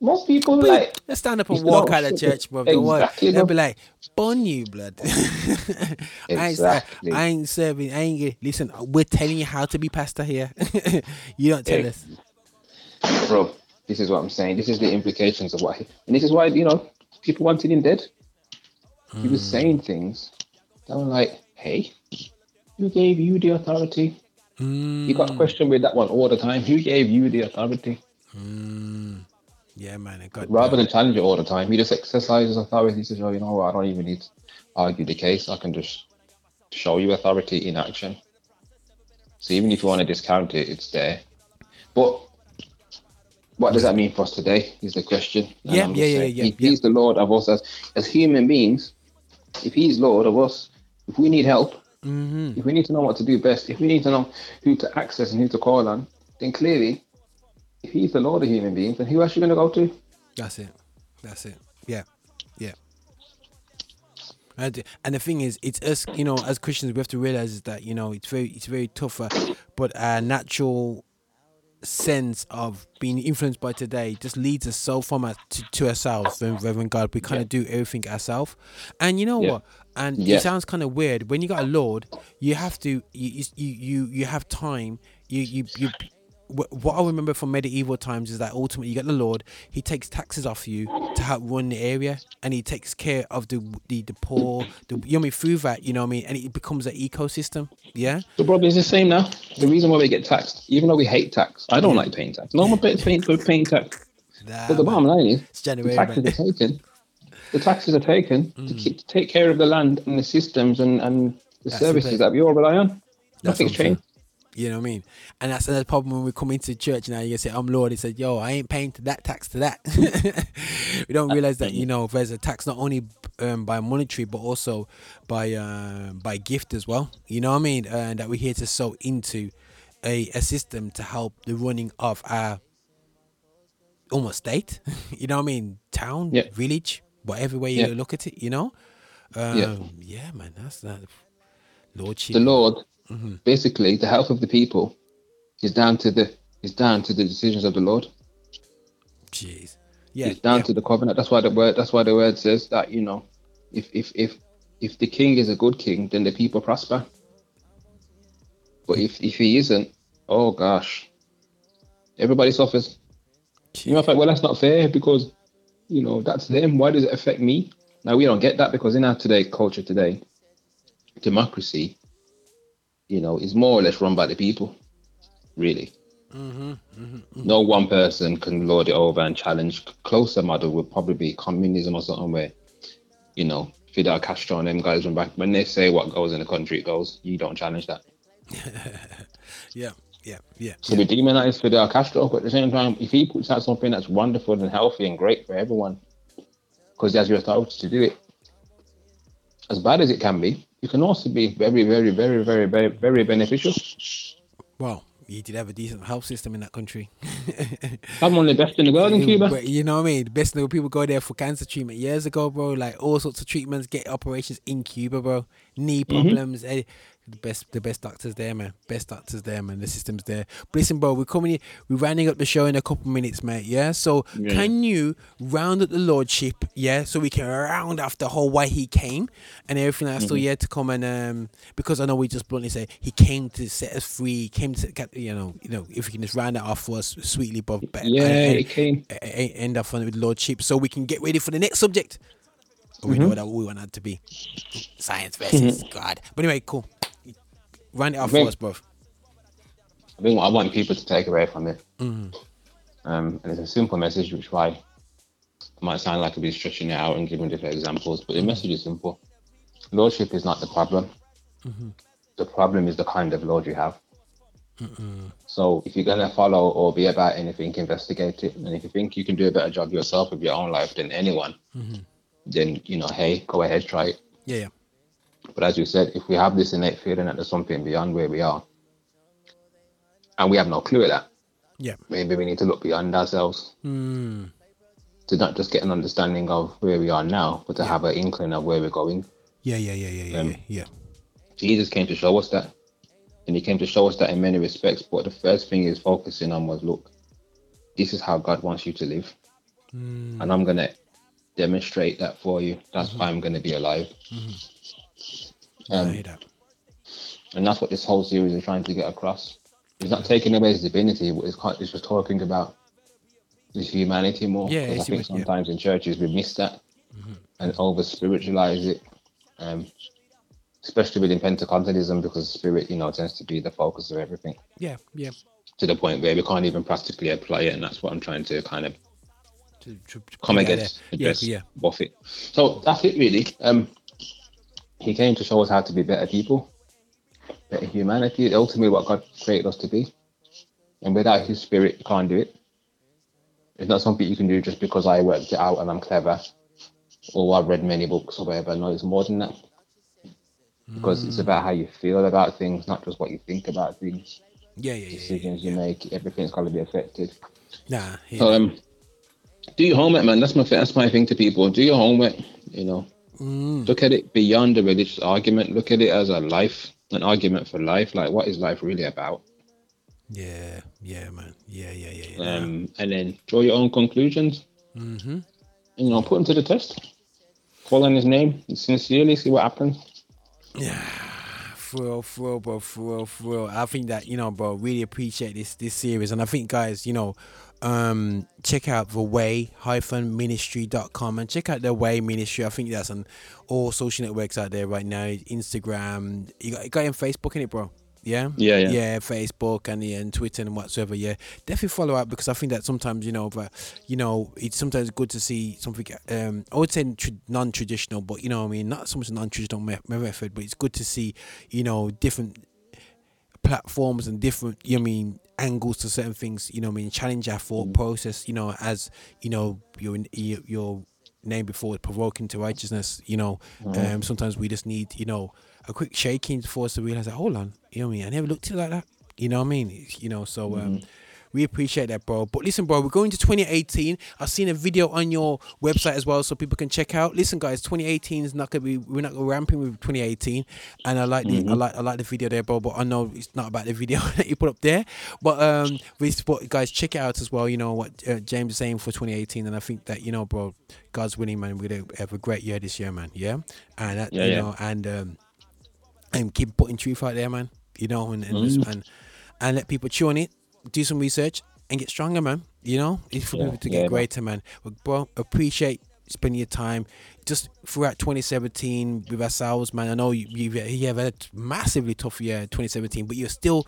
Most people Boom. like Let's stand up and walk out of church, bro. Exactly, They'll be like, "Bun you, blood." I, ain't, I ain't serving. I ain't. Listen, we're telling you how to be pastor here. you don't tell Yeah. us. bro, this is what I'm saying. This is the implications of he, and this is why you know people wanted him dead. He was hmm. saying things that were like, "Hey, who gave you the authority?" You got hmm. questioned with that one all the time. Who gave you the authority? Hmm. Yeah, man. I got Rather than challenge it all the time, he just exercises authority to show, you know what, I don't even need to argue the case. I can just show you authority in action. So even if you want to discount it, it's there. But what does that mean for us today? Is the question. And Yeah, yeah, yeah, saying, yeah, If yeah. he's the Lord of us as as human beings, if he's Lord of us, if we need help, Mm-hmm. if we need to know what to do best, if we need to know who to access and who to call on, then clearly, he's the Lord of human beings, then who else are you going to go to? That's it. That's it. Yeah, yeah. And, and the thing is, it's us. You know, as Christians, we have to realize is that you know it's very, it's very tougher, but our natural sense of being influenced by today just leads us so far to, to ourselves Reverend God. We kind of do everything ourselves, and you know Yeah. what? And Yeah. it sounds kind of weird when you got a Lord. You have to, you, you, you, you have time. You, you, you. Wh- What I remember from medieval times is that ultimately you get the Lord. He takes taxes off you to help run the area, and he takes care of the the, the poor. The, you know I mean through that. You know what I mean, and it becomes an ecosystem. Yeah. The problem is the same now. The reason why we get taxed, even though we hate tax, I don't like paying tax. No one pays paying, paying tax. Nah, But the bottom line is, It's the taxes man. are taken. The taxes are taken to, Mm. keep, to take care of the land and the systems and, and the That's services thing. that we all rely on. That's Nothing's changed. You know what I mean? And that's another problem when we come into church now. You say, I'm Lord. He said, Yo, I ain't paying to that tax to that. we don't realize that, you know, there's a tax not only um, by monetary, but also by uh, by gift as well. You know what I mean? And that we're here to sow into a, a system to help the running of our almost state. you know what I mean? Town, Yeah. village, whatever way Yeah. you look at it, you know? Um, Yeah. yeah. man, that's that. Lordship. The Lord, Mm-hmm. basically, the health of the people is down to the is down to the decisions of the Lord. Jeez. Yeah, it's down yeah. to the covenant. That's why the word. That's why the word says that you know, if if if if the king is a good king, then the people prosper. But if if he isn't, oh gosh, everybody suffers. You know, thought, well, that's not fair because you know that's them. Why does it affect me? Now we don't get that because in our today culture today, democracy, you know, is more or less run by the people. Really, mm-hmm, mm-hmm, mm-hmm. no one person can lord it over and challenge. Closer model would probably be communism or something where, you know, Fidel Castro and them guys run back. When they say what goes in the country, it goes. You don't challenge that. Yeah, yeah, yeah. So we demonize Fidel Castro, but at the same time, if he puts out something that's wonderful and healthy and great for everyone, because he has your authority to do it, as bad as it can be, it can also be very, very, very, very, very, very beneficial. Well, you did have a decent health system in that country. I'm one of the best in the world in Cuba. But you know what I mean? The best little people go there for cancer treatment years ago, bro. Like all sorts of treatments, get operations in Cuba, bro. Knee Mm-hmm. problems. eh, the best, the best doctors there, man. Best doctors there, man. The system's there. But listen, bro, we're coming. in- We're rounding up the show in a couple minutes, mate. Yeah. So Yeah. can you round up the lordship? Yeah. So we can round off the whole why he came and everything that's Mm-hmm. still yet to come. And um, because I know we just bluntly say he came to set us free. He came to, get- you know, you know, if we can just round that off for us sweetly, Bob. Yeah, and- it came. end up on it with lordship so we can get ready for the next subject Or we know what we want that to be science versus god but anyway cool run it off for us bro I think what I want people to take away from it, Mm. um, and it's a simple message, which why it might sound like I'll be stretching it out and giving different examples, but the message is simple. Lordship is not the problem. The problem is the kind of Lord you have. So if you're gonna follow or be about anything, investigate it. And if you think you can do a better job yourself of your own life than anyone, then you know, hey, go ahead, try it. yeah yeah But as you said, if we have this innate feeling that there's something beyond where we are, and we have no clue of that, yeah maybe we need to look beyond ourselves mm. to not just get an understanding of where we are now, but to have an inkling of where we're going. yeah yeah yeah yeah yeah Um, yeah, yeah. Jesus came to show us that, and he came to show us that in many respects. But the first thing he's focusing on was, look, this is how God wants you to live, Mm. and I'm gonna demonstrate that for you. That's why I'm gonna be alive. I Um, that. and that's what this whole series is trying to get across. It's not taking away his divinity, but it's, quite, it's just talking about his humanity more. Yeah, I think human- yeah. sometimes in churches we miss that and over spiritualize it, um, especially within Pentecostalism, because spirit, you know, tends to be the focus of everything yeah yeah to the point where we can't even practically apply it, and that's what I'm trying to kind of To- to- to come against, yeah yeah buff it. So that's it, really. Um, he came to show us how to be better people, better humanity, ultimately what God created us to be. And without His Spirit, you can't do it. It's not something you can do just because I worked it out and I'm clever, or I've read many books or whatever. No, it's more than that. Because it's about how you feel about things, not just what you think about things. yeah yeah yeah, yeah, Decisions yeah. you make, everything's got to be affected. nah yeah. So um, do your homework, man. That's my that's my thing to people. Do your homework. You know, Mm. look at it beyond the religious argument. Look at it as a life, an argument for life. Like, what is life really about? yeah yeah man yeah yeah yeah, yeah. Um, and then draw your own conclusions. mm-hmm. And, you know, put them to the test. Call on His name sincerely. See what happens. Yeah, for real, for real, bro, for real, for real. I think that you know, bro, really appreciate this this series, and I think guys, you know, um, check out the way hyphen ministry.com and check out the way ministry. I think that's on all social networks out there right now. Instagram, you got, you got it on Facebook, in it, bro. Yeah, Yeah, yeah. yeah. Facebook and yeah, and Twitter and whatsoever. Yeah, definitely follow up because I think that sometimes you know, but you know, it's sometimes good to see something. Um, I would say tr- non-traditional, but you know, what I mean, not so much non-traditional me- method, but it's good to see, you know, different platforms and different you know I mean angles to certain things you know what I mean? Challenge our thought process you know as you know your your, name before provoking to righteousness you know? Um sometimes we just need you know a quick shaking for us to realize that hold on you know what I mean? I never looked at it like that. You know what I mean? You know so um We appreciate that, bro. But listen, bro, we're going to 2018. I've seen a video on your website as well, so people can check out. Listen, guys, 2018 is not gonna be. We're not gonna ramping with 2018, and I like the I like I like the video there, bro. But I know it's not about the video that you put up there. But um, we support guys. Check it out as well. You know what uh, James is saying for 2018, and I think that you know, bro, God's winning, man. We're gonna have a great year this year, man. Yeah, and that, Yeah, you yeah. know, and um, and keep putting truth out there, man. You know, and and, Mm. and and let people chew on it, do some research, and get stronger, man. You know, it's for Yeah, people to get man. greater, man. But bro, appreciate spending your time just throughout 2017 with ourselves, man. I know you you, you have had a massively tough year, 2017, but you're still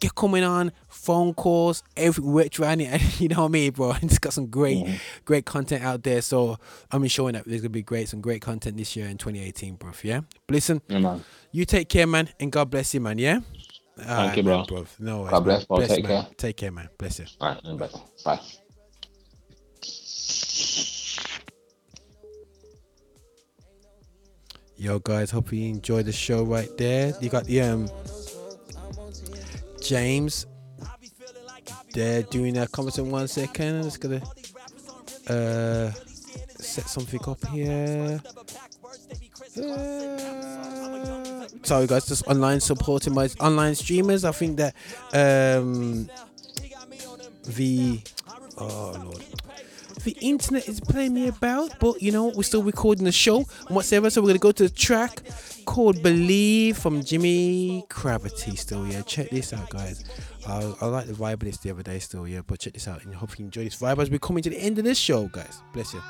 get coming on phone calls every which around it you know what I mean bro it's got some great great content out there so I'm ensuring that there's gonna be great some great content this year in 2018 bro yeah but listen Yeah, man. you take care man and God bless you man yeah Thank you, bro. bro. no worries, God bless, bro. bro. Take man. care. take care man bless you All right, bye. Bye. Yo, guys, hope you enjoyed the show right there. You got the um James there doing a comment in one second. I'm just gonna uh set something up here. Uh, sorry guys, just online supporting my online streamers. I think that um the oh lord the internet is playing me about, but you know, we're still recording the show and whatever. So we're gonna go to the track called Believe from Jimi Cravity still, yeah. Check this out, guys. I, I like the vibe of this the other day still, yeah. But check this out and hope you enjoy this vibe as we're coming to the end of this show, guys. Bless you.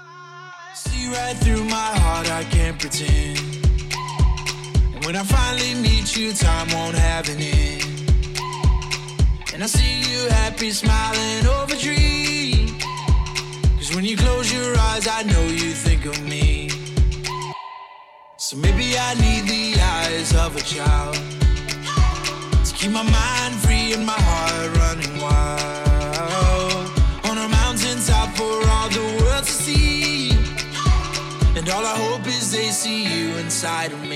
See right through my heart, I can't pretend. When I finally meet you, time won't have an end. And I see you happy, smiling over dreams. Cause when you close your eyes, I know you think of me. So maybe I need the eyes of a child to keep my mind free and my heart running wild. On a mountaintop for all the world to see. And all I hope is they see you inside of me.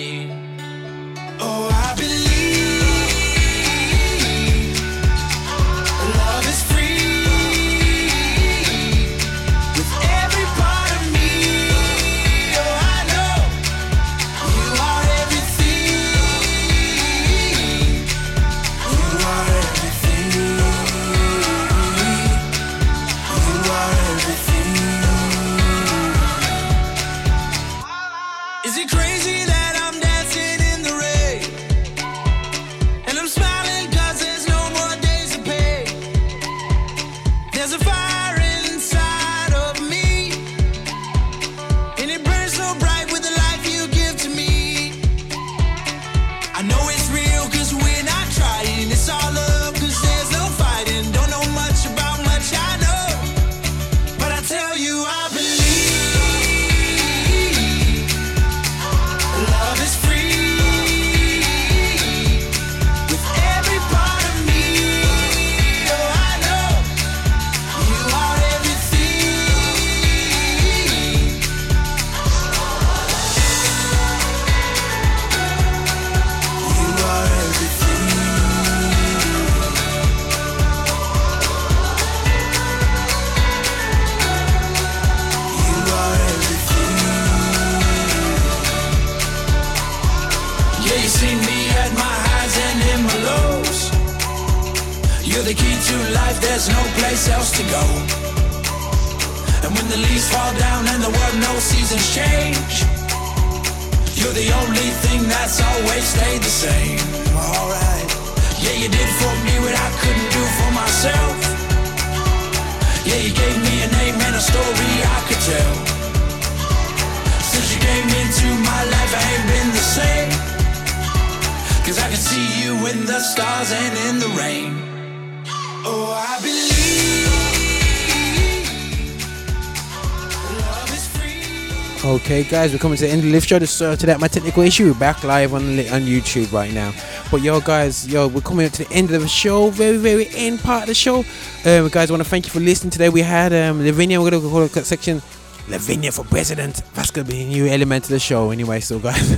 Guys, we're coming to the end of the live show. Sorry to that my technical issue. We're back live on on YouTube right now. But yo, guys, yo, we're coming up to the end of the show. Very, very end part of the show. Um, guys, I want to thank you for listening today. We had um, Lavinia. We're gonna call that section. Lavinia for president. That's gonna be a new element to the show anyway. So guys,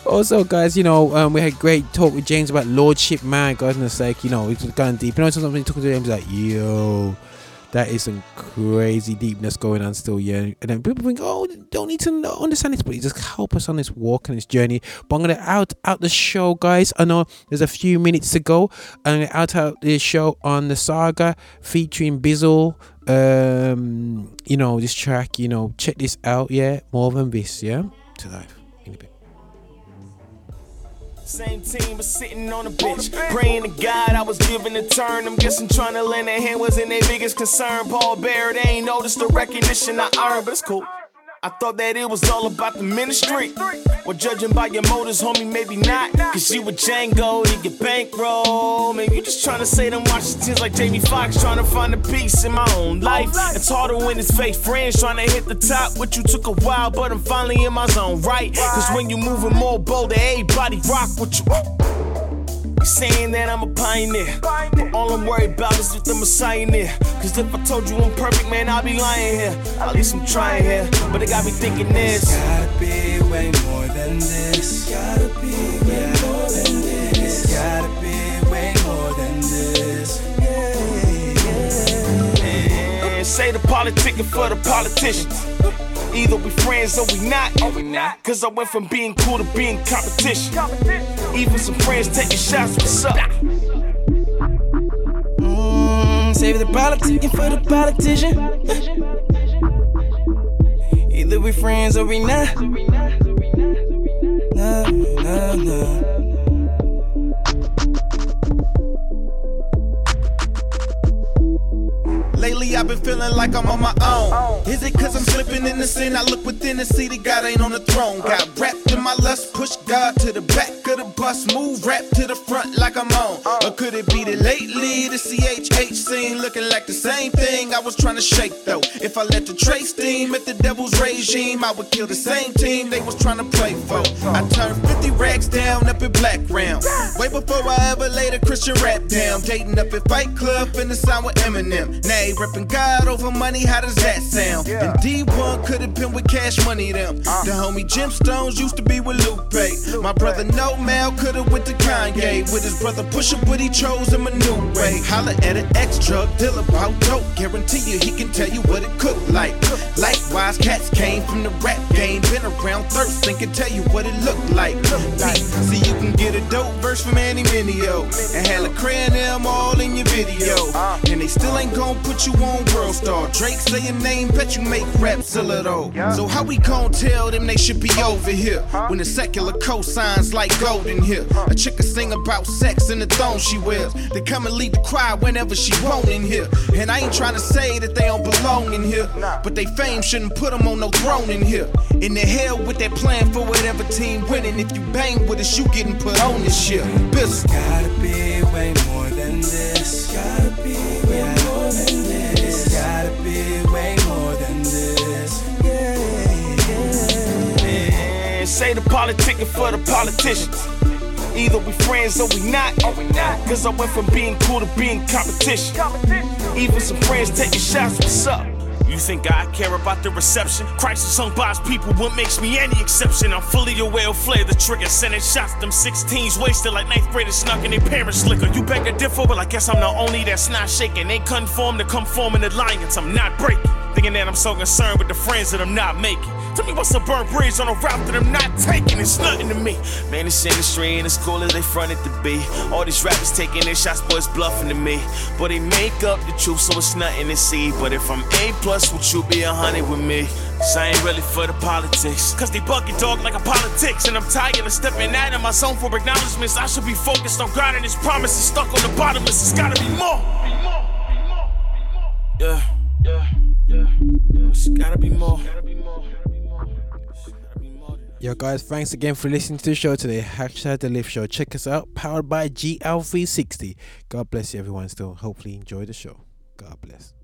also guys, you know um, we had great talk with James about lordship. Man, goodness sake, you know was going deep. You know sometimes when talking to him, he's like, yo. That is some crazy deepness going on still, yeah. And then people think, oh, don't need to understand this, but just help us on this walk and this journey. But I'm gonna out out the show, guys. I know there's a few minutes to go. I'm gonna out out the show on the saga featuring Bizzle. Um, you know this track. You know, check this out. Yeah, more than this. Yeah, to life. Same team was sitting on a bench. Praying to God I was given a turn. I'm guessing trying to lend a hand wasn't their biggest concern. Paul Bear, they ain't noticed the recognition I earned, but it's cool. I thought that it was all about the ministry. Well, judging by your motives, homie, maybe not. Cause you with Django, you get bankroll. Maybe you just trying to say them Washingtons like Jamie Foxx, trying to find a peace in my own life. It's harder when it's fake friends trying to hit the top. What you took a while, but I'm finally in my zone, right? Cause when you moving more bold, everybody rock with you. You saying that I'm a pioneer. But all I'm worried about is if the Messiah near. Cause if I told you I'm perfect, man, I'll be lying here. At least I'm trying here. But it got me thinking this. Gotta be way more than this. Gotta be way more than this. Gotta be way more than this. And say the politicking for the politicians. Either we friends or we not. Or we not. Cause I went from being cool to being competition. Even some friends taking shots. What's up? Mm, save the politicking for the politician. Either we friends or we not. Nah, nah, nah. Lately I've been feeling like I'm on my own. Is it cause I'm slipping in the sin? I look within and see that God ain't on the throne. Got wrapped in my lust, push God to the back of the bus, move rap to the front like I'm on. Or could it be that lately the CHH scene looking like the same thing I was trying to shake though? If I let the trace steam at the devil's regime, I would kill the same team they was trying to play for. I turned 50 rags down up in black round. Way before I ever laid a Christian rap down. Dating up at Fight Club in the sound with Eminem. Now he ripping God over money, how does that sound? And D1 could have been with cash money them. Uh. The homie Jim Stones used to be with Lupe. My brother No Mal could have went to Kanye. With his brother Pusha, but he chose him a new way. Holla at an ex drug dealer about dope. Guarantee you he can tell you what it cooked like. Likewise, cats came from the rap game. Been around thirst and can tell you what it looked like. See, you can get a dope verse from Andy Mineo. And Halacrae and them all in your video. Uh. And they still ain't gon' put you on World Star. Drake say your name, bet you make rap sell though. So how we gon' tell them they should be over here? When the secular cosigns like gold in here. A chick can sing about sex and the thong she wears. They come and lead the choir whenever she want in here. And I ain't trying to say that they don't belong in here. But they fame shouldn't put them on no throne in here. In the hell with that plan for whatever team winning. If you bang with us, you getting put on this shit. Business. Gotta be way more than this. Gotta say the politicking for the politicians. Either we friends or we not. Or we not. Cause I went from being cool to being competition. Even some friends taking shots. What's up? You think I care about the reception? Christ is sung by his people, what makes me any exception? I'm fully aware of flare the trigger, sending shots, them 16s wasted like ninth graders snuck in their parents' liquor. You beg a differ, but I guess I'm the only that's not shaking. Ain't conform to come form in alliance, I'm not breaking. Thinking that I'm so concerned with the friends that I'm not making. Tell me what's a burnt bridge on a route that I'm not taking? It's nothing to me. Man, this industry ain't as cool as they front it to be. All these rappers taking their shots, boys bluffing to me. But they make up the truth, so it's nothing to see. But if I'm A plus, would you be a hundred with me? Cause I ain't really for the politics. Cause they bucket dog like a politics. And I'm tired of stepping out of my zone for acknowledgments. I should be focused on God and his promises. Stuck on the bottomless, it's gotta be more. Yeah, yeah, yeah. Gotta be more. Yo, guys, thanks again for listening to the show today. Hashtag The Lift Show. Check us out. Powered by GL360. God bless you, everyone. Still, hopefully, enjoy the show. God bless.